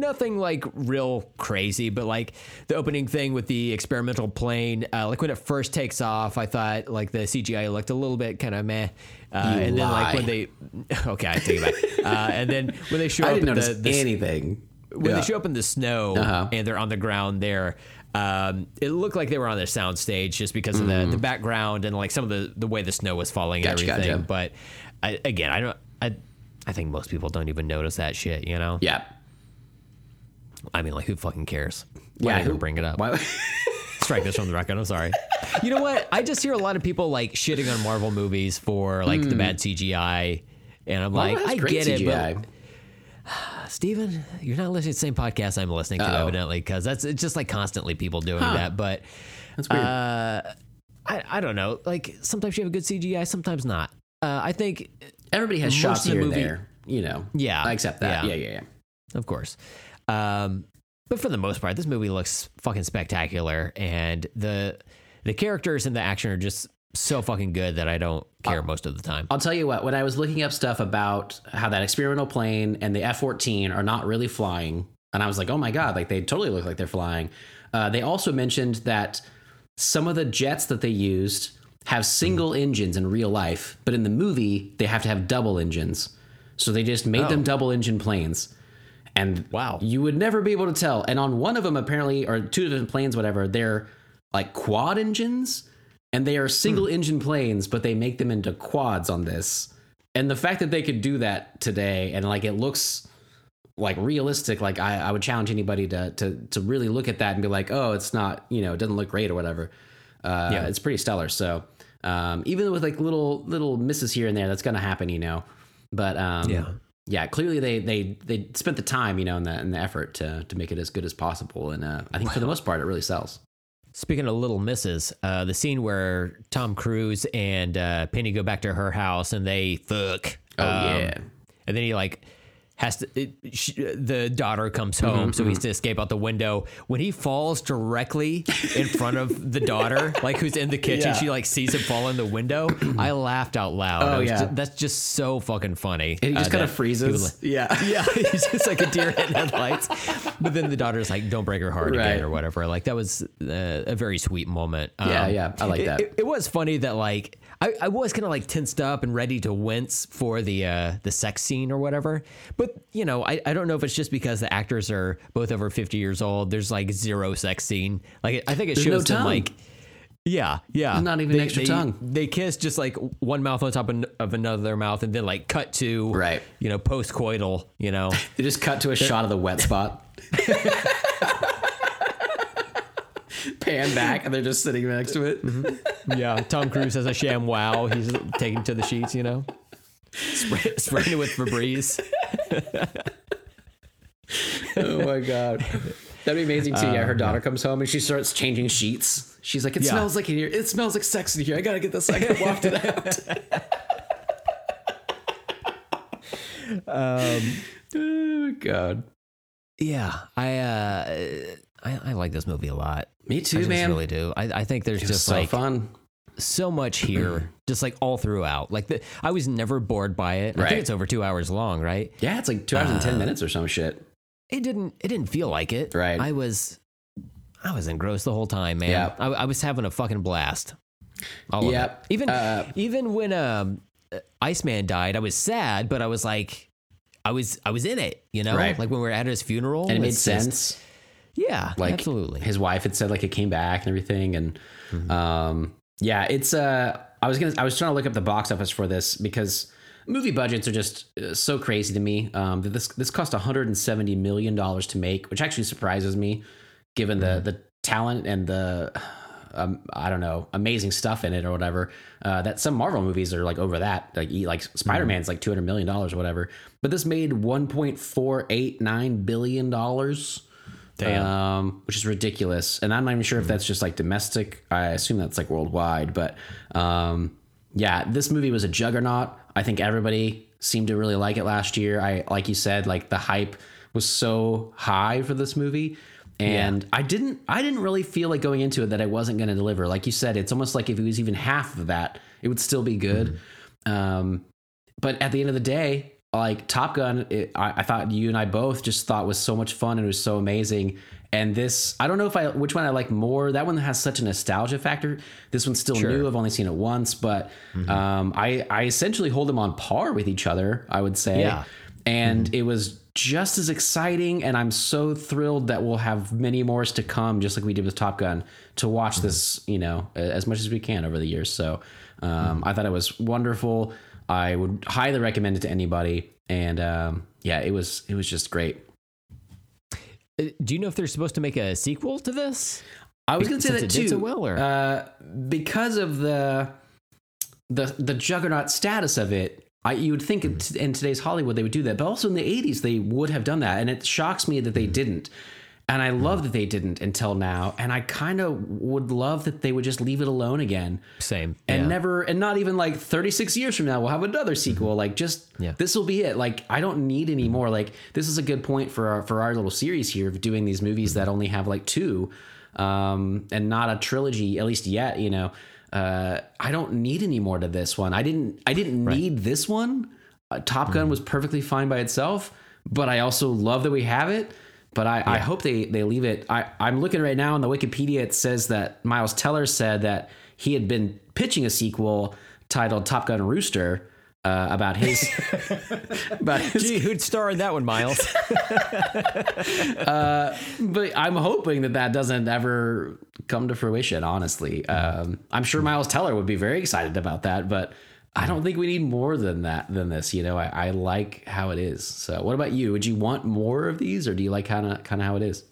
nothing like real crazy, but like the opening thing with the experimental plane, uh, like when it first takes off, I thought like the CGI looked a little bit kind of meh. Uh, and then like when they, [LAUGHS] okay, I take it back. Uh, and then when they show I up didn't in notice the, the anything. when Yeah. they show up in the snow Uh-huh. and they're on the ground there, um, it looked like they were on their sound stage just because of the, the background and like some of the, the way the snow was falling and Mm. Everything. gotcha. But I, again, I don't. I, I think most people don't even notice that shit. You know. Yeah. I mean, like, who fucking cares? Why Yeah. even who- bring it up? Why? [LAUGHS] [LAUGHS] Strike this from the record. I'm sorry. You know what? I just hear a lot of people like shitting on Marvel movies for like the bad CGI, and I'm like, Hmm. Marvel has I get it, but [SIGHS] Steven, you're not listening to the same podcast I'm listening to, Uh-oh. evidently, because that's it's just like constantly people doing Huh. that. But That's weird. uh, I, I don't know. Like sometimes you have a good CGI, sometimes not. Uh, I think, Everybody has shots here movie- and there. You know. Yeah. I accept that. Yeah. Yeah, yeah, yeah. of course, um, but for the most part, this movie looks fucking spectacular, and the the characters and the action are just so fucking good that I don't care most of the time. I'll tell you what, when I was looking up stuff about how that experimental plane and the F 14 are not really flying, and I was like, oh my God, like they totally look like they're flying. Uh, they also mentioned that some of the jets that they used have single engines in real life, but in the movie, they have to have double engines. So they just made them double engine planes. And Wow. you would never be able to tell. And on one of them, apparently, or two different planes, whatever, they're like quad engines and they are single engine planes, but they make them into quads on this. And the fact that they could do that today and like it looks like realistic, like I, I would challenge anybody to, to to really look at that and be like, oh, it's not, you know, it doesn't look great or whatever. Uh, Yeah. it's pretty stellar. So um, even with like little little misses here and there, that's gonna happen, you know. But um, Yeah. Yeah, clearly they they they spent the time, you know, and the and the effort to to make it as good as possible. And uh, I think for the most part, it really sells. Speaking of little misses, uh, the scene where Tom Cruise and uh, Penny go back to her house and they fuck. Oh um, yeah, and then he like has to. It, sh the daughter comes home, so he has to escape out the window. When he falls directly in front of the daughter, [LAUGHS] like who's in the kitchen, Yeah. she like sees him fall in the window. [CLEARS THROAT] I laughed out loud. Oh, I was yeah. ju- that's just so fucking funny. and he just uh, kind of freezes. yeah, [LAUGHS] yeah, [LAUGHS] he's just like a deer in headlights. But then the daughter's like, "Don't break her heart Right. again" or whatever. Like that was uh, a very sweet moment. Um, Yeah, yeah, I like it- that. It, it was funny that like I, I was kind of like tensed up and ready to wince for the uh, the sex scene or whatever. But you know, I, I don't know if it's just because the actors are both over fifty years old. There's like zero sex scene. Like I think it There's no shows them tongue. like. Yeah, yeah. Not even extra they, tongue. They kiss just like one mouth on top of of another mouth, and then like cut to Right. You know, post coital. You know, [LAUGHS] They just cut to a shot of the wet spot. [LAUGHS] Pan back, and they're just sitting next to it. Mm-hmm. yeah. Tom Cruise has a ShamWow. He's taking to the sheets. You know, Spray, spraying it with Febreze. oh my god, that'd be amazing too. Yeah, her um, daughter comes home and she starts changing sheets. She's like, "It Yeah. smells like in here. It smells like sex in here. I gotta get this. I gotta waft it out." [LAUGHS] Um, oh god, Yeah, I uh, I, I like this movie a lot. me I too, just man. really do. I, I think there's It was just so like fun. so much here, [CLEARS THROAT] just like all throughout. Like the, I was never bored by it. I Right. think it's over two hours long, right? Yeah, it's like two hours and Uh, ten minutes or some shit. It didn't. It didn't feel like it. Right. I was. I was engrossed the whole time, man. Yeah. I, I was having a fucking blast. All of Yeah. it. Even Uh, even when um, Iceman died, I was sad, but I was like, I was I was in it. You know, Right. like when we were at his funeral, and it made it's just- sense. Yeah, like absolutely. his wife had said like it came back and everything and um yeah it's uh i was gonna i was trying to look up the box office for this because movie budgets are just uh, so crazy to me um that this this cost 170 million dollars to make which actually surprises me given the the talent and the um, I don't know, amazing stuff in it or whatever. Uh, that some Marvel movies are like over that, like like Spider Man's like two hundred million dollars or whatever. But this made one point four eight nine billion dollars. Um, which is ridiculous. And I'm not even sure if that's just like domestic. I assume that's like worldwide. But um, yeah, this movie was a juggernaut. I think everybody seemed to really like it last year. I like you said, like the hype was so high for this movie. And I didn't I didn't really feel like going into it that I wasn't going to deliver. Like you said, it's almost like if it was even half of that, it would still be good. Um, but at the end of the day, like Top Gun, it, I, I thought you and I both just thought was so much fun and it was so amazing. And this, I don't know if I which one I like more. That one has such a nostalgia factor. This one's still Sure. new. I've only seen it once, but um, I I essentially hold them on par with each other. I would say, Yeah. and it was just as exciting. And I'm so thrilled that we'll have many more to come, just like we did with Top Gun, to watch this. You know, as much as we can over the years. So um, I thought it was wonderful. I would highly recommend it to anybody. And um, yeah, it was it was just great. Uh, Do you know if they're supposed to make a sequel to this? I was going to say that too. so well, or- uh, because of the the the juggernaut status of it. I, you would think in, in today's Hollywood they would do that, but also in the '80s they would have done that, and it shocks me that they didn't. And I love that they didn't until now, and I kind of would love that they would just leave it alone again. Same. and yeah. never and not even like 36 years from now we'll have another sequel. Like just Yeah. this will be it. Like i don't need any more. Like this is a good point for our for our little series here of doing these movies that only have like two um and not a trilogy at least yet you know? Uh i don't need any more to this one. I didn't i didn't need this one. Uh, top gun was perfectly fine by itself but i also love that we have it but I, I hope they, they leave it. I, I'm looking right now on the Wikipedia. It says that Miles Teller said that he had been pitching a sequel titled Top Gun Rooster uh, about his [LAUGHS] about his Gee, who'd star in that one, Miles? [LAUGHS] but I'm hoping that that doesn't ever come to fruition. Honestly, um, I'm sure Miles Teller would be very excited about that, but I don't think we need more than that than this. You know, I, I like how it is. So, what about you? Would you want more of these, or do you like kind of kind of how it is?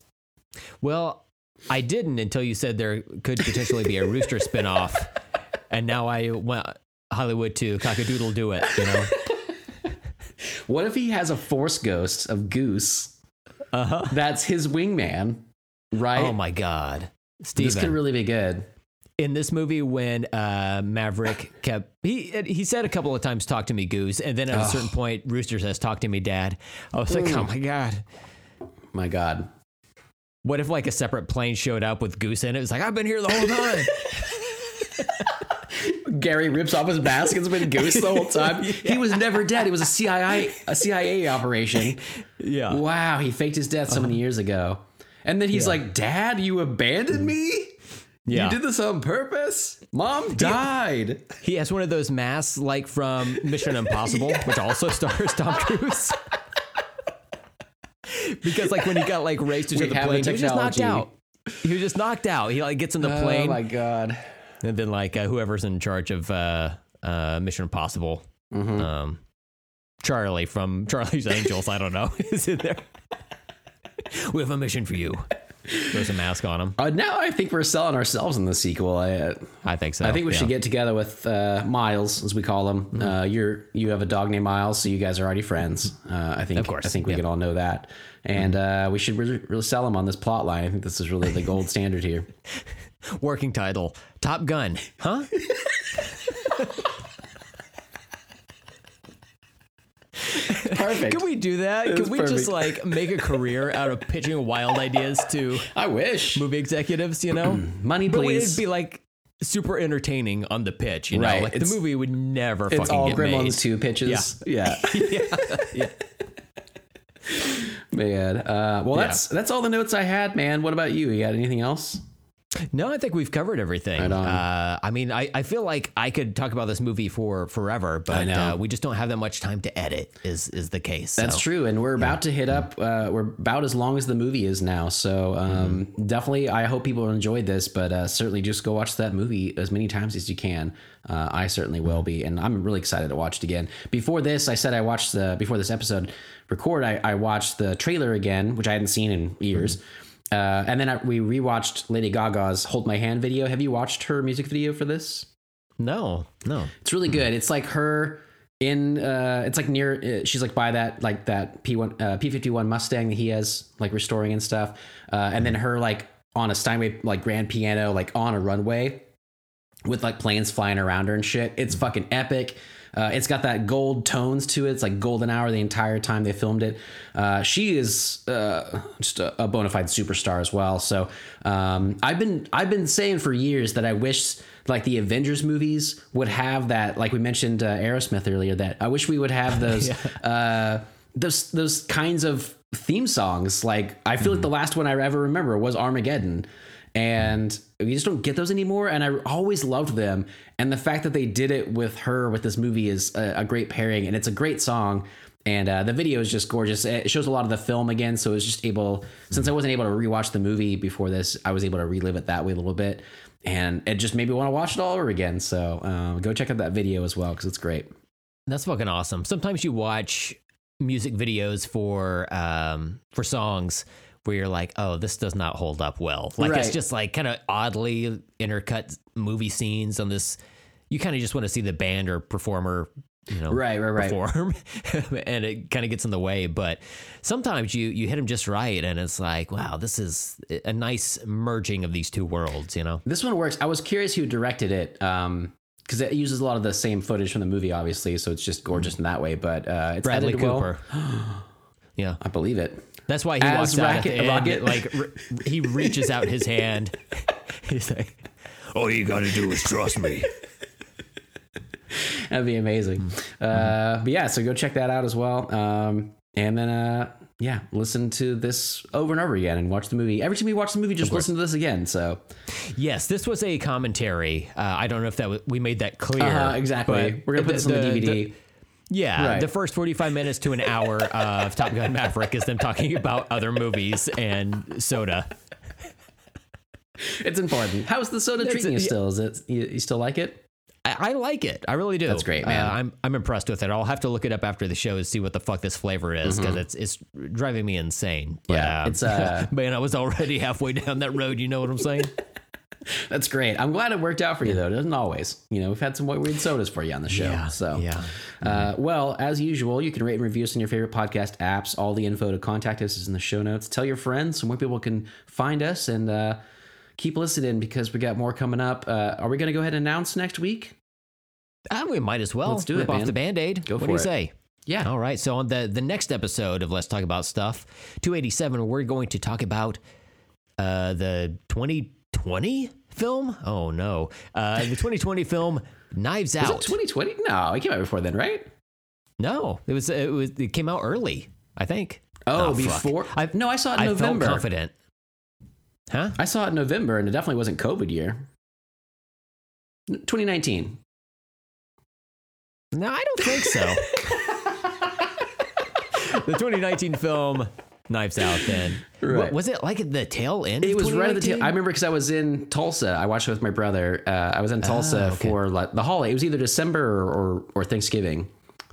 well, I didn't until you said there could potentially be a Rooster spinoff, and now I want Hollywood to cockadoodle do it. You know. [LAUGHS] What if he has a force ghost of Goose? Uh huh. That's his wingman, right? Oh my God, this could really be good. In this movie when uh, Maverick [LAUGHS] kept he he said a couple of times talk to me goose and then at a certain point Rooster says talk to me dad I was like oh my god My God. what if like a separate plane showed up with goose in it it was like I've been here the whole time [LAUGHS] [LAUGHS] Gary rips off his mask and's been Goose the whole time. He was never dead. It was a CIA a CIA operation. yeah Wow, he faked his death so many years ago. And then he's like, "Dad, you abandoned me? Yeah You did this on purpose? Mom died." he has one of those masks like from Mission Impossible [LAUGHS] which also stars Tom [LAUGHS] Cruise because like when he got like raced into We the have the plane he was just knocked out he was just knocked out he like gets in the plane Oh my god. and then like uh, whoever's in charge of uh, uh, Mission Impossible, Mm-hmm. um, Charlie from Charlie's Angels, I don't know, [LAUGHS] is in there. we have a mission for you. Throws a mask on him. Uh, now I think we're selling ourselves in the sequel. I, uh, I think so. I think we yeah. should get together with uh, Miles, as we call him. Uh, you're you have a dog named Miles, so you guys are already friends. Uh, I think Of course, I think we yeah. can all know that, and uh, we should really, really sell him on this plot line. I think this is really the gold [LAUGHS] standard here. working title Top Gun, huh? [LAUGHS] [LAUGHS] Perfect. Can we do that? It's Can we just like make a career out of pitching wild ideas to [LAUGHS] I wish movie executives? You know, [CLEARS THROAT] money, but please. it'd be like super entertaining on the pitch. You know, Right, like the movie would never it's fucking all get Gremlins made. two pitches. Yeah, yeah. [LAUGHS] Yeah. man. Uh, well, that's that's all the notes I had, man. What about you? You got anything else? No, I think we've covered everything. Right. Uh, I mean, I, I feel like I could talk about this movie for forever, but uh, we just don't have that much time to edit. Is is the case? That's so. true, and we're about to hit up. Uh, we're about as long as the movie is now, so um, Mm-hmm. definitely. I hope people enjoyed this, but uh, certainly just go watch that movie as many times as you can. Uh, I certainly will be, and I'm really excited to watch it again. Before this, I said I watched the before this episode record. I, I watched the trailer again, which I hadn't seen in years. Mm-hmm. Uh, and then I, we rewatched Lady Gaga's "Hold My Hand" video. Have you watched her music video for this? No, no. It's really good. It's like her in uh it's like near uh, she's like by that like that P1 uh, P51 Mustang that he has like restoring and stuff. Uh and then her like on a Steinway like grand piano like on a runway with like planes flying around her and shit. It's fucking epic. Uh, it's got that gold tones to it. It's like golden hour the entire time they filmed it. Uh, she is uh, just a, a bona fide superstar as well. So um, I've been I've been saying for years that I wish like the Avengers movies would have that. Like we mentioned uh, Aerosmith earlier, that I wish we would have [LAUGHS] those uh, those those kinds of theme songs. Like I feel like the last one I ever remember was Armageddon and we just don't get those anymore and i always loved them. And the fact that they did it with her with this movie is a, a great pairing and it's a great song. And uh, the video is just gorgeous. It shows a lot of the film again so it's just able since i wasn't able to rewatch the movie before this i was able to relive it that way a little bit. And it just made me want to watch it all over again. So uh, go check out that video as well because it's great. That's fucking awesome. Sometimes you watch music videos for um for songs where you're like, oh, this does not hold up well. Like it's just like kind of oddly intercut movie scenes on this. You kind of just want to see the band or performer, you know, Right, right, right. perform, [LAUGHS] and it kind of gets in the way. But sometimes you you hit them just right, and it's like, wow, this is a nice merging of these two worlds. You know, This one works. I was curious who directed it, um, because it uses a lot of the same footage from the movie, obviously, so it's just gorgeous in that way. But uh, it's Bradley edited well. Cooper. [GASPS] yeah, I believe it. That's why he As walks out at the end, like re- he reaches out his hand. [LAUGHS] He's like, "All you gotta do is trust me." [LAUGHS] That'd be amazing. Uh, but yeah, so go check that out as well. Um, and then, uh, yeah, listen to this over and over again and watch the movie. Every time you watch the movie, just listen to this again. So Yes, this was a commentary. Uh, I don't know if that was, we made that clear. uh, exactly, we're gonna put this on the, DVD. Yeah, Right. the first forty-five minutes to an hour of Top Gun Maverick is them talking about other movies and soda. it's important. How's the soda treating you still? Is it you, you still like it? I, I like it. I really do. That's great, man. Uh, I'm I'm impressed with it. I'll have to look it up after the show to see what the fuck this flavor is because it's it's driving me insane. But, Mm-hmm. Yeah, um, it's, uh, [LAUGHS] man, I was already halfway down that road. You know what I'm saying? [LAUGHS] [LAUGHS] That's great. I'm glad it worked out for you though. It doesn't always. You know, we've had some white weird sodas for you on the show. Yeah, so yeah. Uh, well, as usual, you can rate and review us on your favorite podcast apps. All the info to contact us is in the show notes. Tell your friends so more people can find us and uh, keep listening because we got more coming up. Uh, are we going to go ahead and announce next week? Ah, we might as well Let's do it, rip off man. the band-aid. Go what for do you it. say? Yeah. All right. So on the the next episode of Let's Talk About Stuff, 287, we're going to talk about uh, the 2020 film. Oh no, uh, the 2020 film Knives Is it Out. 2020? No, it came out before then, right? no, it was it was it came out early. I think. Oh, fuck. before? I no, I saw it in I November. felt confident. Huh? I saw it in November, and it definitely wasn't COVID year. 2019. No, I don't think so. [LAUGHS] the 2019 film Knives Out. Then [LAUGHS] Right. Wa- was it like at the tail end? It was right at the tail. I remember because I was in Tulsa. I watched it with my brother. Uh, I was in Tulsa okay. for like the holiday. It was either December or or, or Thanksgiving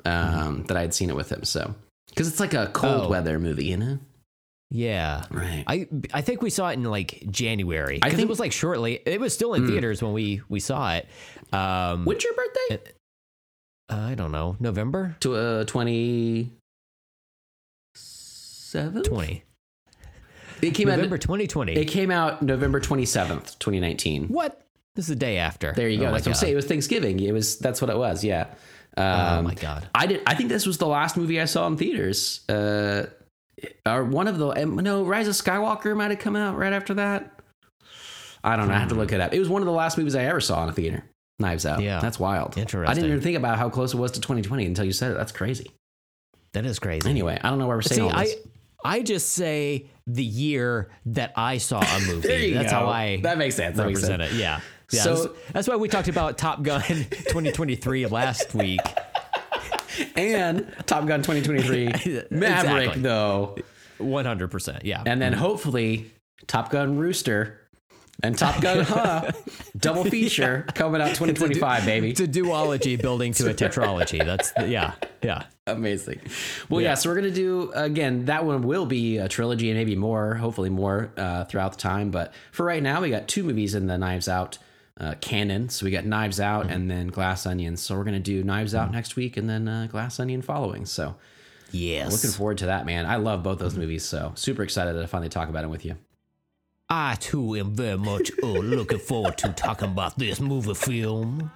um, that I had seen it with him. So because it's like a cold Oh. weather movie, you know? Yeah. Right. I I think we saw it in like January. I think it was like shortly. It was still in theaters when we we saw it. Um, When's your birthday? I don't know, November To uh, twenty seven. twenty, It came November out. twenty twenty. It came out November twenty seventh, twenty nineteen. What? This is the day after. There you go. Oh that's what I'm saying. It was Thanksgiving. It was. That's what it was. Yeah. Um, Oh my god. I did. I think this was the last movie I saw in theaters. Uh, or one of the um, no Rise of Skywalker might have come out right after that. I don't know. I have to look it up. It was one of the last movies I ever saw in a theater. Knives Out. Yeah. that's wild. Interesting. I didn't even think about how close it was to 2020 until you said it. That's crazy. That is crazy. Anyway, I don't know why we're saying See, all this. I just say the year that I saw a [LAUGHS] movie. That's go. how I That makes sense. That makes represent sense. it. Yeah. Yeah, So- that's, that's why we talked about Top Gun [LAUGHS] 2023 last week. And Top Gun 2023 [LAUGHS] Maverick Exactly. though, 100%. Yeah. and then mm-hmm. hopefully Top Gun Rooster and Top Gun [LAUGHS] Huh double feature coming out 2025, baby. It's a duology building to a tetralogy. That's the, yeah, yeah. Amazing. Well, yeah. So we're gonna do again. That one will be a trilogy and maybe more, hopefully more uh, throughout the time. But for right now, we got two movies in the Knives Out uh, canon. So we got Knives Out Mm-hmm. and then Glass Onion. So we're gonna do Knives Out next week and then uh, Glass Onion following. So Yes. looking forward to that, man. I love both those movies. So super excited to finally talk about them with you. I too am very much uh, looking forward to talking about this movie film.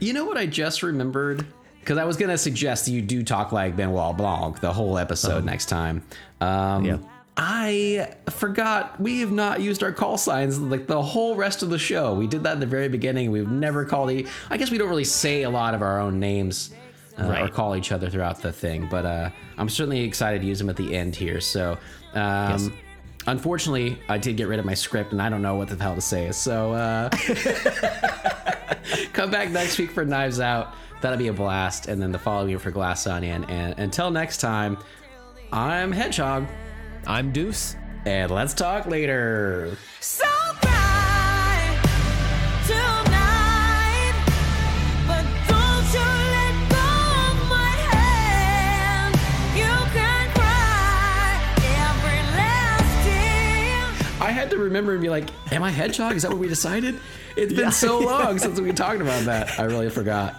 You know what I just remembered? Because I was gonna suggest you do talk like Benoit Blanc the whole episode next time. Um, Yeah. I forgot we have not used our call signs like the whole rest of the show. We did that in the very beginning. We've never called. E- I guess we don't really say a lot of our own names uh, or call each other throughout the thing. But uh, I'm certainly excited to use them at the end here. So. Um, Unfortunately, I did get rid of my script, and I don't know what the hell to say. So, uh, [LAUGHS] come back next week for Knives Out. That'll be a blast. And then the following week for Glass Onion. And until next time, I'm Hedgehog. I'm Deuce. And let's talk later. So to remember and be like, Am I Hedgehog? Is that what we decided? It's been so [LAUGHS] long since we talked about that. I really forgot.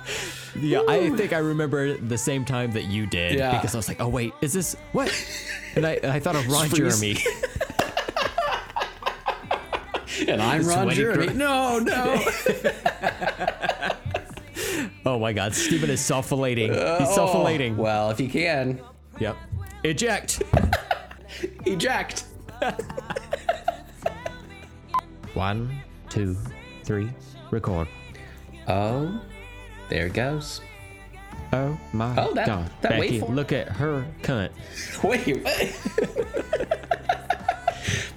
Yeah, I think I remember the same time that you did Yeah. because I was like, "Oh wait, is this what?" And I, I thought of Ron. Jeremy. [LAUGHS] And I'm Ron Jeremy. cr- No, no. [LAUGHS] Oh my God, Steven is self-filleting. He's oh, self-filleting. well, if he can, Yep. Eject. eject. One, two, three, record. Oh, there it goes. Oh my Oh, that- God, that Becky, waveform. look at her cunt. Wait, what?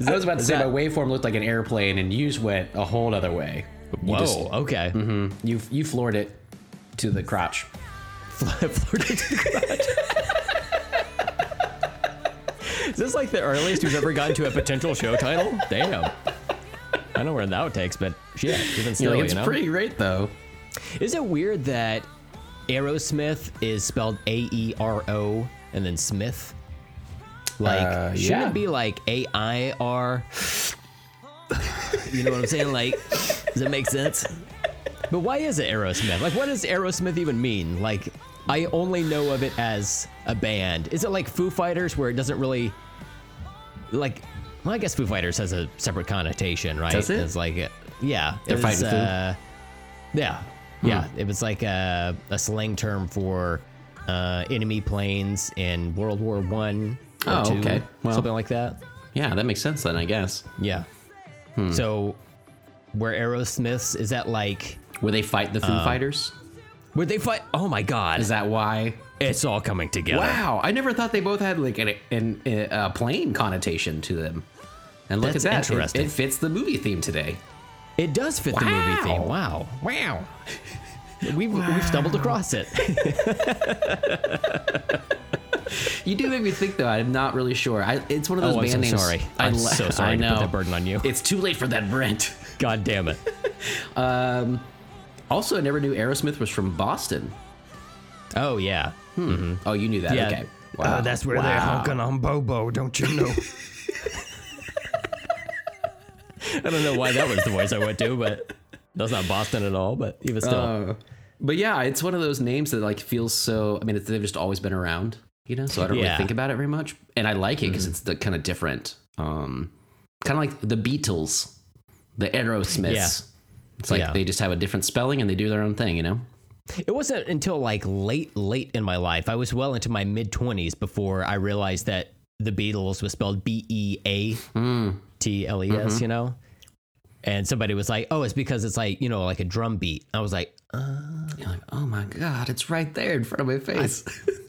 [LAUGHS] I was about to say that- my waveform looked like an airplane, and you just went a whole other way. You Whoa. just- okay. Mm-hmm. you you floored it to the crotch. [LAUGHS] Flirted to the crotch. [LAUGHS] Is this like the earliest we've ever gotten to a potential show title? Damn. I know where that takes, but shit, even still, like, you it's know. pretty great though. Is it weird that Aerosmith is spelled A E R O and then Smith? Like, Uh, shouldn't yeah. it be like A I R? You know what I'm saying? Like, does it make sense? But why is it Aerosmith? Like, what does Aerosmith even mean? Like, I only know of it as a band. Is it like Foo Fighters, where it doesn't really, like, well, I guess Foo Fighters has a separate connotation, right? Does it? It's like, uh, yeah, They're fighting uh, yeah, yeah. It was like a, a slang term for uh, enemy planes in World War One. or Oh, two, okay. Well- something like that. Yeah, that makes sense then, I guess. Yeah. Hmm. So, where Aerosmiths is that like? Where they fight the Foo Fighters? Would they fight? Oh my God! Is that why? it's all coming together. Wow, I never thought they both had like an, an, a plane connotation to them. And look That's at that, it- interesting. It, fits the movie theme today. It does fit the movie theme. Wow. Wow. We've, we've stumbled across it. [LAUGHS] You do make me think though. I'm not really sure. I, it's one of those Oh, I'm band so names. sorry. I I'm li- so sorry I to put that burden on you. It's too late for that, Brent. [LAUGHS] God damn it. Also, I never knew Aerosmith was from Boston. Oh yeah. Hmm. Oh, you knew that. Yeah. Okay. Uh, that's where they're honking on Bobo, don't you know? [LAUGHS] [LAUGHS] I don't know why that was the voice I went to, but that's not Boston at all. But even still, Uh, but yeah, it's one of those names that like feels so. I mean, it's, they've just always been around, you know. So I don't really think about it very much, and I like it because it's the kind of different, um, kind of like the Beatles, the Aerosmiths. Yeah. It's like Yeah. they just have a different spelling and they do their own thing, you know. it wasn't until like late, late in my life. I was well into my mid twenties before I realized that the Beatles was spelled B E A T L E S. Mm-hmm. You know. And somebody was like, "Oh, it's because it's like you know, like a drum beat." I was like, uh. You're like, oh my god, it's right there in front of my face.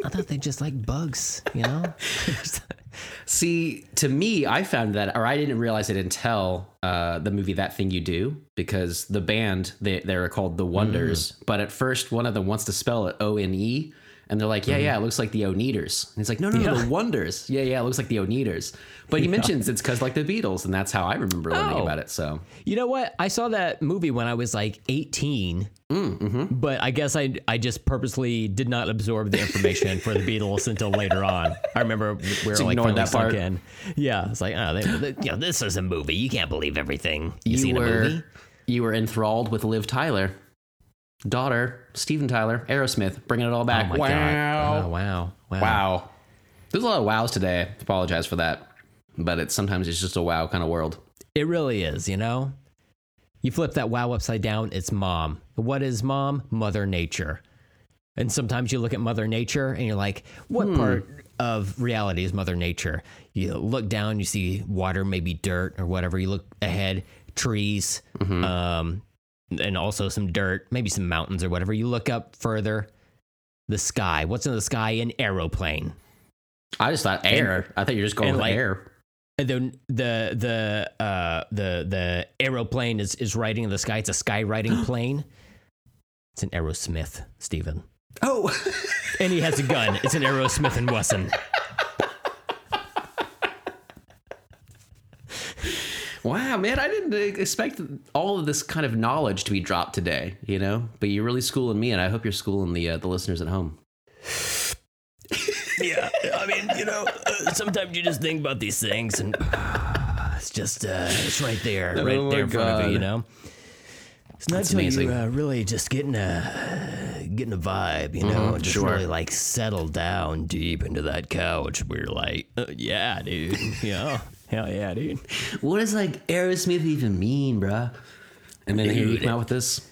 "I thought they just like bugs," you know? [LAUGHS] See, to me, I found that, or I didn't realize it until uh, the movie That Thing You Do, because the band they they're called the Wonders, mm. but at first one of them wants to spell it O N E, and they're like, yeah, mm-hmm. yeah, it looks like the Oneders, and he's like, no, no, no, Yeah. the [LAUGHS] Wonders, yeah, yeah, it looks like the Oneders, but he mentions it's because like the Beatles, and that's how I remember learning Oh. about it. So You know what? I saw that movie when I was like 18. Mm, mm-hmm. But I guess I I just purposely did not absorb the information for the Beatles until later on. I remember where Just like ignored that part. in. Yeah, it's like oh, they, they- you know, this is a movie. You can't believe everything you, see in a movie. you were enthralled with Liv Tyler, daughter Steven Tyler, Aerosmith, bringing it all Oh back. my wow. god! Oh, wow! Wow! Wow. There's a lot of wows today. I apologize for that. But it's sometimes it's just a wow kind of world. It really is. You know, you flip that wow upside down. It's mom. What is mom? Mother Nature. And sometimes you look at Mother Nature and you're like, what part of reality is Mother Nature? You look down, you see water, maybe dirt or whatever. You look ahead, trees, um, and also some dirt, maybe some mountains or whatever. You look up further, the sky. What's in the sky? An aeroplane. I just thought air. I thought you were just going and with like- air. And then the the uh the the aeroplane is is riding in the sky. It's a skywriting [GASPS] plane. It's an Aerosmith, Steven. Oh, And he has a gun. It's an [LAUGHS] Aerosmith and Wesson. Wow, man! I didn't expect all of this kind of knowledge to be dropped today. You know, but you're really schooling me, and I hope you're schooling the uh, the listeners at home. Yeah, I mean, you know, uh, sometimes you just think about these things, and it's just uh, it's right there, right Oh my there in front of you. You know, it's not until you uh, really just getting a getting a vibe, you know, and just sure. really like settle down deep into that couch. Where you're like, uh, yeah, dude, [LAUGHS] yeah, hell yeah, dude. What does like Aerosmith even mean, bruh? And then Dude. come out with this.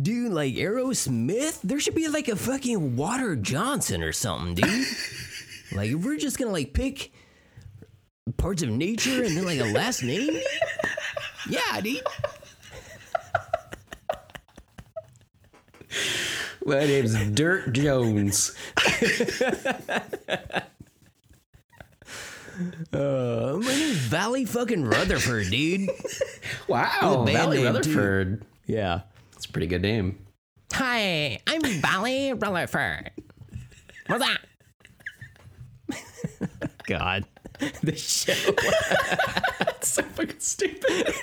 Dude, like Aerosmith, there should be like a fucking Water Johnson or something, dude. [LAUGHS] like, we're just gonna like pick parts of nature and then like a last name, yeah, dude. My name's Dirt Jones. [LAUGHS] Uh, my name's Valley fucking Rutherford, dude. [LAUGHS] Wow, band Valley name, Rutherford. Yeah. it's a pretty good name. Hi, I'm Valley Rutherford. What's that? God, [LAUGHS] the show. [LAUGHS] That's so fucking stupid.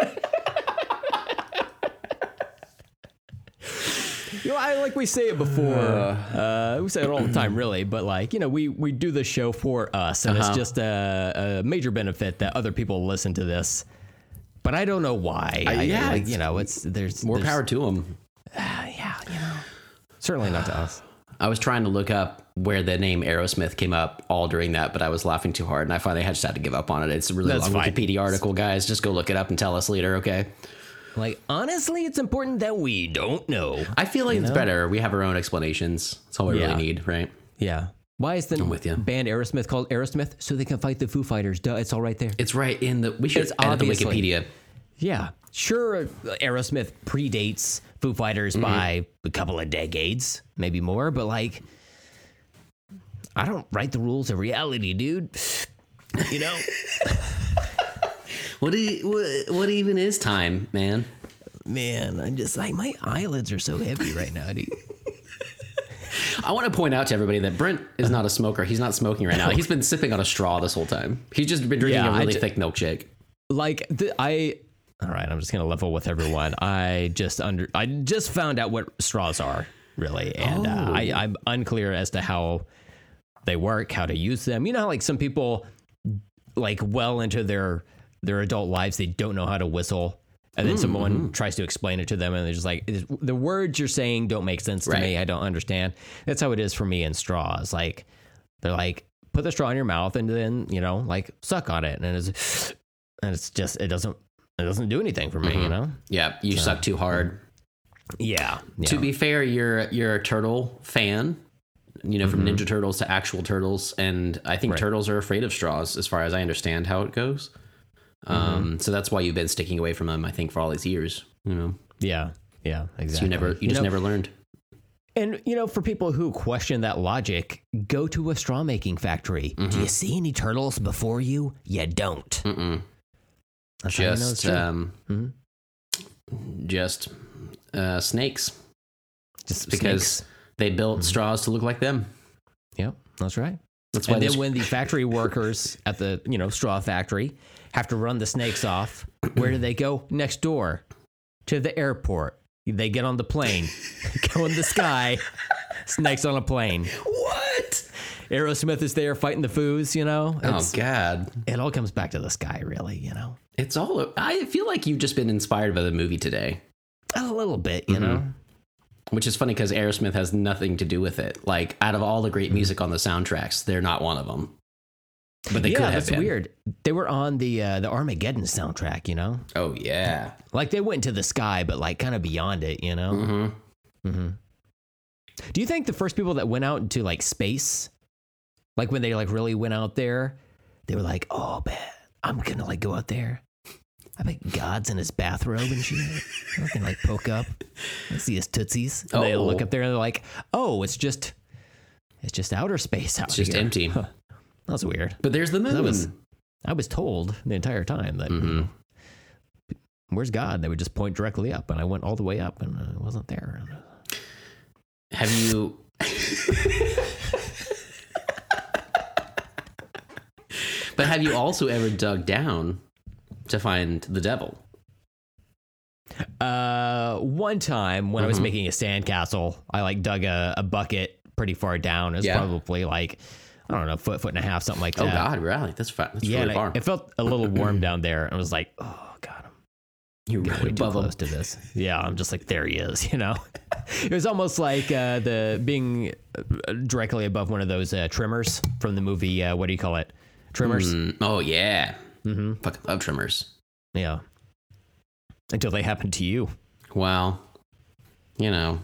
You know, I like we say it before. Uh, we say it all the time, really. But like, you know, we we do the show for us, and it's Uh-huh. just a, a major benefit that other people listen to this. But I don't know why. I, yeah, like, you know, it's there's More there's- power to them. Yeah, you know, certainly not to us. I was trying to look up where the name Aerosmith came up all during that, but I was laughing too hard, and I finally had just had to give up on it. It's a really That's long fine. Wikipedia article, guys. Just go look it up and tell us later, okay? Like, honestly, it's important that we don't know. I feel like it's know? better. We have our own explanations. That's all we Yeah. really need, right? Yeah. Why is the with ya. band Aerosmith called Aerosmith? So they can fight the Foo Fighters. Duh, it's all right there. It's right in the. We should It's edit the Wikipedia. Yeah, sure. Aerosmith predates Foo Fighters Mm-hmm. by a couple of decades, maybe more. But like, I don't write the rules of reality, dude. You know, [LAUGHS] [LAUGHS] What, do you, what? What even is time, man? man, I'm just like my eyelids are so heavy right now, dude. I want to point out to everybody that Brent is not a smoker. He's not smoking right now. He's been sipping on a straw this whole time. He's just been drinking Yeah, a really ju- thick milkshake. Like, the, I. All right, I'm just gonna level with everyone. I just under. I just found out what straws are really, and uh, Oh. I, I'm unclear as to how they work, how to use them. You know, how, like some people, like well into their their adult lives, they don't know how to whistle, and then Mm-hmm. someone tries to explain it to them, and they're just like, the words you're saying don't make sense to Right. me. I don't understand. That's how it is for me in straws. Like they're like, put the straw in your mouth, and then you know, like suck on it, and it's and it's just it doesn't it doesn't do anything for me. Mm-hmm. You know? Yeah, you suck too hard. Yeah. yeah. To be fair, you're you're a turtle fan. You know, from Ninja Turtles to actual turtles, and I think Right. turtles are afraid of straws, as far as I understand how it goes. Um, so that's why you've been sticking away from them. I think for all these years. You know, yeah. Yeah. Exactly. you never, you, just know, never learned. And you know, for people who question that logic, go to a straw making factory. Mm-hmm. Do you see any turtles before you? You don't. You Just, um, Mhm. just uh, snakes Just because snakes. they built straws to look like them. Yep, that's right. That's why And then when the factory workers at the you know straw factory have to run the snakes off, where do they go? Next door to the airport. They get on the plane, [LAUGHS] go in the sky. Snakes on a plane. what? Aerosmith is there fighting the foos. You know, Oh It's- God. it all comes back to the sky, really. You know, It's all. I feel like you've just been inspired by the movie today, a little bit. You know. Mm-hmm. which is funny because Aerosmith has nothing to do with it. Like, out of all the great mm-hmm. music on the soundtracks, they're not one of them. But they could yeah, have that's been. weird. They were on the uh, the Armageddon soundtrack, you know. Oh yeah. Like they went to the sky, but like kind of beyond it, you know. Mm-hmm. hmm Do you think the first people that went out into like space, like when they like really went out there, they were like, "Oh man, I'm gonna like go out there." I bet God's in his bathrobe and shit. I can like poke up, and see his tootsies. And they Oh. look up there and they're like, "Oh, it's just, it's just outer space out It's just here." empty. That's weird. But there's the moon. That was, I was told the entire time that Mhm. where's God? They would just point directly up, and I went all the way up, and it wasn't there. Have you? [LAUGHS] but have you also ever dug down to find the devil? Uh, one time when I was Mhm. making a sandcastle, I like dug a, a bucket pretty far down. It was Yeah. probably like I don't know, foot, foot and a half, something like that. Oh. God, really? That's far. That's yeah, really and far. I, it felt a little warm [CLEARS THROAT] down there, and I was like, oh god, I'm You're way too above him. close to this. Yeah, I'm just like, there he is. [LAUGHS] You know, it was almost like uh, the being uh, directly above one of those uh, tremors from the movie. Uh, what do you call it? Tremors. Mm, oh yeah. Mm-hmm. Fucking love tremors. Yeah. Until they happen to you. Well, you know,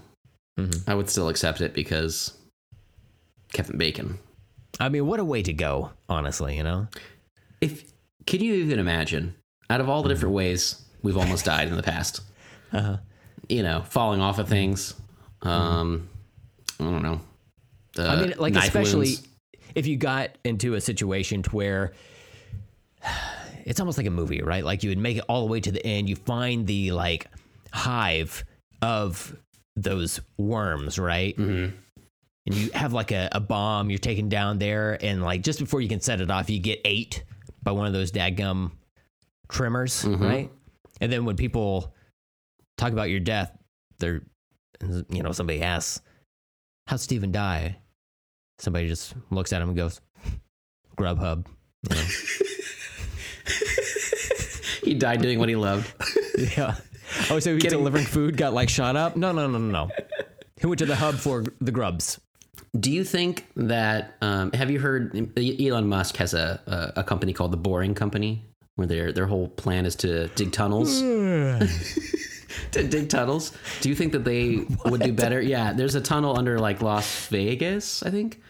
Mhm. I would still accept it because Kevin Bacon. I mean, what a way to go, honestly. You know. If can you even imagine? Out of all the different ways we've almost died in the past, [LAUGHS] Uh-huh. you know, falling off of things. Um, I don't know. I Uh, mean, like especially wounds. if you got into a situation to where [SIGHS] it's almost like a movie, right? Like you would make it all the way to the end, you find the like hive of those worms, right? Mm-hmm. And you have like a, a bomb you're taking down there, and like just before you can set it off, you get ate by one of those dadgum tremors, Mhm. right? And then when people talk about your death, they're, you know, somebody asks, How'd Steven die? Somebody just looks at him and goes, Grubhub. You know? [LAUGHS] he died doing what he loved. [LAUGHS] yeah. Oh, so he Getting- delivering food got like shot up? No, no, no, no, no. He went to the hub for the grubs. Do you think that? Um, have you heard Elon Musk has a, a a company called the Boring Company, where their their whole plan is to dig tunnels. [LAUGHS] to dig tunnels. Do you think that they [LAUGHS] would do better? Yeah, there's a tunnel under like Las Vegas, I think.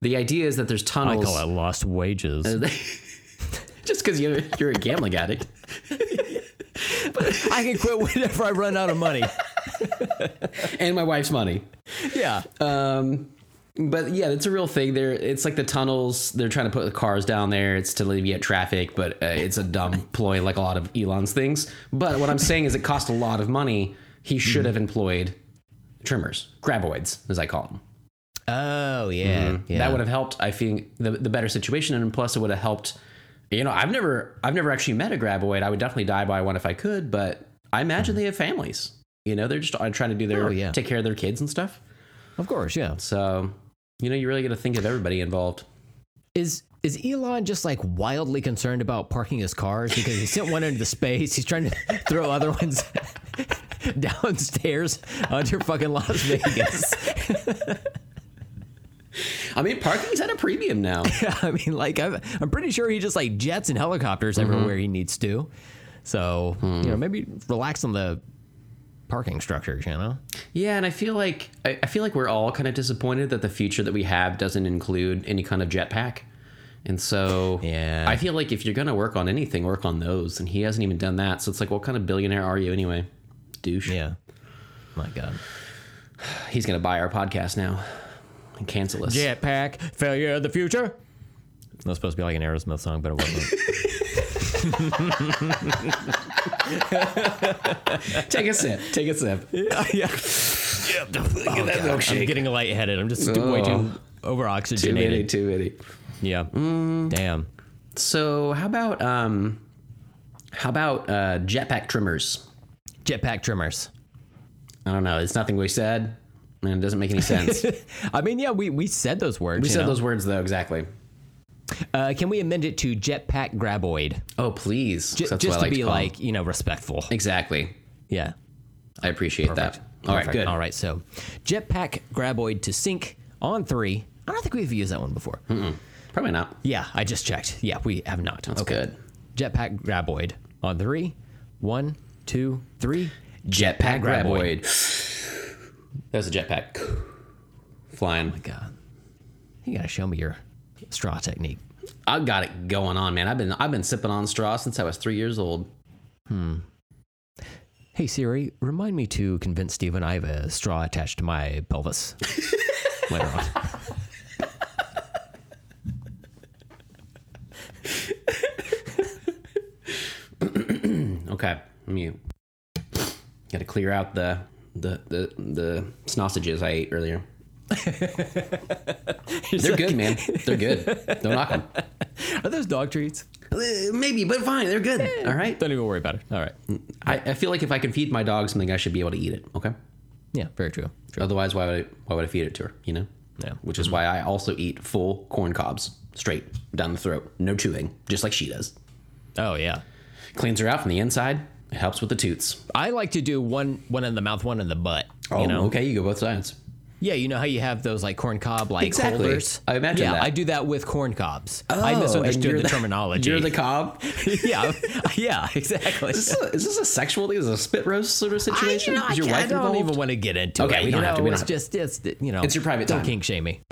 The idea is that there's tunnels. I call it lost wages. [LAUGHS] just because you're you're a gambling addict. but I can quit whenever I run out of money. and my wife's money. Yeah. Um, but yeah, it's a real thing. There, it's like the tunnels. They're trying to put the cars down there. It's to alleviate traffic, but uh, it's a dumb ploy, like a lot of Elon's things. But what I'm saying is, it cost a lot of money. He should have employed tremors, graboids, as I call them. Oh, yeah. yeah. That would have helped. I think the the better situation, and plus it would have helped. You know, I've never I've never actually met a graboid. I would definitely die by one if I could, but I imagine they have families. You know, they're just uh, trying to do their Oh, yeah. take care of their kids and stuff. Of course, yeah. So, you know, you really got to think of everybody involved. Is is Elon just like wildly concerned about parking his cars because he sent one into space? He's trying to [LAUGHS] throw other ones [LAUGHS] downstairs onto fucking Las Vegas. [LAUGHS] I mean, parking's at a premium now. I mean, like I'm, I'm pretty sure he just like jets and helicopters mm-hmm. everywhere he needs to. So you know, mm-hmm. maybe relax on the parking structures. You know, yeah, and I feel like I, I feel like we're all kind of disappointed that the future that we have doesn't include any kind of jetpack. And so, Yeah. I feel like if you're gonna work on anything, work on those. And he hasn't even done that. So it's like, what kind of billionaire are you anyway, douche? yeah. My God, He's gonna buy our podcast now and cancel us. jetpack failure of the future. That was supposed to be like an Aerosmith song, but it wasn't. [LAUGHS] Take a sip. Take a sip. [LAUGHS] yeah, yeah. Get that I'm milkshake. getting lightheaded. I'm just way too over Too many. oxygenated. Too many. Yeah. Damn. So how about um, how about uh, jetpack tremors? Jetpack tremors. I don't know. It's nothing we said, and it doesn't make any sense. [LAUGHS] I mean, yeah, we, we said those words. we you said know? those words though exactly. Uh, can we amend it to jetpack graboid? Oh please, J- just to like be 'em. like, you know, respectful. exactly. Yeah. I appreciate that. All right, Perfect. good. All right, so jetpack graboid to sync on three. I don't think we've used that one before. Probably not. Yeah, I just checked. Yeah, we have not. That's good. Jetpack Graboid on three. One, two, three. Jetpack graboid. That was a jetpack. Flying. Oh my god, you gotta show me your straw technique. I got it going on, man. I've been I've been sipping on straw since I was three years old. Hmm. Hey Siri, remind me to convince Steven I have a straw attached to my pelvis [LAUGHS] later on. [COUGHS] Okay, me got to clear out the the the the sausages I ate earlier. [LAUGHS] They're good, man. They're good. Don't knock them. Are those dog treats? Uh, maybe, but fine. They're good. Eh, All right. Don't even worry about it. All right. I, I feel like if I can feed my dog something, I should be able to eat it. Okay. Yeah, very true. True. Otherwise, why would I, why would I feed it to her? You know. Yeah. Which is why I also eat full corn cobs straight down the throat, no chewing, just like she does. Oh yeah. Cleans her out from the inside. It helps with the toots. I like to do one one in the mouth, one in the butt. Oh, you know? Oh, okay, you go both sides. Yeah, you know how you have those like corn cob like Exactly. holders. I imagine Yeah, that. I do that with corn cobs. I Oh, and misunderstood you're the, terminology. You're the cob. [LAUGHS] yeah, yeah, exactly. Is this, a, is this a sexual thing? Is this a spit roast sort of I, situation? you know, is your I, wife I don't involved? even want to get into Okay, it. Okay, we don't have know, to, we don't it's have just it's you know It's your private don't time. kink shame me.